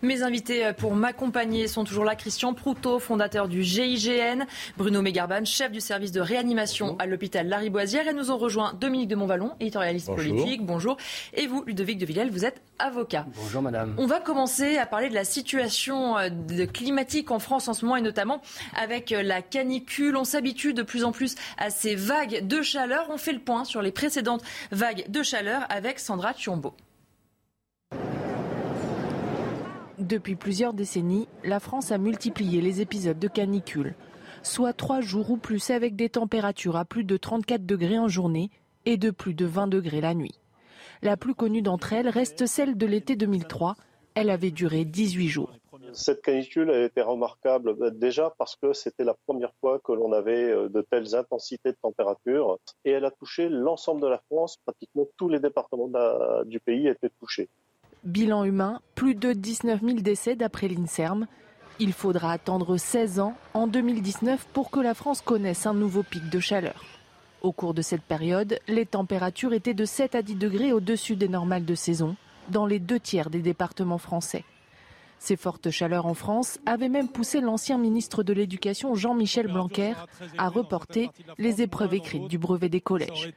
Mes invités euh, pour m'accompagner sont toujours là. Christian Proutot, fondateur du GIGN, Bruno Mégarban, chef du service de réanimation à l'hôpital Lariboisière. Et nous ont rejoint Dominique de Montvalon, éditorialiste politique. Bonjour. Et vous, Ludovic de Villel, vous êtes avocat. Bonjour madame. On va commencer à parler de la situation euh, climatique en France en ce moment et notamment avec euh, la canicule. On s'habitue de plus en plus à ces vagues de chaleur. On fait le point sur les précédentes vagues de chaleur avec Sandra Chiombo. Depuis plusieurs décennies, la France a multiplié les épisodes de canicule, soit trois jours ou plus avec des températures à plus de 34 degrés en journée et de plus de 20 degrés la nuit. La plus connue d'entre elles reste celle de l'été 2003. Elle avait duré 18 jours. Cette canicule a été remarquable euh, déjà parce que c'était la première fois que l'on avait euh, de telles intensités de température et elle a touché l'ensemble de la France. Pratiquement tous les départements du pays étaient touchés. Bilan humain, plus de 19 000 décès d'après l'INSERM. Il faudra attendre 16 ans en 2019 pour que la France connaisse un nouveau pic de chaleur. Au cours de cette période, les températures étaient de 7 à 10 degrés au-dessus des normales de saison dans les deux tiers des départements français. Ces fortes chaleurs en France avaient même poussé l'ancien ministre de l'Éducation Jean-Michel Blanquer à reporter les épreuves écrites du brevet des collèges.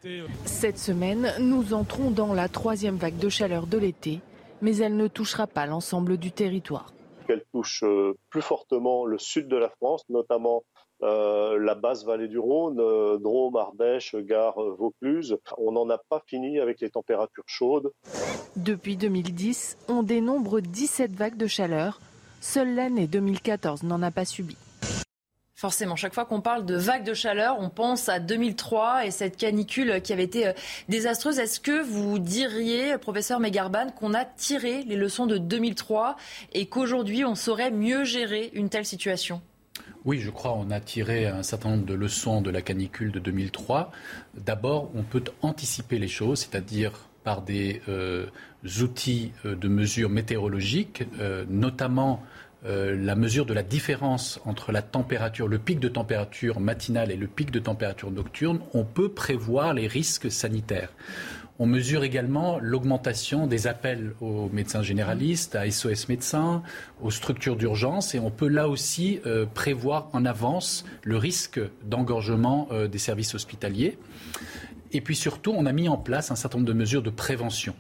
Cette semaine, nous entrons dans la troisième vague de chaleur de l'été, mais elle ne touchera pas l'ensemble du territoire. Elle touche euh, plus fortement le sud de la France, notamment euh, la basse vallée du Rhône, euh, Drôme, Ardèche, Gare, Vaucluse. On n'en a pas fini avec les températures chaudes. Depuis 2010, on dénombre 17 vagues de chaleur. Seule l'année 2014 n'en a pas subi. Forcément, chaque fois qu'on parle de vagues de chaleur, on pense à 2003 et cette canicule qui avait été désastreuse. Est-ce que vous diriez, professeur Megarban, qu'on a tiré les leçons de 2003 et qu'aujourd'hui on saurait mieux gérer une telle situation? Oui, je crois qu'on a tiré un certain nombre de leçons de la canicule de 2003. D'abord, on peut anticiper les choses, c'est-à-dire par des euh, outils euh, de mesure météorologique, euh, notamment la mesure de la différence entre la température, le pic de température matinale et le pic de température nocturne. On peut prévoir les risques sanitaires. On mesure également l'augmentation des appels aux médecins généralistes, à SOS médecins, aux structures d'urgence et on peut là aussi euh, prévoir en avance le risque d'engorgement euh, des services hospitaliers. Et puis surtout, on a mis en place un certain nombre de mesures de prévention.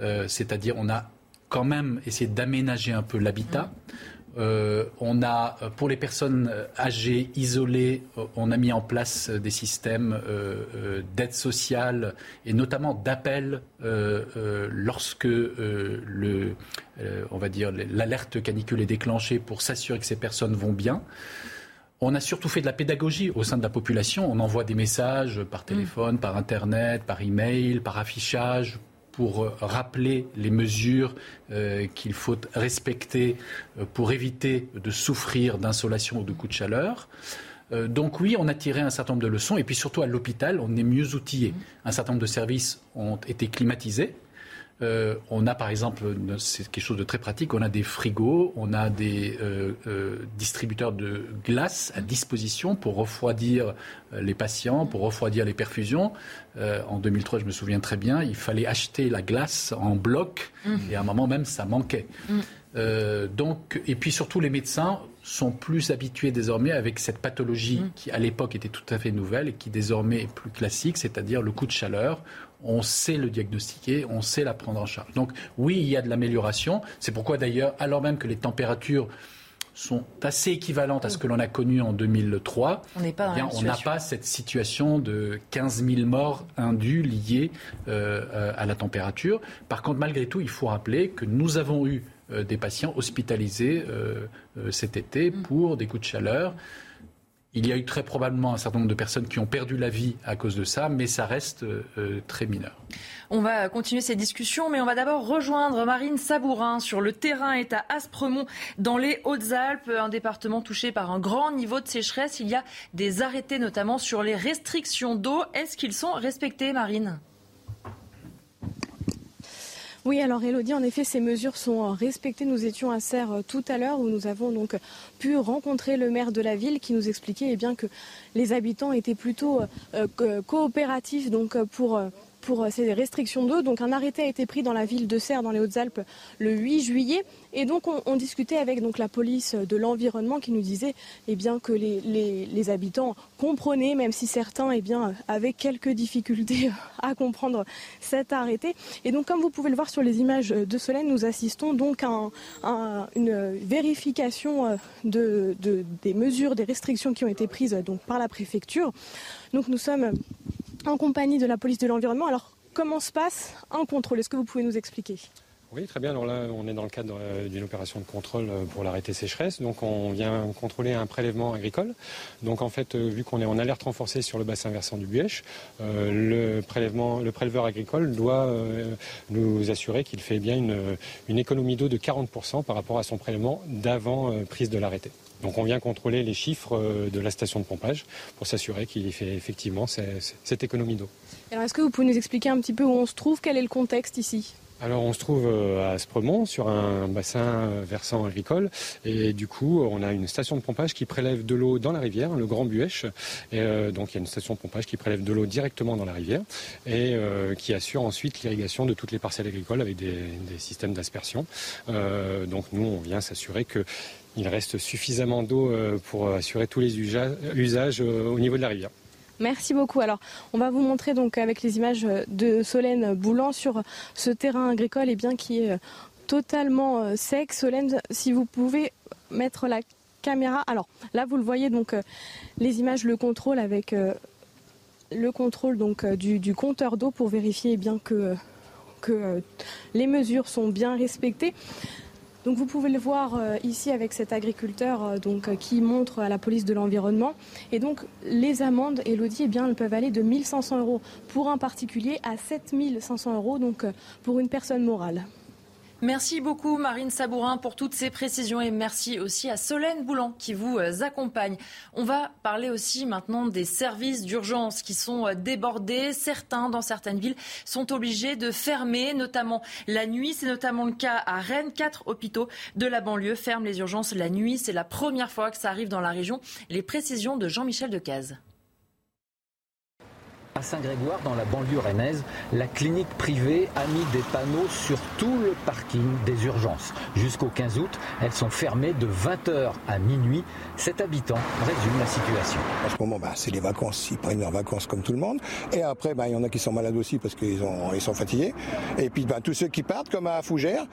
Euh, c'est-à-dire, on a quand même essayé d'aménager un peu l'habitat. Euh, on a, pour les personnes âgées, isolées, euh, on a mis en place des systèmes euh, d'aide sociale et notamment d'appel lorsque le, on va dire, l'alerte canicule est déclenchée pour s'assurer que ces personnes vont bien. On a surtout fait de la pédagogie au sein de la population. On envoie des messages par téléphone, par Internet, par email, par affichage pour euh, rappeler les mesures euh, qu'il faut respecter euh, pour éviter de souffrir d'insolation ou de coups de chaleur. donc oui, on a tiré un certain nombre de leçons et puis surtout à l'hôpital, on est mieux outillé. Un certain nombre de services ont été climatisés. Euh, on a par exemple, c'est quelque chose de très pratique, on a des frigos, on a des euh, euh, distributeurs de glace à disposition pour refroidir les patients, pour refroidir les perfusions. en 2003, je me souviens très bien, il fallait acheter la glace en bloc mmh. et à un moment même, ça manquait. Mmh. donc, et puis surtout, les médecins sont plus habitués désormais avec cette pathologie mmh. qui à l'époque était tout à fait nouvelle et qui désormais est plus classique, c'est-à-dire le coup de chaleur on sait le diagnostiquer, on sait la prendre en charge. Donc oui, il y a de l'amélioration. C'est pourquoi d'ailleurs, alors même que les températures sont assez équivalentes à ce que l'on a connu en 2003, on eh n'a pas cette situation de 15 000 morts indues liées euh, à la température. Par contre, malgré tout, il faut rappeler que nous avons eu euh, des patients hospitalisés euh, cet été mm. pour des coups de chaleur. Il y a eu très probablement un certain nombre de personnes qui ont perdu la vie à cause de ça, mais ça reste euh, très mineur. On va continuer ces discussions, mais on va d'abord rejoindre Marine Sabourin sur le terrain est à Aspremont, dans les Hautes-Alpes, un département touché par un grand niveau de sécheresse. Il y a des arrêtés notamment sur les restrictions d'eau. Est-ce qu'ils sont respectés, Marine? Oui, alors Elodie, en effet, ces mesures sont euh, respectées. Nous étions à Serres euh, tout à l'heure où nous avons donc pu rencontrer le maire de la ville qui nous expliquait eh bien, que les habitants étaient plutôt euh, coopératifs donc, pour pour ces restrictions d'eau. Donc un arrêté a été pris dans la ville de Serres, dans les Hautes-Alpes, le 8 juillet. Et donc on, discutait avec donc, la police de l'environnement qui nous disait eh bien, que les, les, habitants comprenaient, même si certains eh bien, avaient quelques difficultés à comprendre cet arrêté. Et donc comme vous pouvez le voir sur les images de Solène, nous assistons donc à, une vérification euh, de, de, des mesures, des restrictions qui ont été prises donc, par la préfecture. Donc nous sommes en compagnie de la police de l'environnement. Alors comment se passe un contrôle? Est-ce que vous pouvez nous expliquer? Oui, très bien. Alors là, on est dans le cadre euh, d'une opération de contrôle euh, pour l'arrêté sécheresse. Donc, on vient contrôler un prélèvement agricole. Donc, en fait, euh, vu qu'on est en alerte renforcée sur le bassin versant du Buèche, le prélèvement, le préleveur agricole doit nous assurer qu'il fait bien une économie d'eau de 40% par rapport à son prélèvement d'avant prise de l'arrêté. Donc on vient contrôler les chiffres de la station de pompage pour s'assurer qu'il fait effectivement cette économie d'eau. Alors est-ce que vous pouvez nous expliquer un petit peu où on se trouve? Quel est le contexte ici? Alors on se trouve euh, à Spremont sur un bassin euh, versant agricole et du coup on a une station de pompage qui prélève de l'eau dans la rivière, le Grand Buèche. Et euh, donc il y a une station de pompage qui prélève de l'eau directement dans la rivière et qui assure ensuite l'irrigation de toutes les parcelles agricoles avec des, systèmes d'aspersion. donc nous on vient s'assurer qu'il reste suffisamment d'eau pour assurer tous les usages au niveau de la rivière. Merci beaucoup. Alors, on va vous montrer donc avec les images de Solène Boulan sur ce terrain agricole et eh bien, qui est totalement euh, sec. Solène, si vous pouvez mettre la caméra. Alors, là, vous le voyez, donc euh, les images, le contrôle avec euh, le contrôle donc du, compteur d'eau pour vérifier eh bien que les mesures sont bien respectées. Donc vous pouvez le voir euh, ici avec cet agriculteur euh, donc, euh, qui montre à la police de l'environnement. Et donc les amendes, Elodie, eh bien, elles peuvent aller de 1500 euros pour un particulier à 7500 euros donc, pour une personne morale. Merci beaucoup Marine Sabourin pour toutes ces précisions et merci aussi à Solène Boulan qui vous euh, accompagne. On va parler aussi maintenant des services d'urgence qui sont euh, débordés. Certains, dans certaines villes, sont obligés de fermer, notamment la nuit. C'est notamment le cas à Rennes. Quatre hôpitaux de la banlieue ferment les urgences la nuit. C'est la première fois que ça arrive dans la région. Les précisions de Jean-Michel Decaze. À Saint-Grégoire, dans la banlieue rennaise, la clinique privée a mis des panneaux sur tout le parking des urgences. Jusqu'au 15 août, elles sont fermées de 20h à minuit. Cet habitant résume la situation. En ce moment, bah, c'est les vacances. Ils prennent leurs vacances comme tout le monde. Et après, bah, il y en a qui sont malades aussi parce qu'ils ils sont fatigués. Et puis, bah, tous ceux qui partent, comme à Fougères,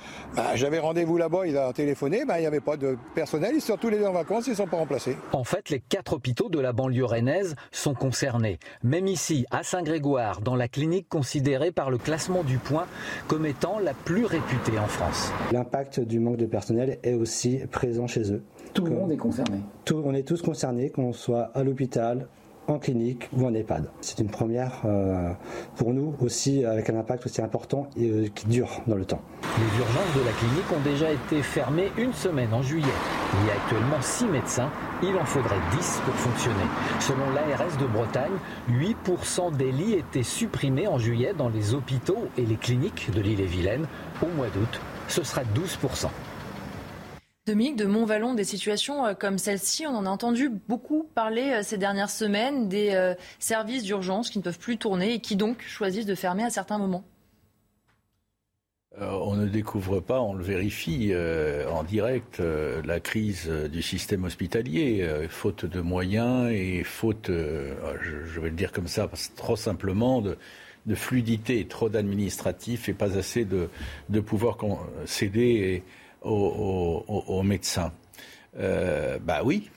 j'avais rendez-vous là-bas, ils ont téléphoné, il n'y avait pas de personnel. Ils sont tous les deux en vacances, ils ne sont pas remplacés. En fait, les quatre hôpitaux de la banlieue rennaise sont concernés. Même ici, à Saint-Grégoire, dans la clinique considérée par le classement du point comme étant la plus réputée en France. L'impact du manque de personnel est aussi présent chez eux. Tout le monde est concerné. on est tous concernés, qu'on soit à l'hôpital, en clinique ou en EHPAD. C'est une première euh, pour nous aussi avec un impact aussi important et euh, qui dure dans le temps. Les urgences de la clinique ont déjà été fermées une semaine en juillet. Il y a actuellement 6 médecins, il en faudrait 10 pour fonctionner. Selon l'ARS de Bretagne, 8% des lits étaient supprimés en juillet dans les hôpitaux et les cliniques de l'île et Vilaine. Au mois d'août, ce sera 12%. De Montvallon, des situations euh, comme celle-ci, on en a entendu beaucoup parler euh, ces dernières semaines, des euh, services d'urgence qui ne peuvent plus tourner et qui donc choisissent de fermer à certains moments. on ne découvre pas, on le vérifie en direct, la crise du système hospitalier, faute de moyens et faute, je, vais le dire comme ça, trop simplement de, fluidité, trop d'administratifs et pas assez de, de pouvoir céder aux, médecins euh, Bah oui.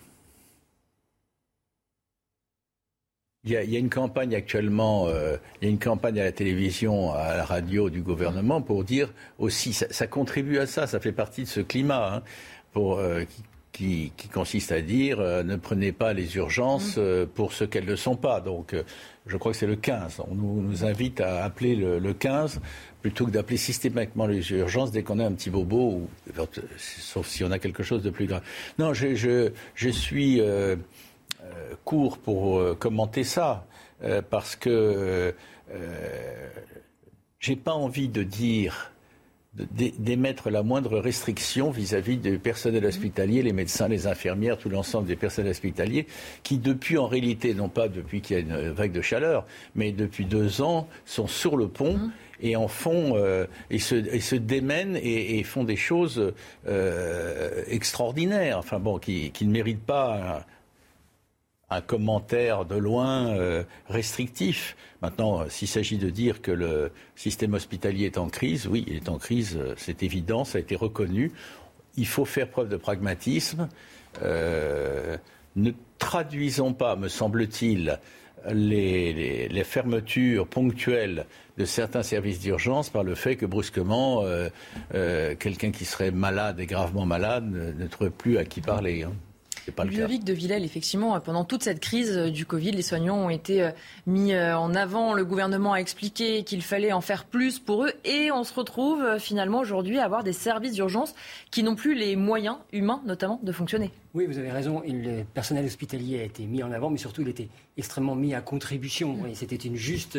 Il y, a, une campagne actuellement, euh, il y a une campagne à la télévision, à la radio du gouvernement pour dire aussi, ça, contribue à ça, ça fait partie de ce climat, hein, pour, euh, qui, consiste à dire ne prenez pas les urgences mmh. pour ce qu'elles ne sont pas. Donc je crois que c'est le 15. On nous, invite à appeler le, le 15 plutôt que d'appeler systématiquement les urgences dès qu'on a un petit bobo, ou, sauf si on a quelque chose de plus grave. Non, je, je, je suis euh, euh court pour euh, commenter ça, parce que j'ai pas envie de dire d'émettre la moindre restriction vis-à-vis du personnel hospitalier, les médecins, les infirmières, tout l'ensemble des personnels hospitaliers, qui depuis en réalité, non pas depuis qu'il y a une vague de chaleur, mais depuis deux ans, sont sur le pont. Mmh et en font euh, se, démènent et, font des choses euh, extraordinaires, enfin bon, qui, ne méritent pas un, commentaire de loin euh, restrictif. Maintenant, s'il s'agit de dire que le système hospitalier est en crise, oui, il est en crise, c'est évident, ça a été reconnu. Il faut faire preuve de pragmatisme. ne traduisons pas, me semble-t-il, les, fermetures ponctuelles de certains services d'urgence par le fait que brusquement, quelqu'un qui serait malade et gravement malade ne, ne trouve plus à qui parler. Hein. Ludovic de Villèle, effectivement, pendant toute cette crise euh, du Covid, les soignants ont été euh, mis euh, en avant. Le gouvernement a expliqué qu'il fallait en faire plus pour eux. Et on se retrouve finalement aujourd'hui à avoir des services d'urgence qui n'ont plus les moyens humains, notamment, de fonctionner. Oui, vous avez raison. Le personnel hospitalier a été mis en avant, mais surtout, il était extrêmement mis à contribution. C'était une juste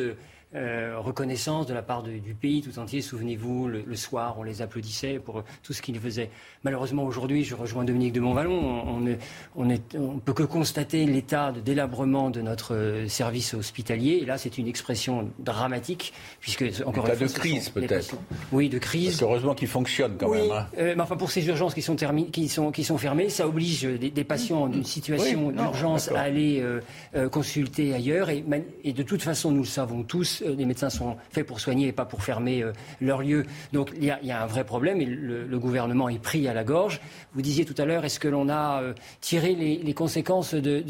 euh, reconnaissance de la part du pays tout entier. Souvenez-vous, le, soir, on les applaudissait pour tout ce qu'ils faisaient. Malheureusement, aujourd'hui, je rejoins Dominique de Montvalon, on ne on, on peut que constater l'état de délabrement de notre euh, service hospitalier. Et là, c'est une expression dramatique, puisque encore une fois, de crise peut-être. Oui, de crise. heureusement qu'il fonctionne quand même. Hein. Euh, mais enfin, pour ces urgences qui sont, qui sont, qui sont fermées, ça oblige des, patients d'une situation d'urgence à aller consulter ailleurs. Et, et de toute façon, nous le savons tous, euh, les médecins sont faits pour soigner et pas pour fermer euh, leur lieu. Donc il y, a, un vrai problème et le, gouvernement est pris à la gorge. Vous disiez tout à l'heure, est-ce que l'on a euh, tiré les, conséquences de,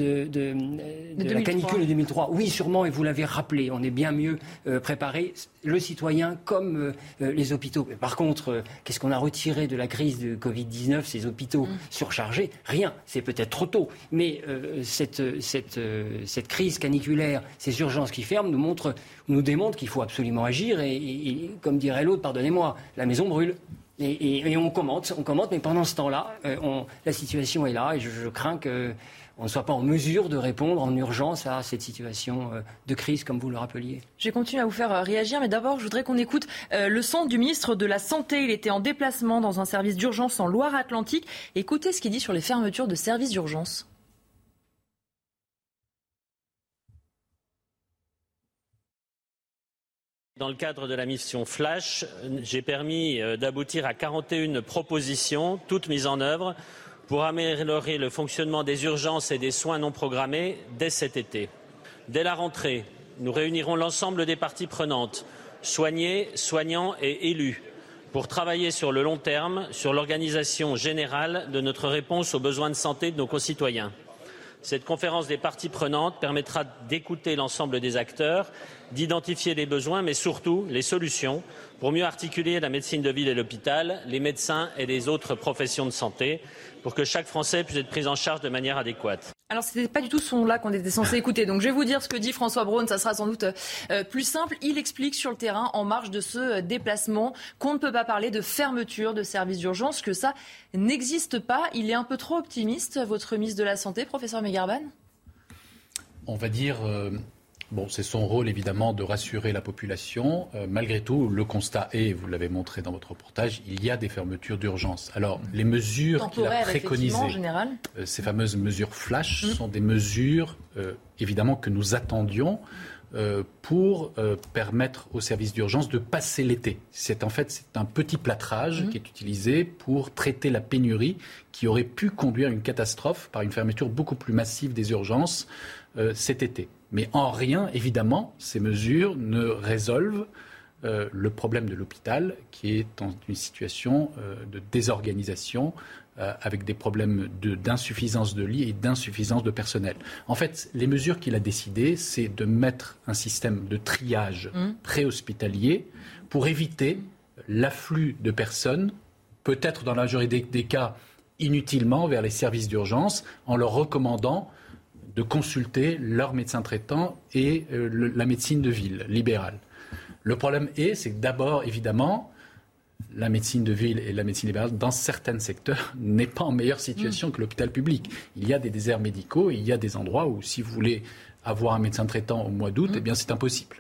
la canicule de 2003 Oui, sûrement, et vous l'avez rappelé, on est bien mieux préparé, le citoyen comme les hôpitaux. par contre, qu'est-ce qu'on a retiré de la crise de Covid-19, ces hôpitaux mm. surchargés? Rien, c'est peut-être trop tôt, mais cette, cette, cette crise caniculaire, ces urgences qui ferment, nous montrent, nous démontre qu'il faut absolument agir. Et, comme dirait l'autre, pardonnez-moi, la maison brûle. Et, on commente, on commente, mais pendant ce temps-là, euh, la situation est là, et je, crains qu'on ne soit pas en mesure de répondre en urgence à cette situation euh, de crise, comme vous le rappeliez. Je vais continuer à vous faire euh, réagir, mais d'abord, je voudrais qu'on écoute le son du ministre de la Santé. Il était en déplacement dans un service d'urgence en Loire-Atlantique. Écoutez ce qu'il dit sur les fermetures de services d'urgence. Dans le cadre de la mission Flash, j'ai permis euh, d'aboutir à 41 propositions, toutes mises en œuvre, pour améliorer le fonctionnement des urgences et des soins non programmés dès cet été. Dès la rentrée, nous réunirons l'ensemble des parties prenantes, soignés, soignants et élus, pour travailler sur le long terme sur l'organisation générale de notre réponse aux besoins de santé de nos concitoyens. Cette conférence des parties prenantes permettra d'écouter l'ensemble des acteurs, d'identifier les besoins, mais surtout les solutions pour mieux articuler la médecine de ville et l'hôpital, les médecins et les autres professions de santé, pour que chaque Français puisse être pris en charge de manière adéquate. Alors, ce n'était pas du tout ce son-là qu'on était censé écouter. Donc, je vais vous dire ce que dit François Braun. Ça sera sans doute euh, plus simple. Il explique sur le terrain, en marge de ce euh, déplacement, qu'on ne peut pas parler de fermeture de services d'urgence, que ça n'existe pas. Il est un peu trop optimiste, votre ministre de la Santé, professeur Megarban? On va dire. Euh, Bon, c'est son rôle évidemment de rassurer la population. Euh, malgré tout, le constat est, vous l'avez montré dans votre reportage, il y a des fermetures d'urgence. Alors, les mesures qu'il a préconisées, euh, ces fameuses mesures flash, mmh. sont des mesures euh, évidemment que nous attendions pour permettre aux services d'urgence de passer l'été. C'est en fait c'est un petit plâtrage mmh. qui est utilisé pour traiter la pénurie qui aurait pu conduire à une catastrophe par une fermeture beaucoup plus massive des urgences cet été. Mais en rien, évidemment, ces mesures ne résolvent euh, le problème de l'hôpital, qui est dans une situation euh, de désorganisation, euh, avec des problèmes d'insuffisance de, lits et d'insuffisance de personnel. En fait, les mesures qu'il a décidées, c'est de mettre un système de triage mmh. préhospitalier pour éviter l'afflux de personnes, peut-être dans la majorité des cas inutilement, vers les services d'urgence, en leur recommandant de consulter leur médecin traitant et euh, la médecine de ville libérale. Le problème est, c'est que d'abord, évidemment, la médecine de ville et la médecine libérale, dans certains secteurs, n'est pas en meilleure situation mm. que l'hôpital public. Il y a des déserts médicaux, il y a des endroits où, si vous voulez avoir un médecin traitant au mois d'août, mm. eh bien, c'est impossible.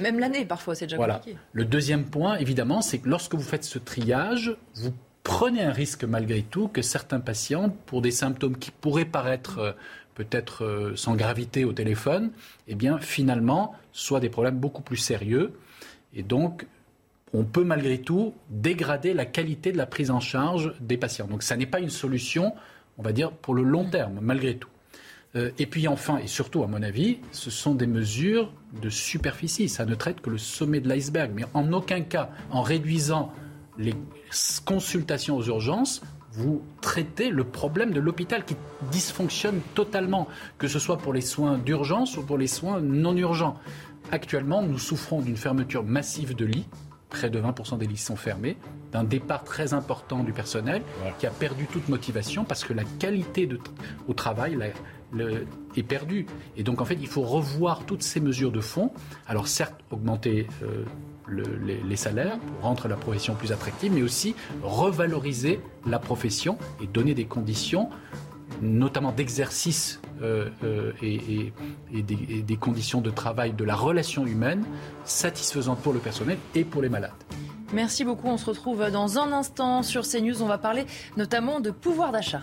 Même l'année, parfois, c'est déjà voilà. compliqué. Le deuxième point, évidemment, c'est que lorsque vous faites ce triage, vous prenez un risque malgré tout que certains patients, pour des symptômes qui pourraient paraître euh, peut-être euh, sans gravité au téléphone, eh bien finalement, soit des problèmes beaucoup plus sérieux. Et donc, on peut malgré tout dégrader la qualité de la prise en charge des patients. Donc ça n'est pas une solution, on va dire, pour le long terme, malgré tout. Euh, et puis enfin, et surtout à mon avis, ce sont des mesures de superficie. Ça ne traite que le sommet de l'iceberg. Mais en aucun cas, en réduisant les consultations aux urgences, vous traitez le problème de l'hôpital qui dysfonctionne totalement, que ce soit pour les soins d'urgence ou pour les soins non urgents. Actuellement, nous souffrons d'une fermeture massive de lits. Près de 20% des lits sont fermés, d'un départ très important du personnel qui a perdu toute motivation parce que la qualité de, au travail est perdue. Et donc, en fait, il faut revoir toutes ces mesures de fond. Alors, certes, augmenter euh, les, salaires pour rendre la profession plus attractive, mais aussi revaloriser la profession et donner des conditions, notamment d'exercice euh, euh, et, des, conditions de travail de la relation humaine satisfaisantes pour le personnel et pour les malades. Merci beaucoup. On se retrouve dans un instant sur CNews. On va parler notamment de pouvoir d'achat.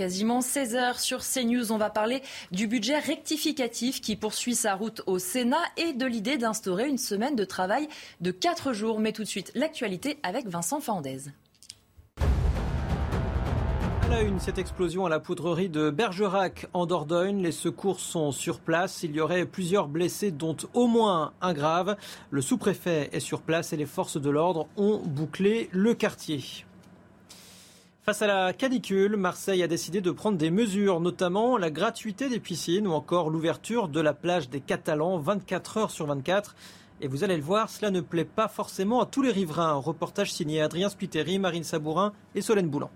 Quasiment 16 heures sur CNews, on va parler du budget rectificatif qui poursuit sa route au Sénat et de l'idée d'instaurer une semaine de travail de 4 jours. Mais tout de suite, l'actualité avec Vincent Fandez. À la une, cette explosion à la poudrerie de Bergerac en Dordogne. Les secours sont sur place. Il y aurait plusieurs blessés, dont au moins un grave. Le sous-préfet est sur place et les forces de l'ordre ont bouclé le quartier. Face à la canicule, Marseille a décidé de prendre des mesures, notamment la gratuité des piscines ou encore l'ouverture de la plage des Catalans 24 heures sur 24. Et vous allez le voir, cela ne plaît pas forcément à tous les riverains. reportage signé Adrien Spiteri, Marine Sabourin et Solène Boulan.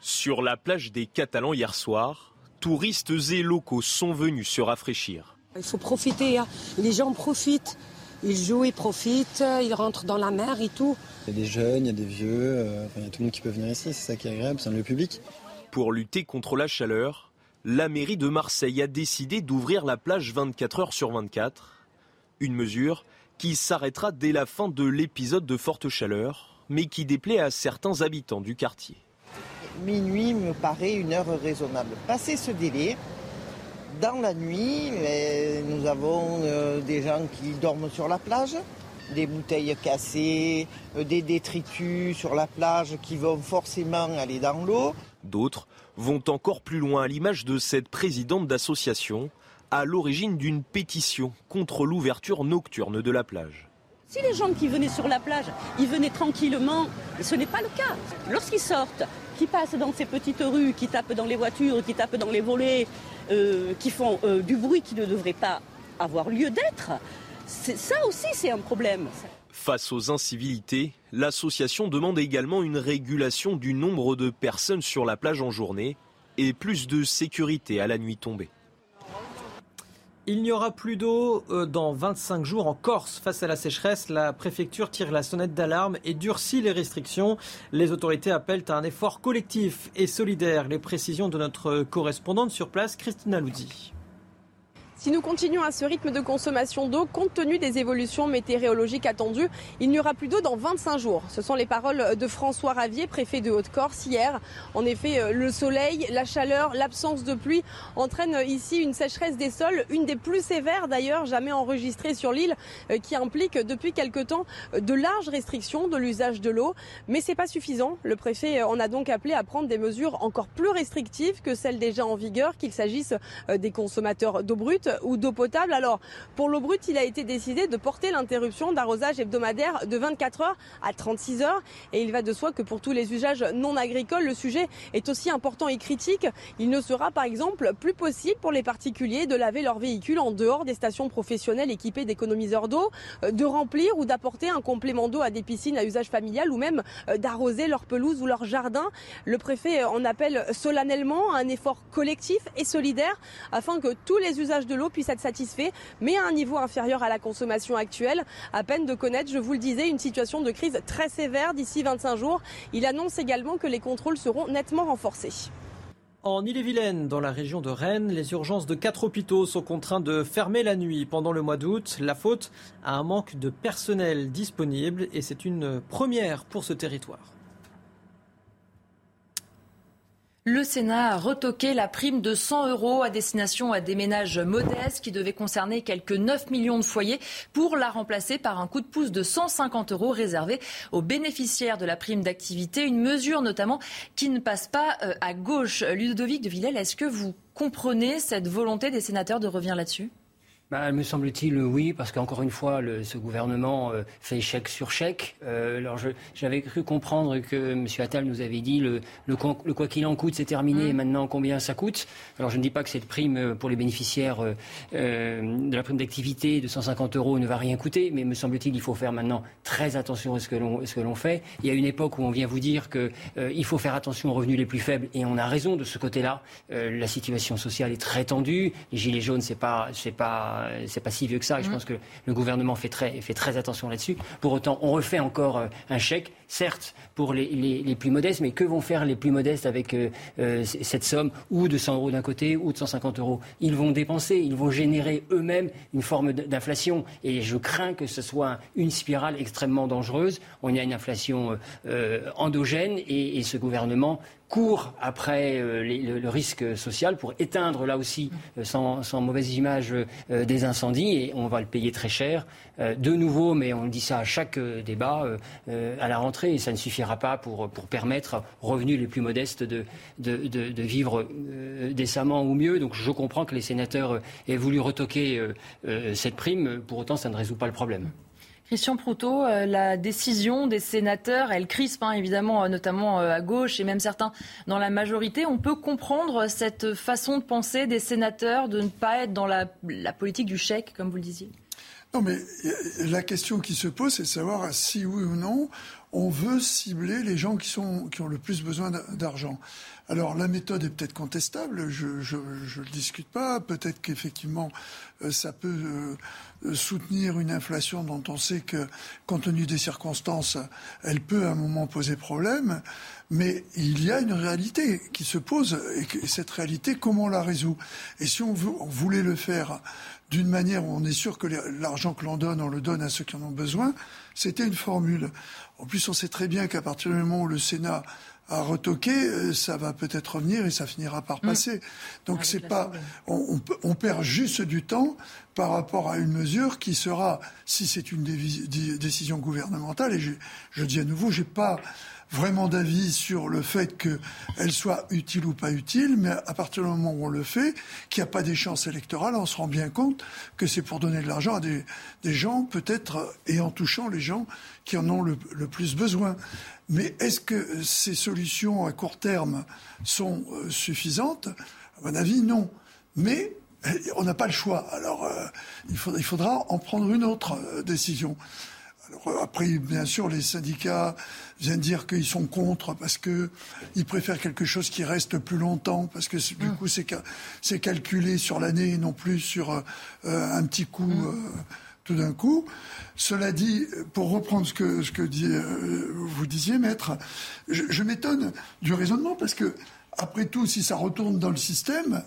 Sur la plage des Catalans hier soir, touristes et locaux sont venus se rafraîchir. Il faut profiter, hein. les gens profitent. Ils jouent, ils profitent, ils rentrent dans la mer et tout. Il y a des jeunes, il y a des vieux, euh, il y a tout le monde qui peut venir ici, c'est ça qui est agréable, c'est un lieu public. Pour lutter contre la chaleur, la mairie de Marseille a décidé d'ouvrir la plage 24 heures sur 24. Une mesure qui s'arrêtera dès la fin de l'épisode de forte chaleur, mais qui déplaît à certains habitants du quartier. Minuit me paraît une heure raisonnable. Passer ce délai, dans la nuit, nous avons euh, des gens qui dorment sur la plage, des bouteilles cassées, euh, des détritus sur la plage qui vont forcément aller dans l'eau. D'autres vont encore plus loin à l'image de cette présidente d'association à l'origine d'une pétition contre l'ouverture nocturne de la plage. Si les gens qui venaient sur la plage, ils venaient tranquillement, ce n'est pas le cas. Lorsqu'ils sortent, qui passent dans ces petites rues, qui tapent dans les voitures, qui tapent dans les volets, euh, qui font euh, du bruit qui ne devrait pas avoir lieu d'être, ça aussi c'est un problème. Face aux incivilités, l'association demande également une régulation du nombre de personnes sur la plage en journée et plus de sécurité à la nuit tombée. Il n'y aura plus d'eau euh, dans 25 jours en Corse. Face à la sécheresse, la préfecture tire la sonnette d'alarme et durcit les restrictions. Les autorités appellent à un effort collectif et solidaire. Les précisions de notre correspondante sur place, Christina Loudi. Si nous continuons à ce rythme de consommation d'eau, compte tenu des évolutions météorologiques attendues, il n'y aura plus d'eau dans 25 jours. Ce sont les paroles de François Ravier, préfet de Haute-Corse, hier. En effet, euh, le soleil, la chaleur, l'absence de pluie entraînent ici une sécheresse des sols, une des plus sévères d'ailleurs jamais enregistrée sur l'île, euh, qui implique depuis quelque temps de larges restrictions de l'usage de l'eau. Mais c'est pas suffisant. Le préfet en a donc appelé à prendre des mesures encore plus restrictives que celles déjà en vigueur, qu'il s'agisse euh, des consommateurs d'eau brute ou d'eau potable. Alors, pour l'eau brute, il a été décidé de porter l'interruption d'arrosage hebdomadaire de 24 heures à 36 heures. Et il va de soi que pour tous les usages non agricoles, le sujet est aussi important et critique. Il ne sera par exemple plus possible pour les particuliers de laver leur véhicule en dehors des stations professionnelles équipées d'économiseurs d'eau, euh, de remplir ou d'apporter un complément d'eau à des piscines à usage familial ou même euh, d'arroser leur pelouse ou leur jardin. Le préfet en appelle solennellement à un effort collectif et solidaire afin que tous les usages de l'eau puisse être satisfait, mais à un niveau inférieur à la consommation actuelle. À peine de connaître, je vous le disais, une situation de crise très sévère d'ici 25 jours. Il annonce également que les contrôles seront nettement renforcés. En Ille-et-Vilaine, dans la région de Rennes, les urgences de quatre hôpitaux sont contraints de fermer la nuit pendant le mois d'août. La faute à un manque de personnel disponible et c'est une première pour ce territoire. Le Sénat a retoqué la prime de 100 euros à destination à des ménages modestes qui devait concerner quelques 9 millions de foyers pour la remplacer par un coup de pouce de 150 euros réservé aux bénéficiaires de la prime d'activité. Une mesure notamment qui ne passe pas euh, à gauche. Ludovic de Villel, est-ce que vous comprenez cette volonté des sénateurs de revenir là-dessus? Bah, me semble-t-il, oui, parce qu'encore une fois, le, ce gouvernement euh, fait chèque sur chèque. Euh, alors, j'avais cru comprendre que M. Attal nous avait dit le, le, le quoi qu'il en coûte, c'est terminé, et mmh. maintenant combien ça coûte? Alors, je ne dis pas que cette prime euh, pour les bénéficiaires de la prime d'activité de 150 euros ne va rien coûter, mais me semble-t-il, il faut faire maintenant très attention à ce que l'on fait. Il y a une époque où on vient vous dire qu'il faut faire attention aux revenus les plus faibles, et on a raison de ce côté-là. la situation sociale est très tendue. Les gilets jaunes, c'est pas, c'est pas c'est pas si vieux que ça. Et je mm. pense que le gouvernement fait très, fait très attention là-dessus. Pour autant, on refait encore euh, un chèque, certes pour les, plus modestes, mais que vont faire les plus modestes avec euh, euh, cette somme, ou de 100 euros d'un côté, ou de 150 euros? Ils vont dépenser, ils vont générer eux-mêmes une forme d'inflation. Et je crains que ce soit une spirale extrêmement dangereuse. On a une inflation endogène et, ce gouvernement court après euh, le, risque social pour éteindre là aussi, euh, sans, mauvaise image, euh, des incendies et on va le payer très cher. De nouveau, mais on dit ça à chaque débat, à la rentrée, et ça ne suffira pas pour, permettre aux revenus les plus modestes de, vivre décemment ou mieux. Donc je comprends que les sénateurs aient voulu retoquer cette prime, pour autant ça ne résout pas le problème. Christian Proutot, euh, la décision des sénateurs, elle crispe hein, évidemment, euh, notamment euh, à gauche et même certains dans la majorité. On peut comprendre cette façon de penser des sénateurs de ne pas être dans la, politique du chèque, comme vous le disiez Non, mais la question qui se pose, c'est de savoir si oui ou non on veut cibler les gens qui, sont, qui ont le plus besoin d'argent. Alors la méthode est peut-être contestable, je ne le discute pas. Peut-être qu'effectivement euh, ça peut euh, soutenir une inflation dont on sait que, compte tenu des circonstances, elle peut à un moment poser problème. Mais il y a une réalité qui se pose et cette réalité, comment on la résout? Et si on, veut, on voulait le faire d'une manière où on est sûr que l'argent que l'on donne, on le donne à ceux qui en ont besoin, c'était une formule. En plus, on sait très bien qu'à partir du moment où le Sénat a retoqué, euh, ça va peut-être revenir et ça finira par mm. passer. Donc c'est pas, on, on, perd juste du temps par rapport à une mesure qui sera, si c'est une décision gouvernementale, et je, je dis à nouveau, j'ai pas vraiment d'avis sur le fait qu'elle soit utile ou pas utile, mais à partir du moment où on le fait, qu'il n'y a pas d'échéance électorale, on se rend bien compte que c'est pour donner de l'argent à des, gens, peut-être, et en touchant les gens qui en ont le, plus besoin. Mais est-ce que ces solutions à court terme sont euh, suffisantes? À mon avis, non. Mais on n'a pas le choix. Alors, euh, il, faudra, en prendre une autre euh, décision. Après, bien sûr, les syndicats viennent dire qu'ils sont contre parce qu'ils préfèrent quelque chose qui reste plus longtemps, parce que du mmh. coup, c'est calculé sur l'année et non plus sur euh, un petit coup mmh. euh, tout d'un coup. Cela dit, pour reprendre ce que, ce que dit, euh, vous disiez, maître, je, je m'étonne du raisonnement parce que, après tout, si ça retourne dans le système,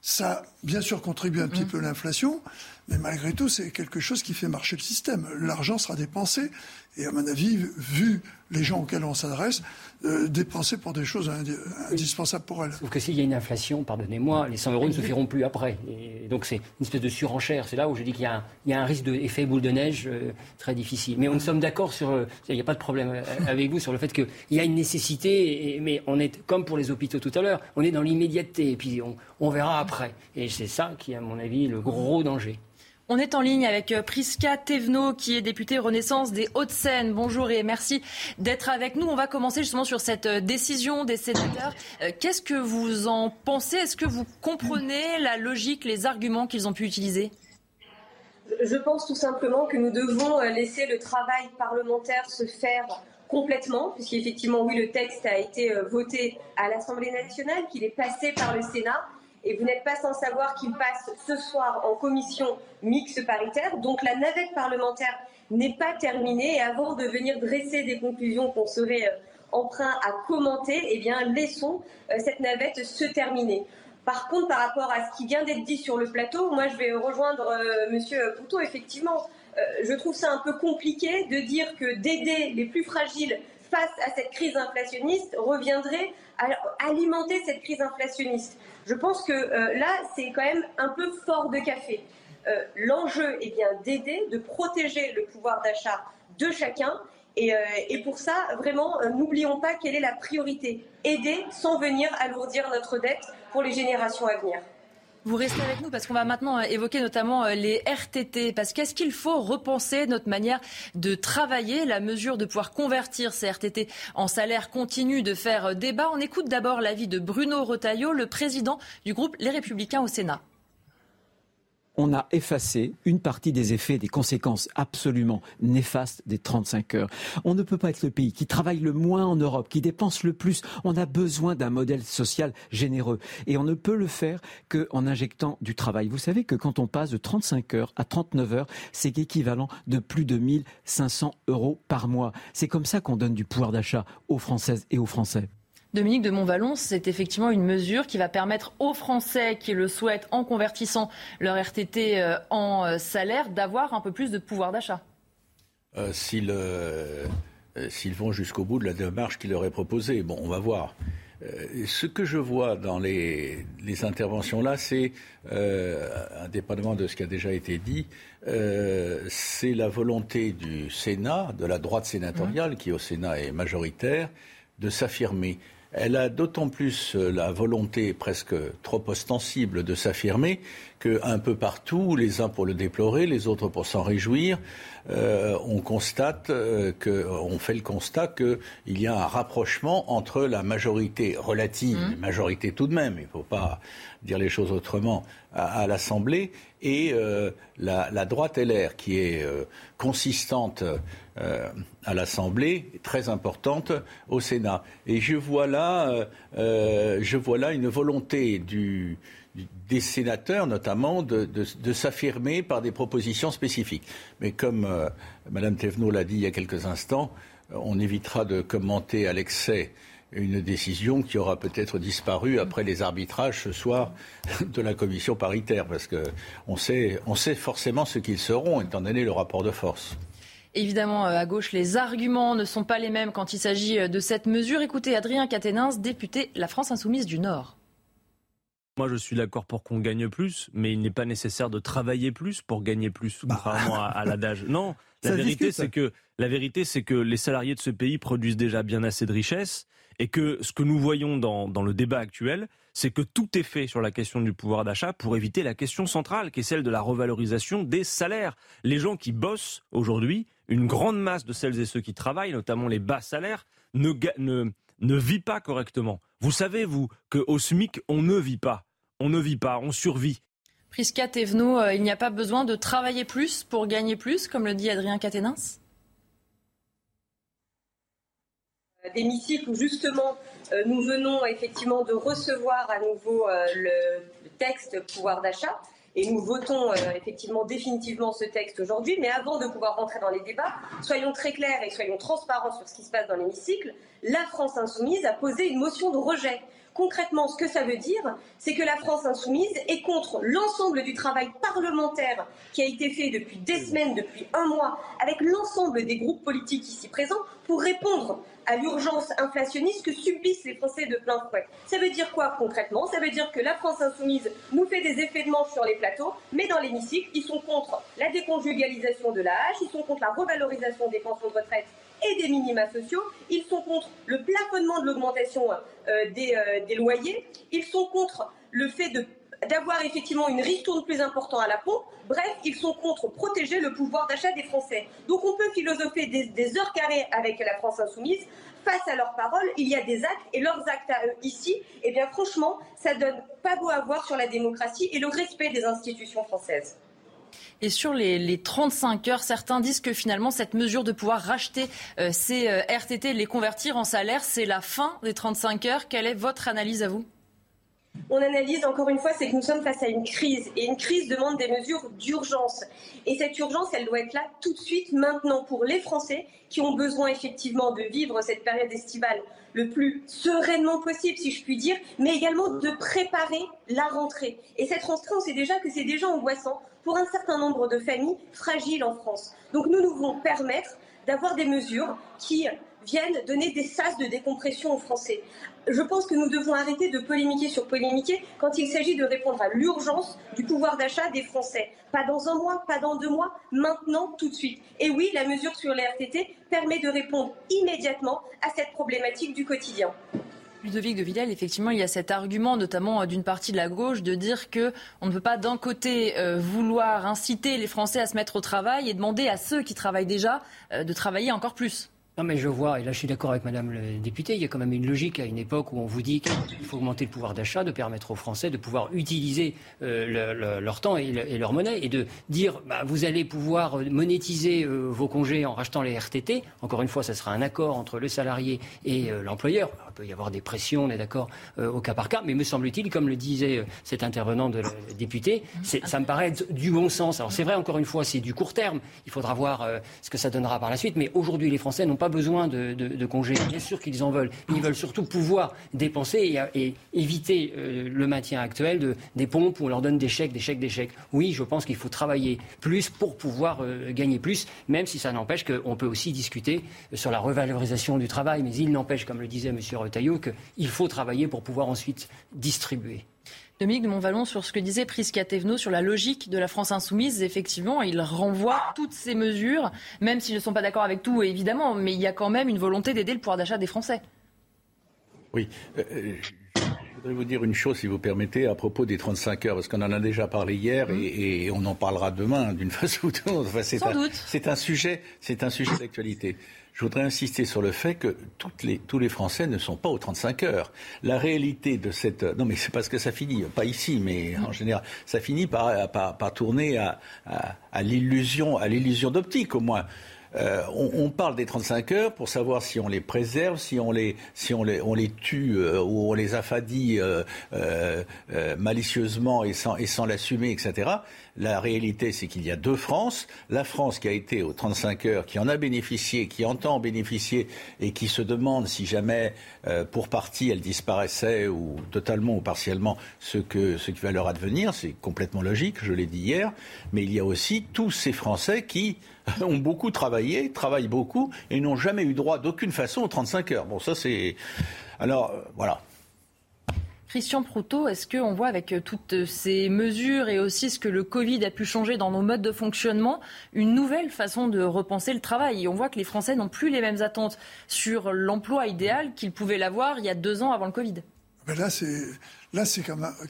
ça, bien sûr, contribue un petit mmh. peu à l'inflation, mais malgré tout, c'est quelque chose qui fait marcher le système. L'argent sera dépensé, et à mon avis, vu les gens auxquels on s'adresse, euh, dépenser pour des choses indispensables pour elles. Sauf que s'il y a une inflation, pardonnez-moi, les 100 euros ne se feront plus après. Et donc c'est une espèce de surenchère. C'est là où je dis qu'il y, a un risque d'effet boule de neige euh, très difficile. Mais on sommes d'accord sur, euh, il n'y a pas de problème avec vous sur le fait qu'il y a une nécessité, mais on est, comme pour les hôpitaux tout à l'heure, on est dans l'immédiateté, et puis on, on verra après. Et c'est ça qui est, à mon avis, le gros danger. On est en ligne avec euh, Priska Thévenot, qui est députée Renaissance des Hauts-de-Seine. Bonjour et merci d'être avec nous. On va commencer justement sur cette euh, décision des sénateurs. Euh, qu'est-ce que vous en pensez? Est-ce que vous comprenez la logique, les arguments qu'ils ont pu utiliser? Je pense tout simplement que nous devons laisser le travail parlementaire se faire complètement, puisqu'effectivement, oui, le texte a été voté à l'Assemblée nationale, qu'il est passé par le Sénat et vous n'êtes pas sans savoir qu'il passe ce soir en commission mixte paritaire. Donc la navette parlementaire n'est pas terminée et avant de venir dresser des conclusions qu'on serait euh, emprunt à commenter, eh bien laissons euh, cette navette se terminer. Par contre, par rapport à ce qui vient d'être dit sur le plateau, moi je vais rejoindre euh, Monsieur Poutot. Effectivement, je trouve ça un peu compliqué de dire que d'aider les plus fragiles face à cette crise inflationniste reviendrait à alimenter cette crise inflationniste. Je pense que euh, là, c'est quand même un peu fort de café. Euh, l'enjeu est bien d'aider, de protéger le pouvoir d'achat de chacun. Et, euh, et pour ça, vraiment, n'oublions pas quelle est la priorité. Aider sans venir alourdir notre dette pour les générations à venir. Vous restez avec nous parce qu'on va maintenant euh, évoquer notamment euh, les RTT. Parce qu'est-ce qu'il faut repenser notre manière de travailler La mesure de pouvoir convertir ces RTT en salaire continue de faire euh, débat. On écoute d'abord l'avis de Bruno Retailleau, le président du groupe Les Républicains au Sénat on a effacé une partie des effets, des conséquences absolument néfastes des 35 heures. On ne peut pas être le pays qui travaille le moins en Europe, qui dépense le plus. On a besoin d'un modèle social généreux. Et on ne peut le faire qu'en injectant du travail. Vous savez que quand on passe de 35 heures à 39 heures, c'est équivalent de plus de 1500 euros par mois. C'est comme ça qu'on donne du pouvoir d'achat aux Françaises et aux Français. Dominique de Montvalon, c'est effectivement une mesure qui va permettre aux Français qui le souhaitent, en convertissant leur RTT euh, en euh, salaire, d'avoir un peu plus de pouvoir d'achat. Euh, s'ils, vont jusqu'au bout de la démarche qui leur est proposée, bon, on va voir. ce que je vois dans les, interventions là, c'est, indépendamment de ce qui a déjà été dit, c'est la volonté du Sénat, de la droite sénatoriale, mmh. qui au Sénat est majoritaire, de s'affirmer. Elle a d'autant plus euh, la volonté presque trop ostensible de s'affirmer qu'un peu partout, les uns pour le déplorer, les autres pour s'en réjouir, euh, on constate euh, que, on fait le constat qu'il y a un rapprochement entre la majorité relative, mmh. majorité tout de même, il ne faut pas dire les choses autrement, à, l'Assemblée, et euh, la, la, droite LR, qui est euh, consistante euh, à l'Assemblée, très importante au Sénat. Et je vois là, je vois là une volonté du, des sénateurs, notamment, de, s'affirmer par des propositions spécifiques. Mais comme Mme Thévenot l'a dit il y a quelques instants, on évitera de commenter à l'excès une décision qui aura peut-être disparu après les arbitrages ce soir de la commission paritaire, parce qu'on sait, on sait forcément ce qu'ils seront, étant donné le rapport de force. Évidemment, euh, à gauche, les arguments ne sont pas les mêmes quand il s'agit euh, de cette mesure. Écoutez Adrien Caténins, député La France Insoumise du Nord. Moi, je suis d'accord pour qu'on gagne plus, mais il n'est pas nécessaire de travailler plus pour gagner plus, bah. contrairement à, l'adage. Non, la vérité, c'est que la vérité, c'est que les salariés de ce pays produisent déjà bien assez de richesses et que ce que nous voyons dans, dans le débat actuel, c'est que tout est fait sur la question du pouvoir d'achat pour éviter la question centrale, qui est celle de la revalorisation des salaires. Les gens qui bossent aujourd'hui, une grande masse de celles et ceux qui travaillent, notamment les bas salaires, ne, ne, ne vit pas correctement. Vous savez, vous, qu'au SMIC, on ne vit pas. On ne vit pas, on survit. Prisca Thévenot, euh, il n'y a pas besoin de travailler plus pour gagner plus, comme le dit Adrien Caténins d'hémicycle où justement euh, nous venons effectivement de recevoir à nouveau euh, le, texte pouvoir d'achat et nous votons euh, effectivement définitivement ce texte aujourd'hui. Mais avant de pouvoir rentrer dans les débats, soyons très clairs et soyons transparents sur ce qui se passe dans l'hémicycle. La France insoumise a posé une motion de rejet Concrètement, ce que ça veut dire, c'est que la France insoumise est contre l'ensemble du travail parlementaire qui a été fait depuis des semaines, depuis un mois, avec l'ensemble des groupes politiques ici présents, pour répondre à l'urgence inflationniste que subissent les Français de plein fouet. Ça veut dire quoi concrètement? Ça veut dire que la France insoumise nous fait des effets de manche sur les plateaux, mais dans l'hémicycle, ils sont contre la déconjugalisation de la hache, ils sont contre la revalorisation des pensions de retraite et des minima sociaux. Ils sont contre le plafonnement de l'augmentation euh, euh, des, loyers. Ils sont contre le fait d'avoir effectivement une ristourne plus importante à la pompe. Bref, ils sont contre protéger le pouvoir d'achat des Français. Donc on peut philosopher des, heures carrées avec la France insoumise. Face à leurs paroles, il y a des actes et leurs actes à eux ici, eh bien franchement, ça donne pas beau à voir sur la démocratie et le respect des institutions françaises. Et sur les, 35 heures, certains disent que finalement, cette mesure de pouvoir racheter euh, ces euh, RTT, les convertir en salaire, c'est la fin des 35 heures. Quelle est votre analyse à vous? Mon analyse, encore une fois, c'est que nous sommes face à une crise. Et une crise demande des mesures d'urgence. Et cette urgence, elle doit être là tout de suite, maintenant, pour les Français qui ont besoin effectivement de vivre cette période estivale le plus sereinement possible, si je puis dire, mais également de préparer la rentrée. Et cette rentrée, on sait déjà que c'est déjà angoissant pour un certain nombre de familles fragiles en France. Donc nous, nous voulons permettre d'avoir des mesures qui viennent donner des sas de décompression aux Français. Je pense que nous devons arrêter de polémiquer sur polémiquer quand il s'agit de répondre à l'urgence du pouvoir d'achat des Français. Pas dans un mois, pas dans deux mois, maintenant, tout de suite. Et oui, la mesure sur les RTT permet de répondre immédiatement à cette problématique du quotidien. Ludovic de Villèle, effectivement, il y a cet argument, notamment euh, d'une partie de la gauche, de dire que on ne peut pas d'un côté euh, vouloir inciter les Français à se mettre au travail et demander à ceux qui travaillent déjà euh, de travailler encore plus. Non, mais je vois, et là je suis d'accord avec Madame le député, il y a quand même une logique à une époque où on vous dit qu'il faut augmenter le pouvoir d'achat, de permettre aux Français de pouvoir utiliser euh, leur temps et, leur monnaie, et de dire bah, vous allez pouvoir monétiser euh, vos congés en rachetant les RTT. Encore une fois, ça sera un accord entre le salarié et euh, l'employeur. Il peut y avoir des pressions, on est d'accord, au cas par cas, mais me semble-t-il, comme le disait cet intervenant de la députée, ça me paraît du bon sens. Alors c'est vrai, encore une fois, c'est du court terme, il faudra voir ce que ça donnera par la suite, mais aujourd'hui les Français n'ont pas besoin de, congés. Bien sûr qu'ils en veulent. Ils veulent surtout pouvoir dépenser et, éviter euh, le maintien actuel de, des pompes où on leur donne des chèques, des chèques, des chèques. Oui, je pense qu'il faut travailler plus pour pouvoir euh, gagner plus, même si ça n'empêche qu'on peut aussi discuter sur la revalorisation du travail. Mais il n'empêche, comme le disait M. Retailleau, qu'il faut travailler pour pouvoir ensuite distribuer. Dominique de Montvalon sur ce que disait Prisca Thévenot sur la logique de la France insoumise. Effectivement, il renvoie toutes ces mesures, même s'ils ne sont pas d'accord avec tout, évidemment, mais il y a quand même une volonté d'aider le pouvoir d'achat des Français. Oui. Euh, euh, je voudrais vous dire une chose, si vous permettez, à propos des 35 heures, parce qu'on en a déjà parlé hier mmh. et, on en parlera demain d'une façon ou d'une autre. Enfin, c'est un, C'est un sujet, c'est un sujet d'actualité je voudrais insister sur le fait que tous les Français ne sont pas aux 35 heures. La réalité de cette... Non, mais c'est parce que ça finit, pas ici, mais en général, ça finit par, par, tourner à, à, à l'illusion d'optique, au moins. Euh, on, parle des 35 heures pour savoir si on les préserve, si on les, si on les, on les tue euh, ou on les affadit euh, malicieusement et sans, et sans l'assumer, etc. La réalité, c'est qu'il y a deux France. La France qui a été aux 35 heures, qui en a bénéficié, qui entend en bénéficier et qui se demande si jamais, pour partie, elle disparaissait ou totalement ou partiellement, ce, que, ce qui va leur advenir. C'est complètement logique, je l'ai dit hier. Mais il y a aussi tous ces Français qui ont beaucoup travaillé, travaillent beaucoup et n'ont jamais eu droit d'aucune façon aux 35 heures. Bon, ça c'est. Alors, euh, voilà. Christian Proutot, est-ce qu'on voit avec euh, toutes ces mesures et aussi ce que le Covid a pu changer dans nos modes de fonctionnement, une nouvelle façon de repenser le travail? Et on voit que les Français n'ont plus les mêmes attentes sur l'emploi idéal qu'ils pouvaient l'avoir il y a deux ans avant le Covid. Ben là, c'est là, c'est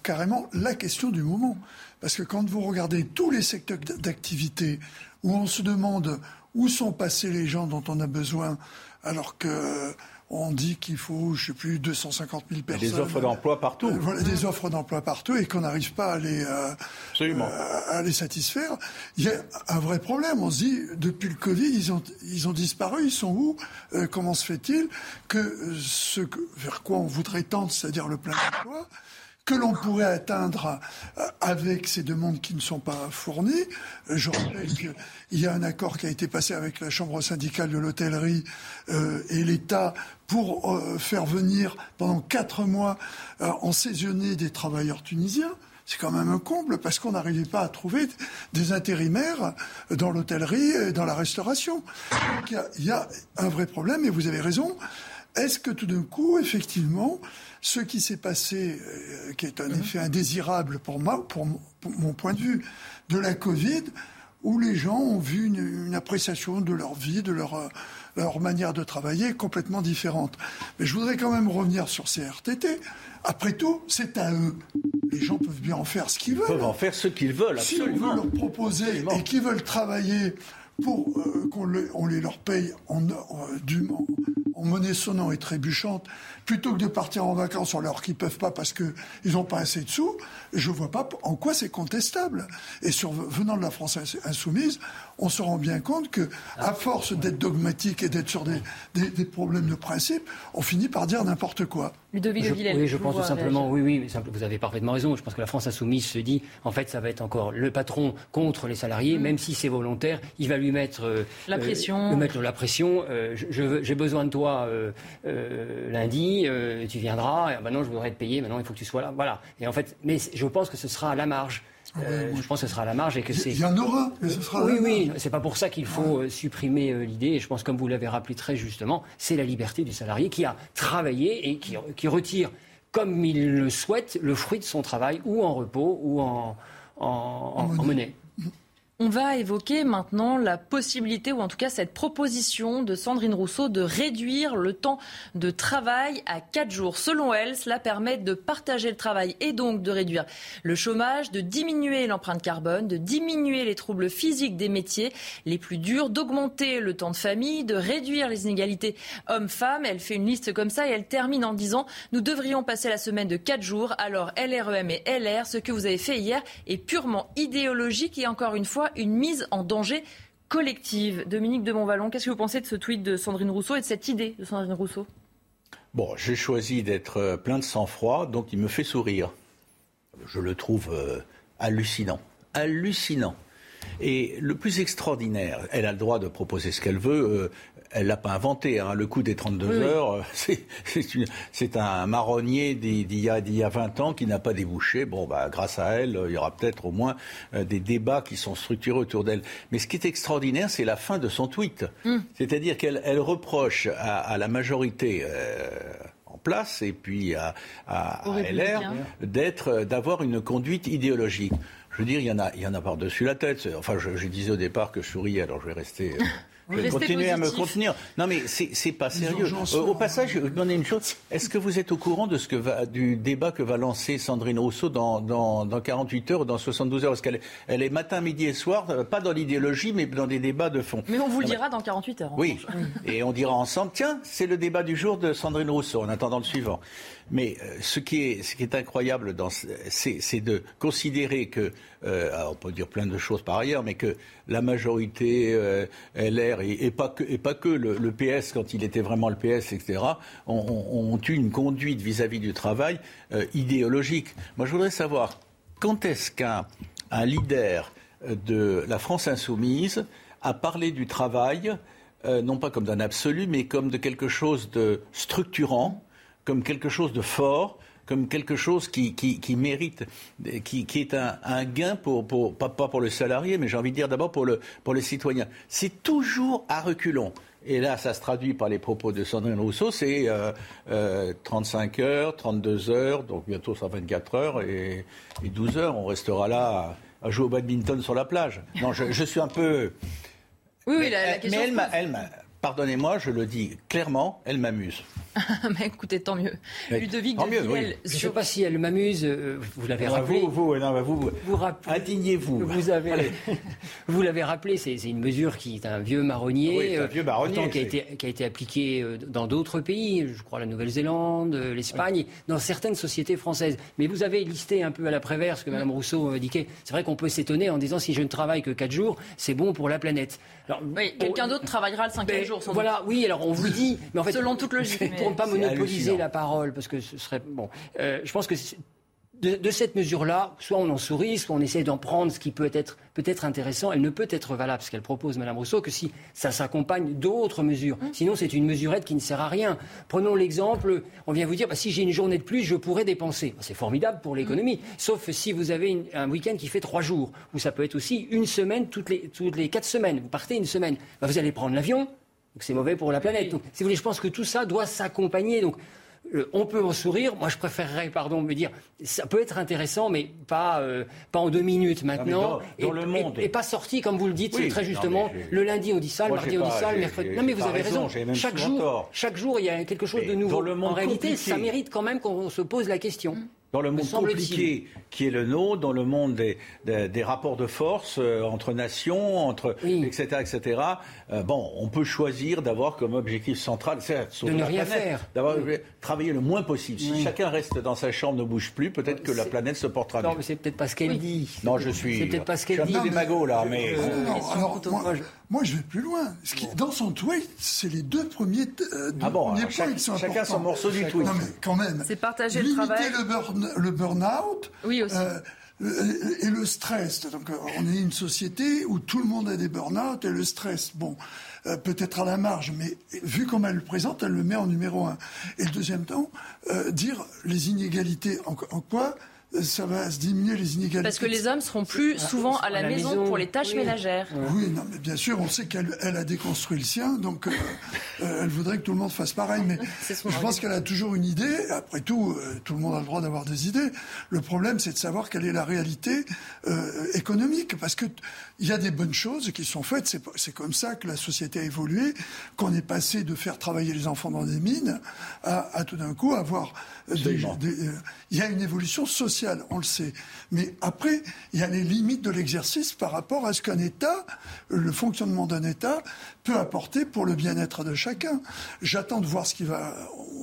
carrément la question du moment. Parce que quand vous regardez tous les secteurs d'activité où on se demande où sont passés les gens dont on a besoin, alors que on dit qu'il faut, je sais plus, 250 000 personnes. Des offres d'emploi partout. Euh, voilà, des offres d'emploi partout et qu'on n'arrive pas à les, euh, euh, à les satisfaire. Il y a un vrai problème. On se dit, depuis le Covid, ils ont, ils ont disparu. Ils sont où? Comment se fait-il que ce vers quoi on voudrait tendre, c'est-à-dire le plein emploi, que l'on pourrait atteindre euh, avec ces demandes qui ne sont pas fournies. Euh, je rappelle qu'il y a un accord qui a été passé avec la Chambre syndicale de l'hôtellerie euh, et l'État pour faire venir pendant quatre mois en saisonner des travailleurs tunisiens. C'est quand même un comble parce qu'on n'arrivait pas à trouver des intérimaires dans l'hôtellerie et dans la restauration. Donc il y, y, a un vrai problème et vous avez raison. Est-ce que tout d'un coup, effectivement, ce qui s'est passé, euh, qui est un mhm. effet indésirable pour moi, pour, mon point de vue, de la Covid, où les gens ont vu une, appréciation de leur vie, de leur, euh, leur manière de travailler complètement différente. Mais je voudrais quand même revenir sur ces RTT. Après tout, c'est à eux. Les gens peuvent bien en faire ce qu'ils veulent. Ils peuvent en faire ce qu'ils veulent, absolument. Si on veut leur proposer et qu'ils veulent travailler pour euh, qu'on on les leur paye en, dûment, en monnaie sonnant et trébuchante, plutôt que de partir en vacances alors qu'ils peuvent pas parce qu'ils n'ont pas assez de sous, je vois pas en quoi c'est contestable. Et venant de la France insoumise, on se rend bien compte que, à force d'être dogmatique et d'être sur des, des, problèmes de principe, on finit par dire n'importe quoi. Ludovic je, Oui, je pense tout simplement, oui, oui, vous avez parfaitement raison. Je pense que la France insoumise se dit, en fait, ça va être encore le patron contre les salariés, mm. même si c'est volontaire, il va lui mettre euh, la pression. Euh, mettre la pression. Euh, j'ai besoin de toi lundi, tu viendras. maintenant, je voudrais te payer. Maintenant, il faut que tu sois là. Voilà. Et en fait, mais je pense que ce sera à la marge. Ah je pense que ce sera à la marge et que c'est. Il y en aura, mais ce sera. Oui, oui. C'est pas pour ça qu'il faut supprimer l'idée. Et je pense, comme vous l'avez rappelé très justement, c'est la liberté du salarié qui a travaillé et qui, qui, retire, comme il le souhaite, le fruit de son travail ou en repos ou en, en, en monnaie. On va évoquer maintenant la possibilité, ou en tout cas cette proposition de Sandrine Rousseau de réduire le temps de travail à 4 jours. Selon elle, cela permet de partager le travail et donc de réduire le chômage, de diminuer l'empreinte carbone, de diminuer les troubles physiques des métiers les plus durs, d'augmenter le temps de famille, de réduire les inégalités hommes-femmes. Elle fait une liste comme ça et elle termine en disant Nous devrions passer la semaine de 4 jours. Alors LREM et LR, ce que vous avez fait hier est purement idéologique et encore une fois, une mise en danger collective. Dominique de Montvalon, qu'est-ce que vous pensez de ce tweet de Sandrine Rousseau et de cette idée de Sandrine Rousseau? Bon, j'ai choisi d'être euh, plein de sang-froid, donc il me fait sourire. Je le trouve euh, hallucinant. Hallucinant. Et le plus extraordinaire, elle a le droit de proposer ce qu'elle veut. Euh, elle l'a pas inventé. Hein. Le coup des 32 heures, euh, c'est un marronnier d'il y, a 20 ans qui n'a pas débouché. Bon, bah, grâce à elle, il y aura peut-être au moins euh, des débats qui sont structurés autour d'elle. Mais ce qui est extraordinaire, c'est la fin de son tweet. Hmm. C'est-à-dire qu'elle elle reproche à, la majorité. Euh, en place et puis à, à, LR d'être d'avoir une conduite idéologique. Je veux dire, il y en a, il y en a par-dessus la tête. Enfin, je, je, disais au départ que je souriais, alors je vais rester je vais continuer à me contenir. Non, mais c'est pas sérieux. Euh, au passage, je vais vous demander une chose. Est-ce que vous êtes au courant de ce que va, du débat que va lancer Sandrine Rousseau dans, dans, dans 48 heures ou dans 72 heures? Parce qu'elle elle est matin, midi et soir, euh, pas dans l'idéologie, mais dans des débats de fond. Mais on vous le dira dans 48 heures. Oui. Et on dira ensemble, tiens, c'est le débat du jour de Sandrine Rousseau, en attendant le suivant. Mais euh, ce, qui est, incroyable, c'est de considérer que, euh, on peut dire plein de choses par ailleurs, mais que la majorité euh, LR et, pas que, et pas que le, PS, quand il était vraiment le PS, etc., ont, eu une conduite vis-à-vis du travail idéologique. Moi, je voudrais savoir quand est-ce qu'un leader de la France insoumise a parlé du travail, non pas comme d'un absolu, mais comme de quelque chose de structurant comme quelque chose de fort, comme quelque chose qui, qui, mérite, qui, qui est un, un gain pour, pour pas, pas, pour le salarié, mais j'ai envie de dire d'abord pour le, pour le citoyen. C'est toujours à reculons. Et là, ça se traduit par les propos de Sandrine Rousseau, c'est euh, euh, 35 heures, 32 heures, donc bientôt 124 heures et, et 12 heures. On restera là à, jouer au badminton sur la plage. Non, je, je suis un peu... Oui, oui, la, question mais elle, elle, pardonnez-moi, je le dis clairement, elle m'amuse. Mais écoutez, tant mieux. Ludovic tant de mieux, Je ne sais pas si elle m'amuse, euh, vous l'avez rappelé. Vous, vous, non, vous, vous, vous indignez-vous. Vous avez, vous l'avez rappelé, c'est une mesure qui est un vieux marronnier, oui, un vieux marronnier qui, a été, qui a été appliqué euh, dans d'autres pays, je crois la Nouvelle-Zélande, euh, l'Espagne, dans certaines sociétés françaises. Mais vous avez listé un peu à l'après-vert ce que Mme Rousseau indiquait. C'est vrai qu'on peut s'étonner en disant si je ne travaille que 4 jours, c'est bon pour la planète. Alors, oui, quelqu'un d'autre travaillera le cinquième jour. Sans voilà, oui, alors on vous dit, mais en fait, selon toute logique pour ne pas monopoliser la parole, parce que ce serait bon. Euh, je pense que de, cette mesure-là, soit on en sourit, soit on essaie d'en prendre ce qui peut être peut-être intéressant. Elle ne peut être valable, ce qu'elle propose, Mme Rousseau, que si ça s'accompagne d'autres mesures. Mmh. Sinon, c'est une mesurette qui ne sert à rien. Prenons l'exemple, on vient vous dire, bah, si j'ai une journée de plus, je pourrais dépenser. Bah, c'est formidable pour l'économie. Mmh. Sauf si vous avez un week-end qui fait trois jours, ou ça peut être aussi une semaine toutes les, toutes les quatre semaines. Vous partez une semaine. Bah, vous allez prendre l'avion, donc c'est mauvais pour la planète. Donc, si vous voulez, je pense que tout ça doit s'accompagner. Donc, euh, on peut en sourire. Moi, je préférerais, pardon, me dire, ça peut être intéressant, mais pas, euh, pas en deux minutes maintenant. dans, et, le monde. Et, pas sorti, comme vous le dites très justement. le lundi, on dit ça, le mardi, on dit ça, le mercredi. Non, mais vous avez raison. Chaque jour, chaque jour, il y a quelque chose de nouveau. en réalité, ça mérite quand même qu'on se pose la question dans le monde compliqué qui est le nôtre, dans le monde des, des, rapports de force euh, entre nations, entre etc. etc. Euh, bon, on peut choisir d'avoir comme objectif central, de ne rien faire, d'avoir travaillé le moins possible. Si chacun reste dans sa chambre, ne bouge plus, peut-être que la planète se portera mieux. Non, mais c'est peut-être pas ce qu'elle dit. Non, je suis. C'est peut-être pas ce qu'elle dit. Je suis un démago là, mais. Euh, non, non, alors, moi, moi, je vais plus loin. dans son tweet, c'est les deux premiers, euh, ah bon, points qui sont chacun son morceau du tweet. Non, mais quand même. C'est partager le travail. Limiter le burn, le burn-out. Oui, aussi. Euh, et le stress. Donc, euh, on est une société où tout le monde a des burn-out et le stress. Bon, euh, peut-être à la marge, mais vu comme elle le présente, elle le met en numéro un. Et le deuxième temps, euh, dire les inégalités en, quoi ça va se diminuer les inégalités. Parce que les hommes seront plus souvent à la, maison, pour les tâches ménagères. Oui, non, mais bien sûr, on sait qu'elle elle a déconstruit le sien, donc euh, euh, elle voudrait que tout le monde fasse pareil. Mais je pense qu'elle a toujours une idée. Après tout, euh, tout le monde a le droit d'avoir des idées. Le problème, c'est de savoir quelle est la réalité économique, parce que il y a des bonnes choses qui sont faites. C'est comme ça que la société a évolué, qu'on est passé de faire travailler les enfants dans des mines à, à tout d'un coup avoir il y a une évolution sociale, on le sait. Mais après, il y a les limites de l'exercice par rapport à ce qu'un État, le fonctionnement d'un État, peut apporter pour le bien-être de chacun. J'attends de voir ce qui va.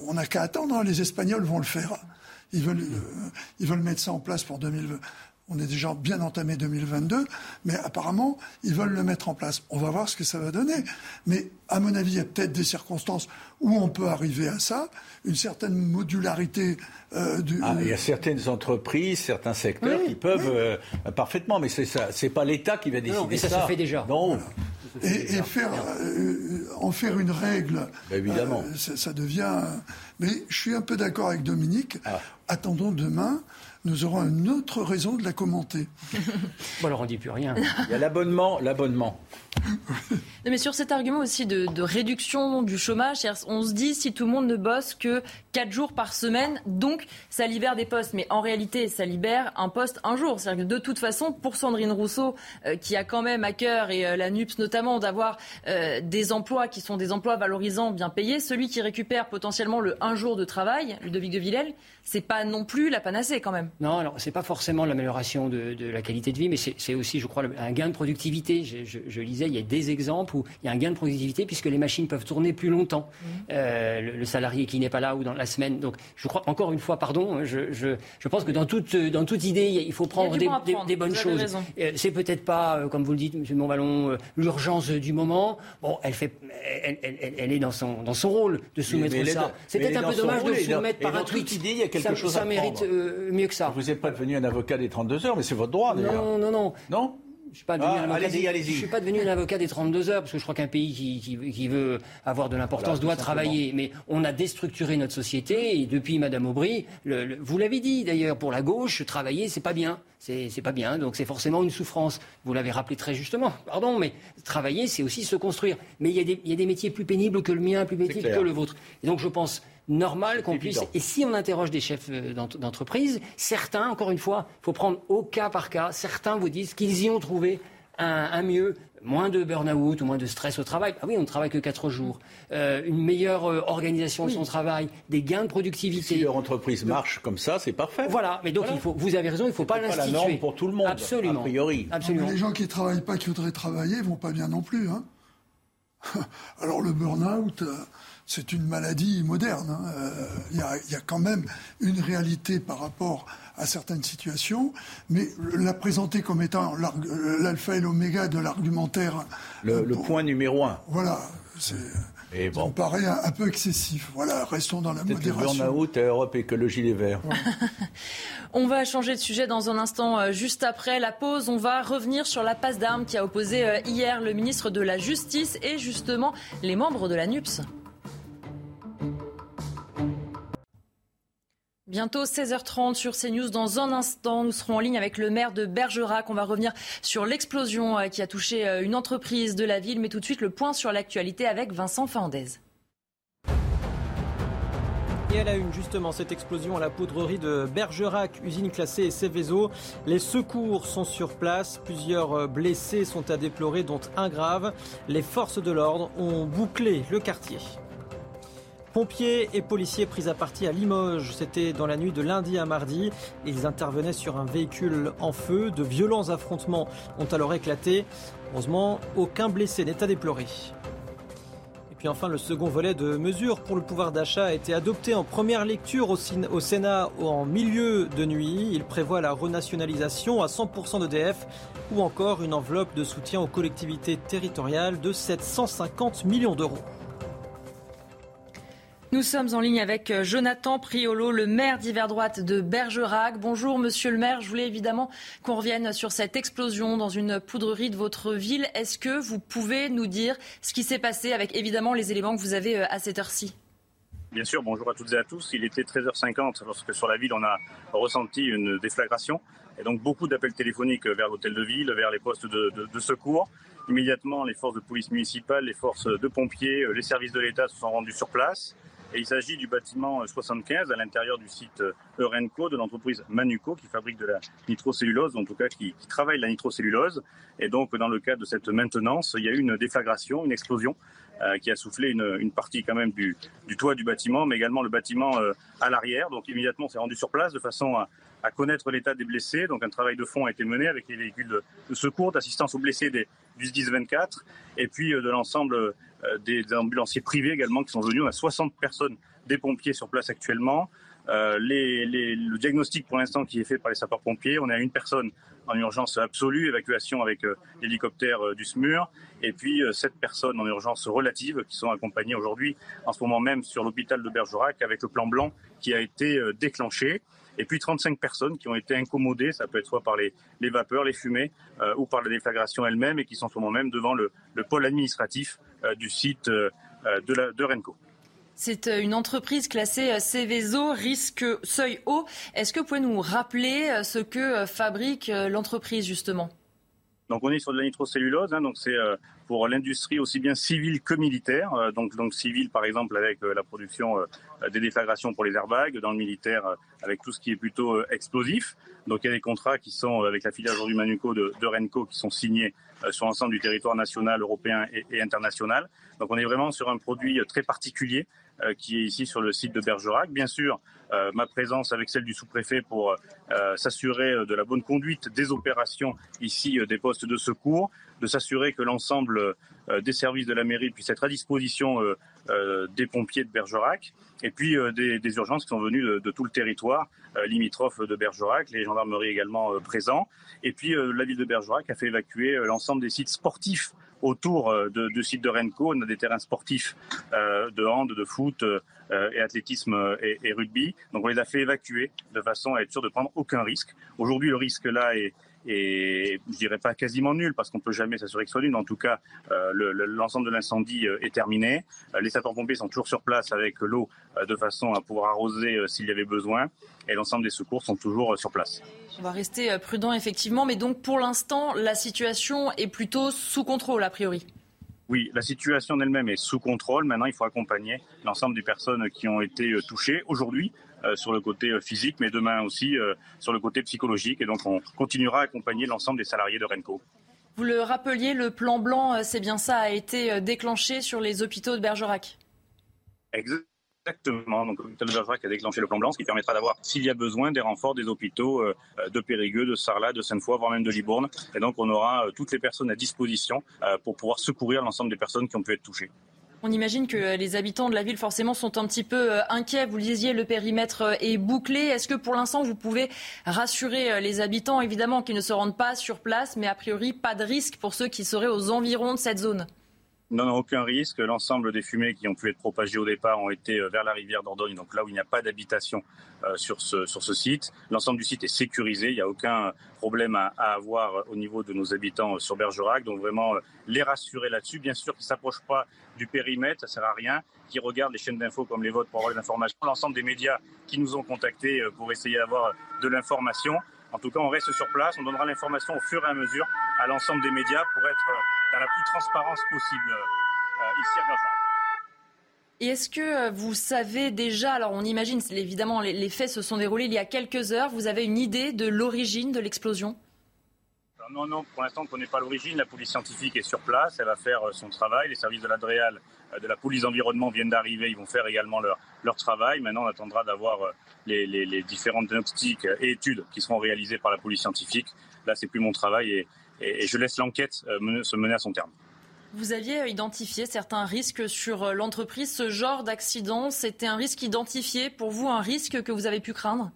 On n'a qu'à attendre. Hein. Les Espagnols vont le faire. Ils veulent, euh, ils veulent mettre ça en place pour 2020. On est déjà bien entamé 2022, mais apparemment, ils veulent le mettre en place. On va voir ce que ça va donner. Mais à mon avis, il y a peut-être des circonstances où on peut arriver à ça, une certaine modularité euh, du. Ah, il y a certaines entreprises, certains secteurs qui peuvent euh, parfaitement, mais c'est ça, c'est pas l'État qui va décider non, mais ça. Ça se fait déjà. Non. Et, et faire, euh, en faire une règle, bah, évidemment, ça, ça, devient. Mais je suis un peu d'accord avec Dominique. Ah. Attendons demain nous aurons une autre raison de la commenter. bon, alors on ne dit plus rien. Il y a l'abonnement, l'abonnement. Mais sur cet argument aussi de, réduction du chômage, on se dit si tout le monde ne bosse que 4 jours par semaine, donc ça libère des postes. Mais en réalité, ça libère un poste un jour. C'est-à-dire que de toute façon, pour Sandrine Rousseau, euh, qui a quand même à cœur, et euh, la NUPS notamment, d'avoir euh, des emplois qui sont des emplois valorisants, bien payés, celui qui récupère potentiellement le un jour de travail, Ludovic de Villèle, c'est pas non plus la panacée quand même. Non, alors c'est pas forcément l'amélioration de, la qualité de vie, mais c'est aussi, je crois, un gain de productivité. Je, lisais, il y a des exemples où il y a un gain de productivité puisque les machines peuvent tourner plus longtemps. Mmh. Euh, le, salarié qui n'est pas là ou dans la semaine. Donc, je crois encore une fois, pardon, je, pense que dans toute, dans toute idée, il faut prendre des, bonnes choses. Euh, c'est peut-être pas, euh, comme vous le dites, M. Montvalon, l'urgence du moment. Bon, elle fait, elle, est dans son, dans son rôle de soumettre ça. C'est peut-être un peu dommage de soumettre par un tweet quelque chose ça mérite euh, mieux que ça. Vous n'êtes pas devenu un avocat des 32 heures, mais c'est votre droit d'ailleurs. Non, non, non. Non? Je suis pas devenu ah, un avocat des, Je suis pas devenu un avocat des 32 heures parce que je crois qu'un pays qui, qui, veut avoir de l'importance doit travailler. Mais on a déstructuré notre société et depuis Madame Aubry, le, vous l'avez dit d'ailleurs, pour la gauche, travailler c'est pas bien. C'est pas bien, donc c'est forcément une souffrance. Vous l'avez rappelé très justement, pardon, mais travailler, c'est aussi se construire. Mais il y, a des, il y, a des, métiers plus pénibles que le mien, plus pénibles que le vôtre. Et donc je pense normal qu'on puisse. Et si on interroge des chefs euh, d'entreprise, certains, encore une fois, il faut prendre au cas par cas, certains vous disent qu'ils y ont trouvé un, mieux, moins de burn-out ou moins de stress au travail. Ah oui, on ne travaille que 4 jours. Euh, une meilleure euh, organisation de son travail, des gains de productivité. Si leur entreprise marche comme ça, c'est parfait. Voilà, mais donc il faut, vous avez raison, il ne faut pas l'instituer. C'est la norme pour tout le monde, Absolument. a priori. Absolument. les gens qui ne travaillent pas, qui voudraient travailler, vont pas bien non plus. Hein Alors le burn-out c'est une maladie moderne. Hein. Euh, il y, a quand même une réalité par rapport à certaines situations, mais la présenter comme étant l'alpha et l'oméga de l'argumentaire. Le, point numéro un. Voilà. Ça me paraît un, peu excessif. Voilà, restons dans la modération. Le burn-out à Europe Écologie Les Verts. On va changer de sujet dans un instant, euh, juste après la pause. On va revenir sur la passe d'armes qui a opposé euh, hier le ministre de la Justice et justement les membres de la NUPS. Bientôt 16h30 sur CNews. Dans un instant, nous serons en ligne avec le maire de Bergerac. On va revenir sur l'explosion euh, qui a touché euh, une entreprise de la ville. Mais tout de suite, le point sur l'actualité avec Vincent Fernandez. Et elle a une, justement, cette explosion à la poudrerie de Bergerac, usine classée Céveso. Les secours sont sur place. Plusieurs euh, blessés sont à déplorer, dont un grave. Les forces de l'ordre ont bouclé le quartier. Pompiers et policiers pris à partie à Limoges. C'était dans la nuit de lundi à mardi. Ils intervenaient sur un véhicule en feu. De violents affrontements ont alors éclaté. Heureusement, aucun blessé n'est à déplorer. Et puis enfin, le second volet de mesures pour le pouvoir d'achat a été adopté en première lecture au Sénat en milieu de nuit. Il prévoit la renationalisation à 100% d'EDF ou encore une enveloppe de soutien aux collectivités territoriales de 750 millions d'euros. Nous sommes en ligne avec euh, Jonathan Priolo, le maire d'hiver droite de Bergerac. Bonjour monsieur le maire, je voulais évidemment qu'on revienne sur cette explosion dans une poudrerie de votre ville. Est-ce que vous pouvez nous dire ce qui s'est passé avec évidemment les éléments que vous avez euh, à cette heure-ci? Bien sûr, bonjour à toutes et à tous. Il était 13h50 lorsque sur la ville on a ressenti une déflagration et donc beaucoup d'appels téléphoniques vers l'hôtel de ville, vers les postes de, secours. Immédiatement, les forces de police municipale, les forces de pompiers, les services de l'État se sont rendus sur place. Et il s'agit du bâtiment 75 à l'intérieur du site Eurenco de l'entreprise Manuco qui fabrique de la nitrocellulose, en tout cas qui, travaille la nitrocellulose. Et donc dans le cadre de cette maintenance, il y a eu une déflagration, une explosion euh, qui a soufflé une, une, partie quand même du, du, toit du bâtiment, mais également le bâtiment euh, à l'arrière. Donc immédiatement, on s'est rendu sur place de façon à, à connaître l'état des blessés. Donc un travail de fond a été mené avec les véhicules de, secours, d'assistance aux blessés des, du SDIS 24, et puis euh, de l'ensemble des, des, ambulanciers privés également qui sont venus. On a 60 personnes, des pompiers sur place actuellement. Euh, le diagnostic pour l'instant qui est fait par les sapeurs-pompiers, on a une personne en urgence absolue, évacuation avec euh, l'hélicoptère euh, du SMUR, et puis sept personnes en urgence relative qui sont accompagnées aujourd'hui en ce moment même sur l'hôpital de Bergerac avec le plan blanc qui a été déclenché. Et puis 35 personnes qui ont été incommodées, ça peut être soit par les, vapeurs, les fumées, ou par la déflagration elle-même, et qui sont en ce moment même devant le, le pôle administratif du site de, la, de Renco. C'est une entreprise classée Céveso, risque seuil haut. Est-ce que vous pouvez nous rappeler ce que fabrique l'entreprise justement? Donc on est sur de la nitrocellulose, hein, donc c'est pour l'industrie aussi bien civile que militaire. donc donc civile par exemple avec la production des déflagrations pour les airbags, dans le militaire avec tout ce qui est plutôt explosif. Donc il y a des contrats qui sont avec la filiale aujourd'hui Manuco de, Renco qui sont signés sur l'ensemble du territoire national, européen et, international. Donc on est vraiment sur un produit très particulier euh, qui est ici sur le site de Bergerac. Bien sûr, euh, ma présence avec celle du sous-préfet pour euh, s'assurer de la bonne conduite des opérations ici des postes de secours, de s'assurer que l'ensemble des services de la mairie puissent être à disposition des pompiers de Bergerac, et puis des, urgences qui sont venues de, tout le territoire limitrophe de Bergerac, les gendarmeries également présents, et puis la ville de Bergerac a fait évacuer l'ensemble des sites sportifs autour de, du site de Renco. On a des terrains sportifs euh, de hand, de foot euh, et athlétisme et, et, rugby. Donc on les a fait évacuer de façon à être sûr de prendre aucun risque. Aujourd'hui, le risque là est, et je dirais pas quasiment nul parce qu'on peut jamais s'assurer que soit nul. En tout cas, euh, l'ensemble le, de l'incendie euh, est terminé. Euh, les sapeurs-pompiers sont toujours sur place avec l'eau de façon à pouvoir arroser s'il y avait besoin. Et l'ensemble des secours sont toujours sur place. On va rester prudent effectivement, mais donc pour l'instant, la situation est plutôt sous contrôle a priori. Oui, la situation en elle-même est sous contrôle. Maintenant, il faut accompagner l'ensemble des personnes qui ont été touchées aujourd'hui euh, sur le côté physique, mais demain aussi euh, sur le côté psychologique. Et donc, on continuera à accompagner l'ensemble des salariés de Renco. Vous le rappeliez, le plan blanc, c'est bien ça, a été déclenché sur les hôpitaux de Bergerac. Exactement. Donc, l'hôpital de Bergerac a déclenché le plan blanc, ce qui permettra d'avoir, s'il y a besoin, des renforts des hôpitaux euh, de Périgueux, de Sarlat, de Sainte-Foy, voire même de Libourne. Et donc, on aura toutes les personnes à disposition pour pouvoir secourir l'ensemble des personnes qui ont pu être touchées. On imagine que les habitants de la ville, forcément, sont un petit peu inquiets. Vous le disiez, le périmètre est bouclé. Est-ce que pour l'instant, vous pouvez rassurer les habitants, évidemment, qui ne se rendent pas sur place, mais a priori, pas de risque pour ceux qui seraient aux environs de cette zone? Non, non, aucun risque. L'ensemble des fumées qui ont pu être propagées au départ ont été vers la rivière d'Ordogne, donc là où il n'y a pas d'habitation euh, sur, ce, sur ce site. L'ensemble du site est sécurisé. Il n'y a aucun problème à, à, avoir au niveau de nos habitants sur Bergerac. Donc vraiment, les rassurer là-dessus. Bien sûr qu'ils ne s'approchent pas du périmètre, ça ne sert à rien. Qui regardent les chaînes d'infos comme les vôtres pour avoir des informations. L'ensemble des médias qui nous ont contactés pour essayer d'avoir de l'information. En tout cas, on reste sur place. On donnera l'information au fur et à mesure à l'ensemble des médias pour être dans la plus transparence possible euh, ici à Bergerac. Et est-ce que vous savez déjà, alors on imagine évidemment les, faits se sont déroulés il y a quelques heures, vous avez une idée de l'origine de l'explosion? Non, non, pour l'instant, on ne connaît pas l'origine. La police scientifique est sur place, elle va faire son travail. Les services de l'Adréal, de la police d'environnement viennent d'arriver, ils vont faire également leur, leur travail. Maintenant, on attendra d'avoir les, les, les, différentes diagnostics et études qui seront réalisées par la police scientifique. Là, c'est plus mon travail et, et, et je laisse l'enquête se mener à son terme. Vous aviez identifié certains risques sur l'entreprise. Ce genre d'accident, c'était un risque identifié pour vous, un risque que vous avez pu craindre?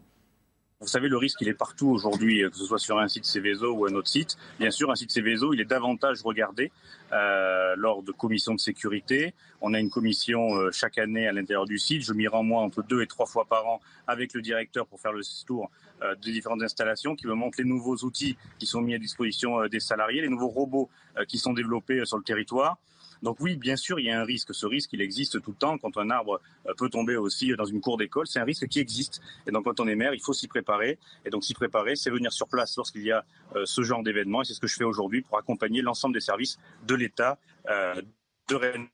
Vous savez, le risque, il est partout aujourd'hui, que ce soit sur un site Céveso ou un autre site. Bien sûr, un site Céveso, il est davantage regardé euh, lors de commissions de sécurité. On a une commission euh, chaque année à l'intérieur du site. Je m'y rends, moi, entre deux et trois fois par an avec le directeur pour faire le tour euh, des différentes installations, qui me montre les nouveaux outils qui sont mis à disposition des salariés, les nouveaux robots qui sont développés sur le territoire. Donc oui, bien sûr, il y a un risque. Ce risque, il existe tout le temps. Quand un arbre peut tomber aussi dans une cour d'école, c'est un risque qui existe. Et donc quand on est maire, il faut s'y préparer. Et donc s'y préparer, c'est venir sur place lorsqu'il y a ce genre d'événement. Et c'est ce que je fais aujourd'hui pour accompagner l'ensemble des services de l'État, de Rennes,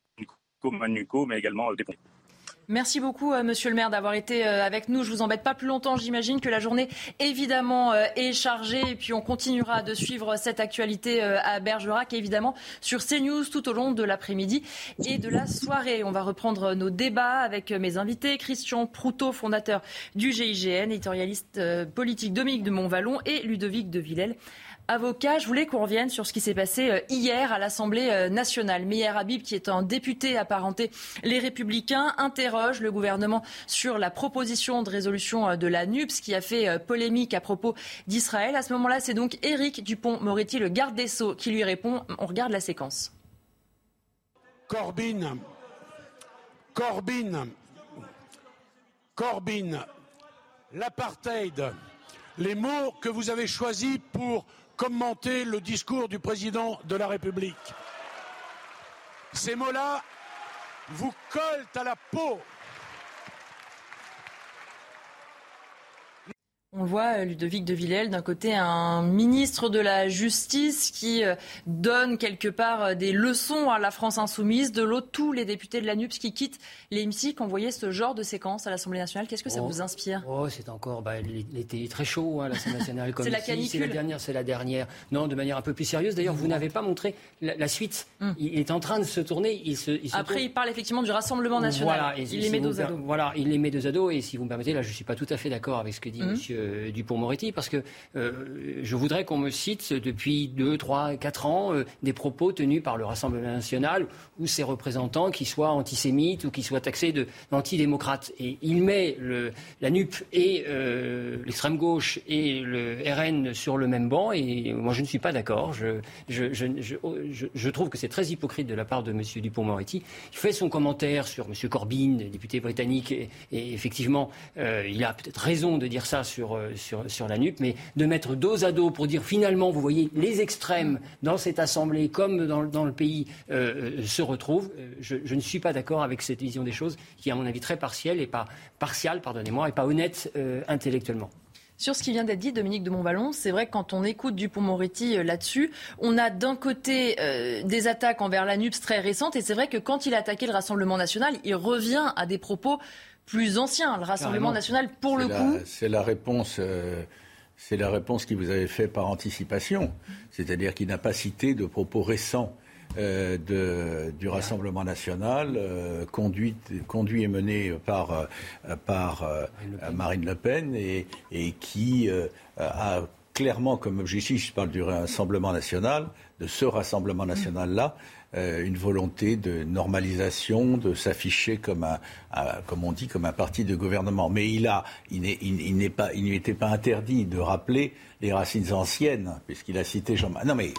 Manuco, mais également des pompiers. Merci beaucoup, euh, monsieur le maire, d'avoir été euh, avec nous. Je vous embête pas plus longtemps. J'imagine que la journée, évidemment, euh, est chargée. Et puis, on continuera de suivre cette actualité à Bergerac, évidemment, sur CNews tout au long de l'après-midi et de la soirée. On va reprendre nos débats avec mes invités. Christian Proutot, fondateur du GIGN, éditorialiste politique Dominique de Montvalon et Ludovic de Villèle avocat. Je voulais qu'on revienne sur ce qui s'est passé euh, hier à l'Assemblée euh, nationale. Meyer Habib, qui est un député apparenté Les Républicains, interroge le gouvernement sur la proposition de résolution euh, de la NUPS qui a fait polémique à propos d'Israël. À ce moment-là, c'est donc Éric Dupont-Moretti, le garde des Sceaux, qui lui répond. On regarde la séquence. Corbyn, Corbyn, Corbyn, l'apartheid, les mots que vous avez choisis pour commenter le discours du président de la République. Ces mots-là vous collent à la peau. On voit, euh, Ludovic de Villèle, d'un côté un ministre de la Justice qui euh, donne quelque part euh, des leçons à la France insoumise, de l'autre tous les députés de la NUPS qui quittent l'hémicycle. On voyait ce genre de séquence à l'Assemblée nationale. Qu'est-ce que ça oh. vous inspire? Oh, c'est encore, bah, l'été très chaud hein, à l'Assemblée nationale. c'est la canicule. C'est la dernière, c'est la dernière. Non, de manière un peu plus sérieuse. D'ailleurs, vous n'avez pas montré la, suite. Hum. Il est en train de se tourner. Il se, Après, il parle effectivement du Rassemblement national. Voilà, il les met deux ados. Voilà, il les met deux ados. Et si vous me permettez, là, je ne suis pas tout à fait d'accord avec ce que dit hum. Monsieur euh, Dupont-Moretti, parce que euh, je voudrais qu'on me cite depuis 2, 3, 4 ans euh, des propos tenus par le Rassemblement national ou ses représentants qui soient antisémites ou qui soient taxés d'antidémocrates. Et il met la NUP et l'extrême gauche et le RN sur le même banc, et moi je ne suis pas d'accord. Je, je, trouve que c'est très hypocrite de la part de M. Dupont-Moretti. Il fait son commentaire sur M. Corbyn, député britannique, et, effectivement, il a peut-être raison de dire ça sur, sur, sur la NUP, mais de mettre dos à dos pour dire finalement, vous voyez, les extrêmes dans cette Assemblée comme dans, le pays euh, euh, se retrouvent, euh, je, je, ne suis pas d'accord avec cette vision des choses qui est à mon avis très partielle et pas partiale, pardonnez-moi, et pas honnête intellectuellement. Sur ce qui vient d'être dit, Dominique de Montvalon, c'est vrai que quand on écoute Dupont-Moretti là-dessus, on a d'un côté des attaques envers la NUPS très récentes, et c'est vrai que quand il a attaqué le Rassemblement national, il revient à des propos plus anciens. Le Rassemblement national, pour le coup. C'est la réponse. C'est la réponse qu'il vous avait faite par anticipation, c'est-à-dire qu'il n'a pas cité de propos récents euh, du Rassemblement national, euh, conduit, conduit, et mené par, euh, par Marine Le Pen et, et qui a clairement comme objectif, je parle du Rassemblement national, de ce Rassemblement national-là, euh, une volonté de normalisation, de s'afficher comme un, on dit, comme un parti de gouvernement. Mais il a, n'est pas, il n'était pas interdit de rappeler les racines anciennes, puisqu'il a cité Jean. Non mais.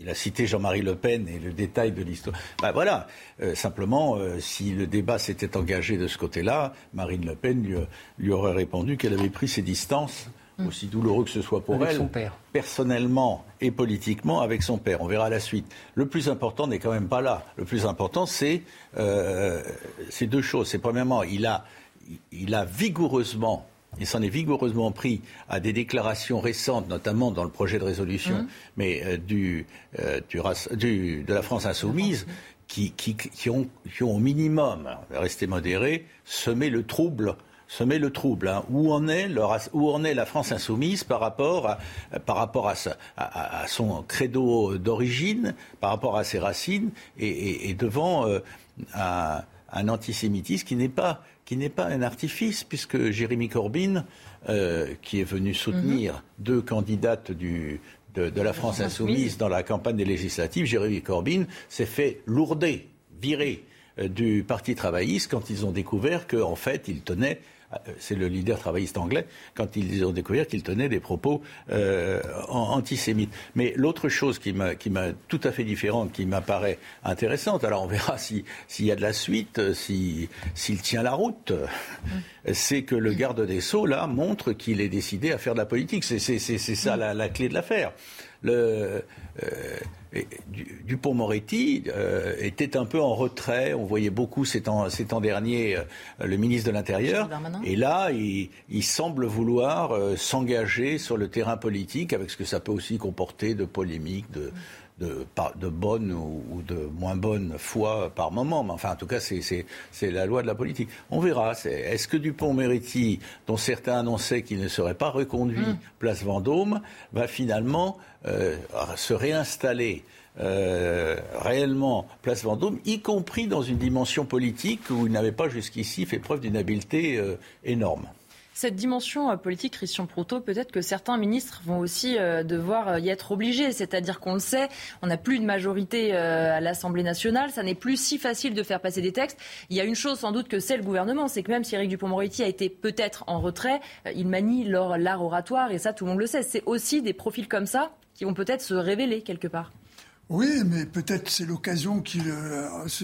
Il a cité Jean-Marie Le Pen et le détail de l'histoire. Ben voilà, euh, simplement, euh, si le débat s'était engagé de ce côté-là, Marine Le Pen lui, lui aurait répondu qu'elle avait pris ses distances. Aussi douloureux que ce soit pour elle, personnellement et politiquement, avec son père. On verra la suite. Le plus important n'est quand même pas là. Le plus important, c'est euh, deux choses. C'est premièrement, il a, il a vigoureusement il s'en est vigoureusement pris à des déclarations récentes, notamment dans le projet de résolution, mm. mais euh, du, euh, du, de la France insoumise, qui, qui, qui, ont, qui ont au minimum, resté modérés, semé le trouble semer le trouble. Hein. Où, en est où en est la France insoumise par rapport à, par rapport à, à, son credo d'origine, par rapport à ses racines, et, devant euh, un, antisémitisme qui n'est pas qui n'est pas un artifice, puisque Jérémy Corbyn, euh, qui est venu soutenir mhm. deux candidates du, de, de, la France insoumise dans la campagne des législatives, Jérémy Corbyn s'est fait lourder, virer euh, du Parti travailliste quand ils ont découvert qu'en fait, il tenait c'est le leader travailliste anglais, quand ils ont découvert qu'il tenait des propos euh, antisémites. Mais l'autre chose qui m'a tout à fait différente, qui m'apparaît intéressante, alors on verra s'il y a de la suite, s'il tient la route, c'est que le garde des Sceaux, là, montre qu'il est décidé à faire de la politique. C'est ça la, la, clé de l'affaire. le, Dupont-Moretti était un peu en retrait. On voyait beaucoup ces temps, ces temps derniers le ministre de l'Intérieur. Et là, il, il semble vouloir s'engager sur le terrain politique avec ce que ça peut aussi comporter de polémiques, de, de, de bonne ou, de moins bonne foi par moment. Mais enfin, en tout cas, c'est la loi de la politique. On verra. Est-ce que Dupont-Moretti, dont certains annonçaient qu'il ne serait pas reconduit mm. place Vendôme, va finalement euh, se réinstaller euh, réellement place Vendôme, y compris dans une dimension politique où il n'avait pas jusqu'ici fait preuve d'une habileté euh, énorme? Cette dimension euh, politique, Christian Proutot, peut-être que certains ministres vont aussi euh, devoir euh, y être obligés. C'est-à-dire qu'on le sait, on n'a plus de majorité à l'Assemblée nationale. Ça n'est plus si facile de faire passer des textes. Il y a une chose sans doute que c'est le gouvernement, c'est que même si Éric Dupond-Moretti a été peut-être en retrait, il manie l'art oratoire et ça, tout le monde le sait. C'est aussi des profils comme ça qui vont peut-être se révéler quelque part. Oui, mais peut-être c'est l'occasion qui,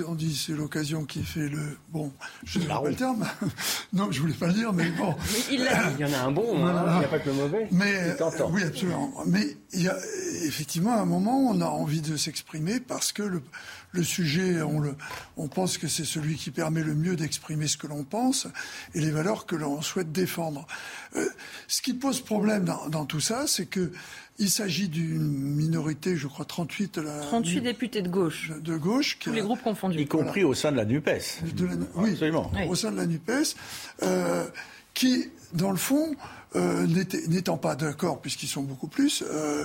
on dit c'est l'occasion qui fait le bon. Je ne sais pas le terme. non, je voulais pas le dire, mais bon. il, y en a un bon, hein. il n'y a pas que le mauvais. Mais oui, absolument. Mais il y a effectivement à un moment, on a envie de s'exprimer parce que le, le sujet, on, le, on pense que c'est celui qui permet le mieux d'exprimer ce que l'on pense et les valeurs que l'on souhaite défendre. Euh, ce qui pose problème dans, dans tout ça, c'est que il s'agit d'une minorité, je crois 38. La, 38 députés de gauche. De gauche. Tous les groupes confondus. Y compris au sein de la NUPES. oui, Absolument. au sein de la NUPES, euh, qui, dans le fond, euh, n'étant pas d'accord, puisqu'ils sont beaucoup plus, euh,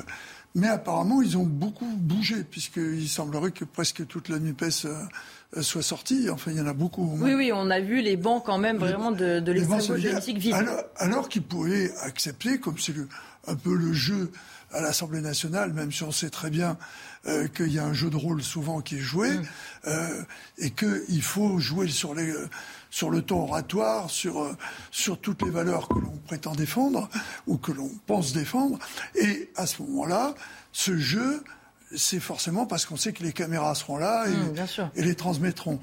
mais apparemment, ils ont beaucoup bougé, puisqu'il semblerait que presque toute la NUPES euh, soit sortie. Enfin, il y en a beaucoup. Oui, oui, on a vu les bancs quand même vraiment de, de l'extrême gauche vivre. Alors, alors qu'ils pouvaient accepter, comme c'est un peu le jeu à l'Assemblée nationale, même si on sait très bien euh, qu'il y a un jeu de rôle souvent qui est joué, mm. euh, et qu'il faut jouer sur, les, sur le ton oratoire, sur, euh, sur toutes les valeurs que l'on prétend défendre ou que l'on pense défendre. Et à ce moment-là, ce jeu, c'est forcément parce qu'on sait que les caméras seront là et, mm, et les transmettront.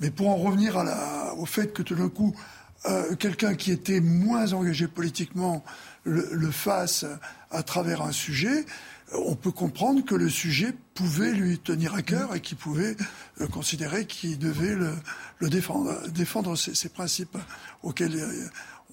Mais pour en revenir à la, au fait que tout d'un coup, euh, quelqu'un qui était moins engagé politiquement le, fasse à travers un sujet, euh, on peut comprendre que le sujet pouvait lui tenir à cœur et qu'il pouvait euh, considérer qu'il devait le, le, défendre, défendre ses, ses principes auxquels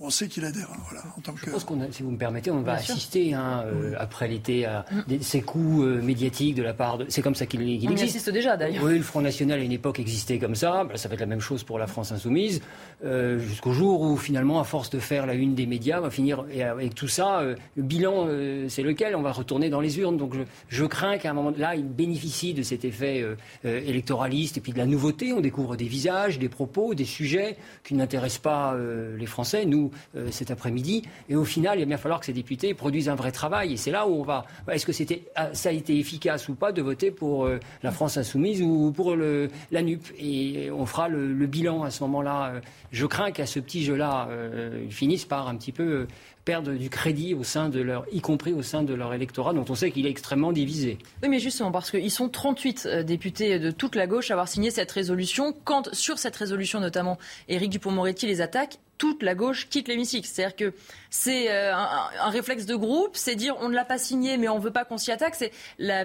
on sait qu'il adhère. Hein, voilà, en tant Je pense qu'on si vous me permettez, on va assister hein, euh, après l'été à ces coups euh, médiatiques de la part de. C'est comme ça qu'il existe. Il existe déjà d'ailleurs. Oui, le Front National à une époque existait comme ça. Ben, ça va être la même chose pour la France insoumise. Euh, jusqu'au jour où finalement, à force de faire la une des médias, on va finir et avec tout ça. le bilan, c'est lequel? On va retourner dans les urnes. Donc je, je crains qu'à un moment là, il bénéficie de cet effet électoraliste et puis de la nouveauté. On découvre des visages, des propos, des sujets qui n'intéressent pas les Français. Nous, euh, cet après-midi. Et au final, il va bien falloir que ces députés produisent un vrai travail. Et c'est là où on va. Est-ce que ah, ça a été efficace ou pas de voter pour euh, la France insoumise ou pour la NUP Et on fera le, bilan à ce moment-là. Je crains qu'à ce petit jeu-là, euh, ils finissent par un petit peu perdre du crédit au sein de leur, y compris au sein de leur électorat, dont on sait qu'il est extrêmement divisé. Oui, mais justement, parce qu'ils sont 38 députés de toute la gauche à avoir signé cette résolution. Quand, sur cette résolution notamment, Éric Dupont-Moretti les attaque, toute la gauche quitte l'hémicycle. C'est-à-dire que c'est euh, un, réflexe de groupe, c'est dire on ne l'a pas signé mais on ne veut pas qu'on s'y attaque. C'est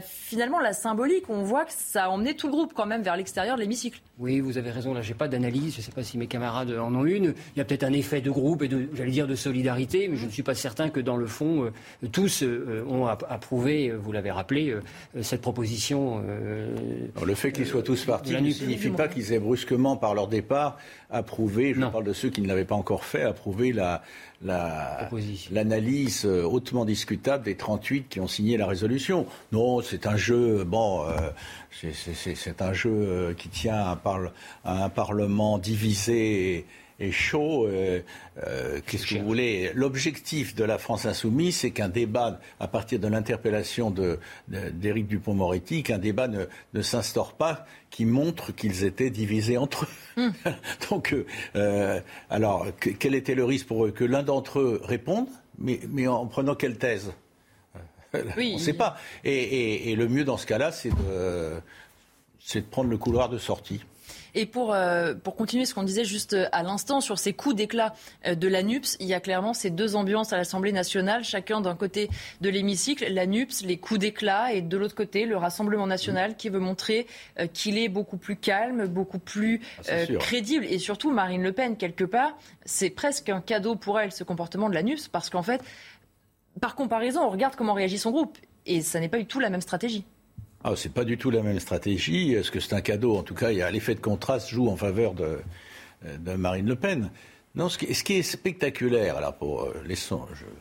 finalement la symbolique. On voit que ça a emmené tout le groupe quand même vers l'extérieur de l'hémicycle. Oui, vous avez raison. Là, j'ai pas d'analyse. Je ne sais pas si mes camarades en ont une. Il y a peut-être un effet de groupe et de, j'allais dire, de solidarité, mais je ne suis pas certain que dans le fond, euh, tous euh, ont approuvé, vous l'avez rappelé, cette proposition. le fait qu'ils soient tous partis ne signifie pas qu'ils aient brusquement, par leur départ, approuvé. Je parle de ceux qui ne l'avaient pas encore encore fait approuver la, l'analyse euh, hautement discutable des 38 qui ont signé la résolution. Non, c'est un jeu, bon, euh, c'est un jeu euh, qui tient à, à un Parlement divisé. Et, et chaud. Euh, euh, qu'est-ce que vous voulez? L'objectif de la France insoumise, c'est qu'un débat, à partir de l'interpellation d'Éric Dupont-Moretti, qu'un débat ne, ne s'instaure pas qui montre qu'ils étaient divisés entre eux. Hmm. Donc, euh, alors, quel était le risque pour eux? Que l'un d'entre eux réponde, mais, mais en prenant quelle thèse? Oui. On ne sait pas. Et, et, et, le mieux dans ce cas-là, c'est de, de prendre le couloir de sortie. Et pour, euh, pour continuer ce qu'on disait juste à l'instant sur ces coups d'éclat euh, de l'ANUPS, il y a clairement ces deux ambiances à l'Assemblée nationale, chacun d'un côté de l'hémicycle, l'ANUPS, les coups d'éclat, et de l'autre côté, le Rassemblement national qui veut montrer euh, qu'il est beaucoup plus calme, beaucoup plus Ah, crédible. Et surtout, Marine Le Pen, quelque part, c'est presque un cadeau pour elle, ce comportement de l'ANUPS, parce qu'en fait, par comparaison, on regarde comment réagit son groupe. Et ça n'est pas du tout la même stratégie. Ah, c'est pas du tout la même stratégie. Est-ce que c'est un cadeau? En tout cas, il y a l'effet de contraste joue en faveur de, de Marine Le Pen. Non, ce qui, ce qui est spectaculaire, alors pour euh,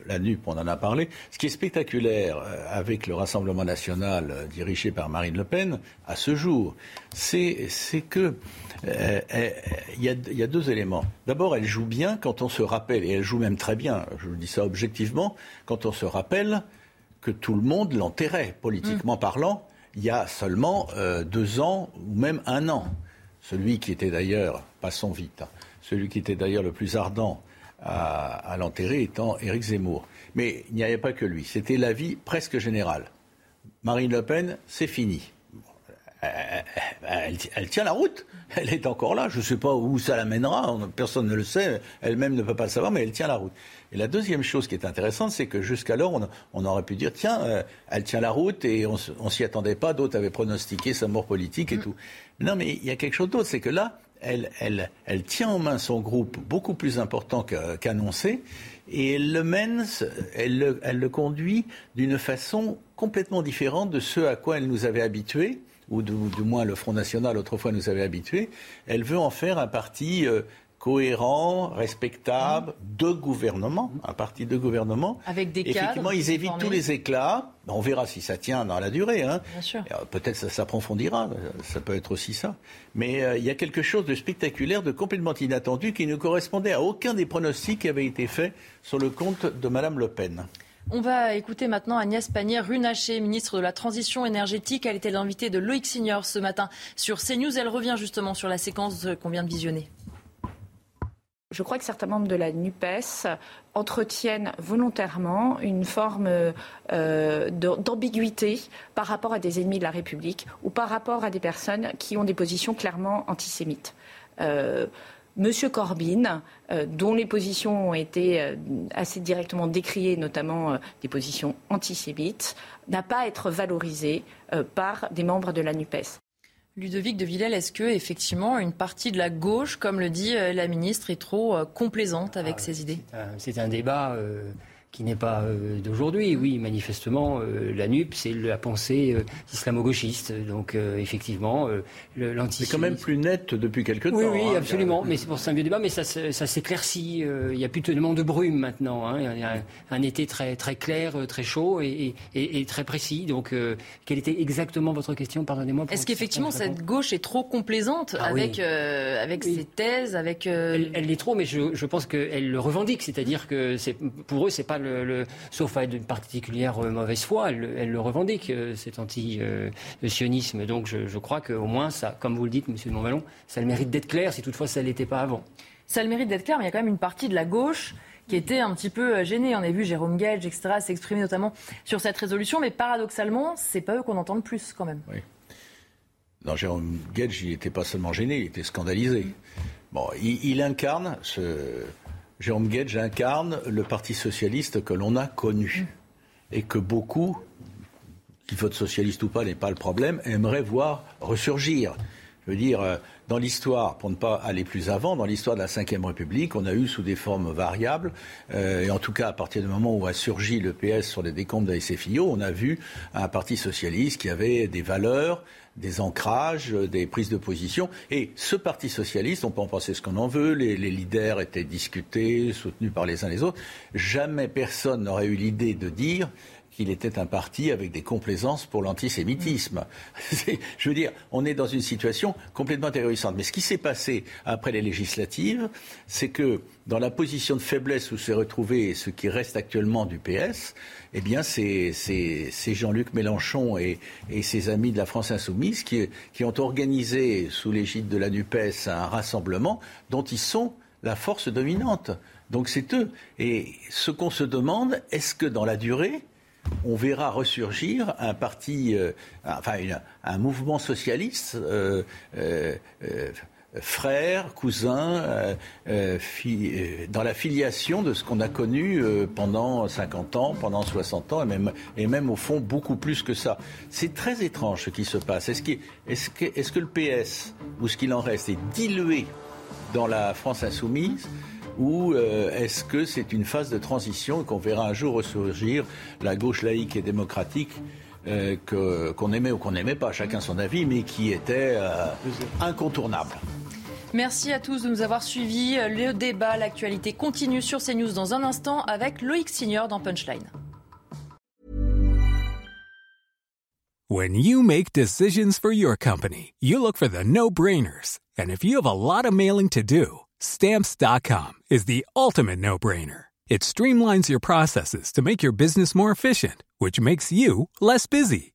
la NUP, on en a parlé, ce qui est spectaculaire euh, avec le Rassemblement national euh, dirigé par Marine Le Pen à ce jour, c'est que euh, euh, il y, a, il y a deux éléments. D'abord, elle joue bien quand on se rappelle, et elle joue même très bien, je vous dis ça objectivement, quand on se rappelle que tout le monde l'enterrait, politiquement parlant, il y a seulement euh, deux ans ou même un an. Celui qui était d'ailleurs, passons vite, hein, celui qui était d'ailleurs le plus ardent à, l'enterrer étant Éric Zemmour. Mais il n'y avait pas que lui, c'était l'avis presque général. Marine Le Pen, c'est fini. Elle, tient la route, elle est encore là. Je ne sais pas où ça l'amènera, on- personne ne le sait, elle-même ne peut pas le savoir, mais elle tient la route. Et la deuxième chose qui est intéressante, c'est que jusqu'alors, on, on aurait pu dire, tiens, euh, elle tient la route et on on s'y attendait pas, d'autres avaient pronostiqué sa mort politique et tout. Non, mais il y a quelque chose d'autre, c'est que là, elle, elle, elle tient en main son groupe beaucoup plus important qu'annoncé et elle le mène, elle le, elle le conduit d'une façon complètement différente de ce à quoi elle nous avait habitués, ou du, du moins le Front National autrefois nous avait habitués. Elle veut en faire un parti euh, cohérent, respectable, de gouvernement, un parti de gouvernement. Avec des Effectivement, ils évitent formés. tous les éclats. On verra si ça tient dans la durée. Hein. Bien sûr. Et, euh, Peut-être ça s'approfondira, ça peut être aussi ça. Mais euh, il y a quelque chose de spectaculaire, de complètement inattendu, qui ne correspondait à aucun des pronostics qui avaient été faits sur le compte de Madame Le Pen. On va écouter maintenant Agnès Pannier-Runacher, ministre de la Transition énergétique. Elle était l'invitée de Loïc Signor ce matin sur CNews. Elle revient justement sur la séquence qu'on vient de visionner. Je crois que certains membres de la NUPES entretiennent volontairement une forme euh, d'ambiguïté par rapport à des ennemis de la République ou par rapport à des personnes qui ont des positions clairement antisémites. Euh, Monsieur Corbyn, euh, dont les positions ont été assez directement décriées, notamment des positions antisémites, n'a pas à être valorisé par des membres de la NUPES. Ludovic de Villèle, est-ce que effectivement une partie de la gauche, comme le dit euh, la ministre, est trop euh, complaisante avec ses idées Euh, C'est un débat euh, qui n'est pas euh, d'aujourd'hui. Oui, manifestement, euh, la NUP, c'est la pensée euh, islamo-gauchiste. Donc, euh, effectivement, euh, le- C'est quand même plus net depuis quelque temps. Oui, oui, hein. absolument. Mais c'est pour ça un vieux débat, mais ça, s'éclaircit. Euh, Il n'y a plus tellement de brume maintenant. hein. Il y a un, un été très, très clair, très chaud et, et- et- et très précis. Donc, euh, quelle était exactement votre question? Pardonnez-moi. Est-ce que qu'effectivement cette gauche est trop complaisante Ah oui. avec, euh, avec ses thèses, avec euh, Elle, l'est trop, mais je, je pense qu'elle le revendique. C'est-à-dire que pour eux, c'est pas le, le- sauf à d'une particulière euh, mauvaise foi, elle, elle le revendique, euh, cet anti-sionisme. Donc je, je crois qu'au moins, ça, comme vous le dites, Monsieur de Montvalon, ça a le mérite d'être clair, si toutefois ça ne l'était pas avant. Ça a le mérite d'être clair, mais il y a quand même une partie de la gauche qui était un petit peu euh, gênée. On a vu Jérôme Gage, etc., s'exprimer notamment sur cette résolution, mais paradoxalement, c'est pas eux qu'on entend le plus quand même. Non, Jérôme Gage, il n'était pas seulement gêné, il était scandalisé. Bon, il, il incarne, ce... Jérôme Gage incarne le Parti socialiste que l'on a connu et que beaucoup, qu'ils votent socialiste ou pas n'est pas le problème, aimeraient voir ressurgir. Je veux dire, euh, dans l'histoire, pour ne pas aller plus avant, dans l'histoire de la Ve République, on a eu sous des formes variables, euh, et en tout cas à partir du moment où a surgi le PS sur les décombres de on a vu un parti socialiste qui avait des valeurs, des ancrages, euh, des prises de position. Et ce parti socialiste, on peut en penser ce qu'on en veut, les, les leaders étaient discutés, soutenus par les uns les autres. Jamais personne n'aurait eu l'idée de dire qu'il était un parti avec des complaisances pour l'antisémitisme. C'est- Je veux dire, on est dans une situation complètement terrorissante. Mais ce qui s'est passé après les législatives, c'est que dans la position de faiblesse où s'est retrouvé ce qui reste actuellement du PS, eh bien, c'est Jean-Luc Mélenchon et, ses amis de la France Insoumise qui, ont organisé, sous l'égide de la NUPES, un rassemblement dont ils sont la force dominante. Donc c'est eux. Et ce qu'on se demande, est-ce que dans la durée, on verra ressurgir un parti, enfin un mouvement socialiste frères, cousins, euh, euh, euh, dans la filiation de ce qu'on a connu pendant 50 ans, pendant 60 ans, et même, et même au fond beaucoup plus que ça. C'est très étrange ce qui se passe. Est-ce est que, est que le PS, ou ce qu'il en reste, est dilué dans la France insoumise ou est-ce que c'est une phase de transition qu'on verra un jour ressurgir la gauche laïque et démocratique qu'on aimait ou qu'on n'aimait pas, chacun son avis, mais qui était incontournable? Merci à tous de nous avoir suivis. Le débat, l'actualité continue sur CNews dans un instant avec Loïc Signor dans Punchline. When you make decisions for your company, you look for the no-brainers. And if you have a lot of mailing to do, stamps.com is the ultimate no-brainer. It streamlines your processes to make your business more efficient, which makes you less busy.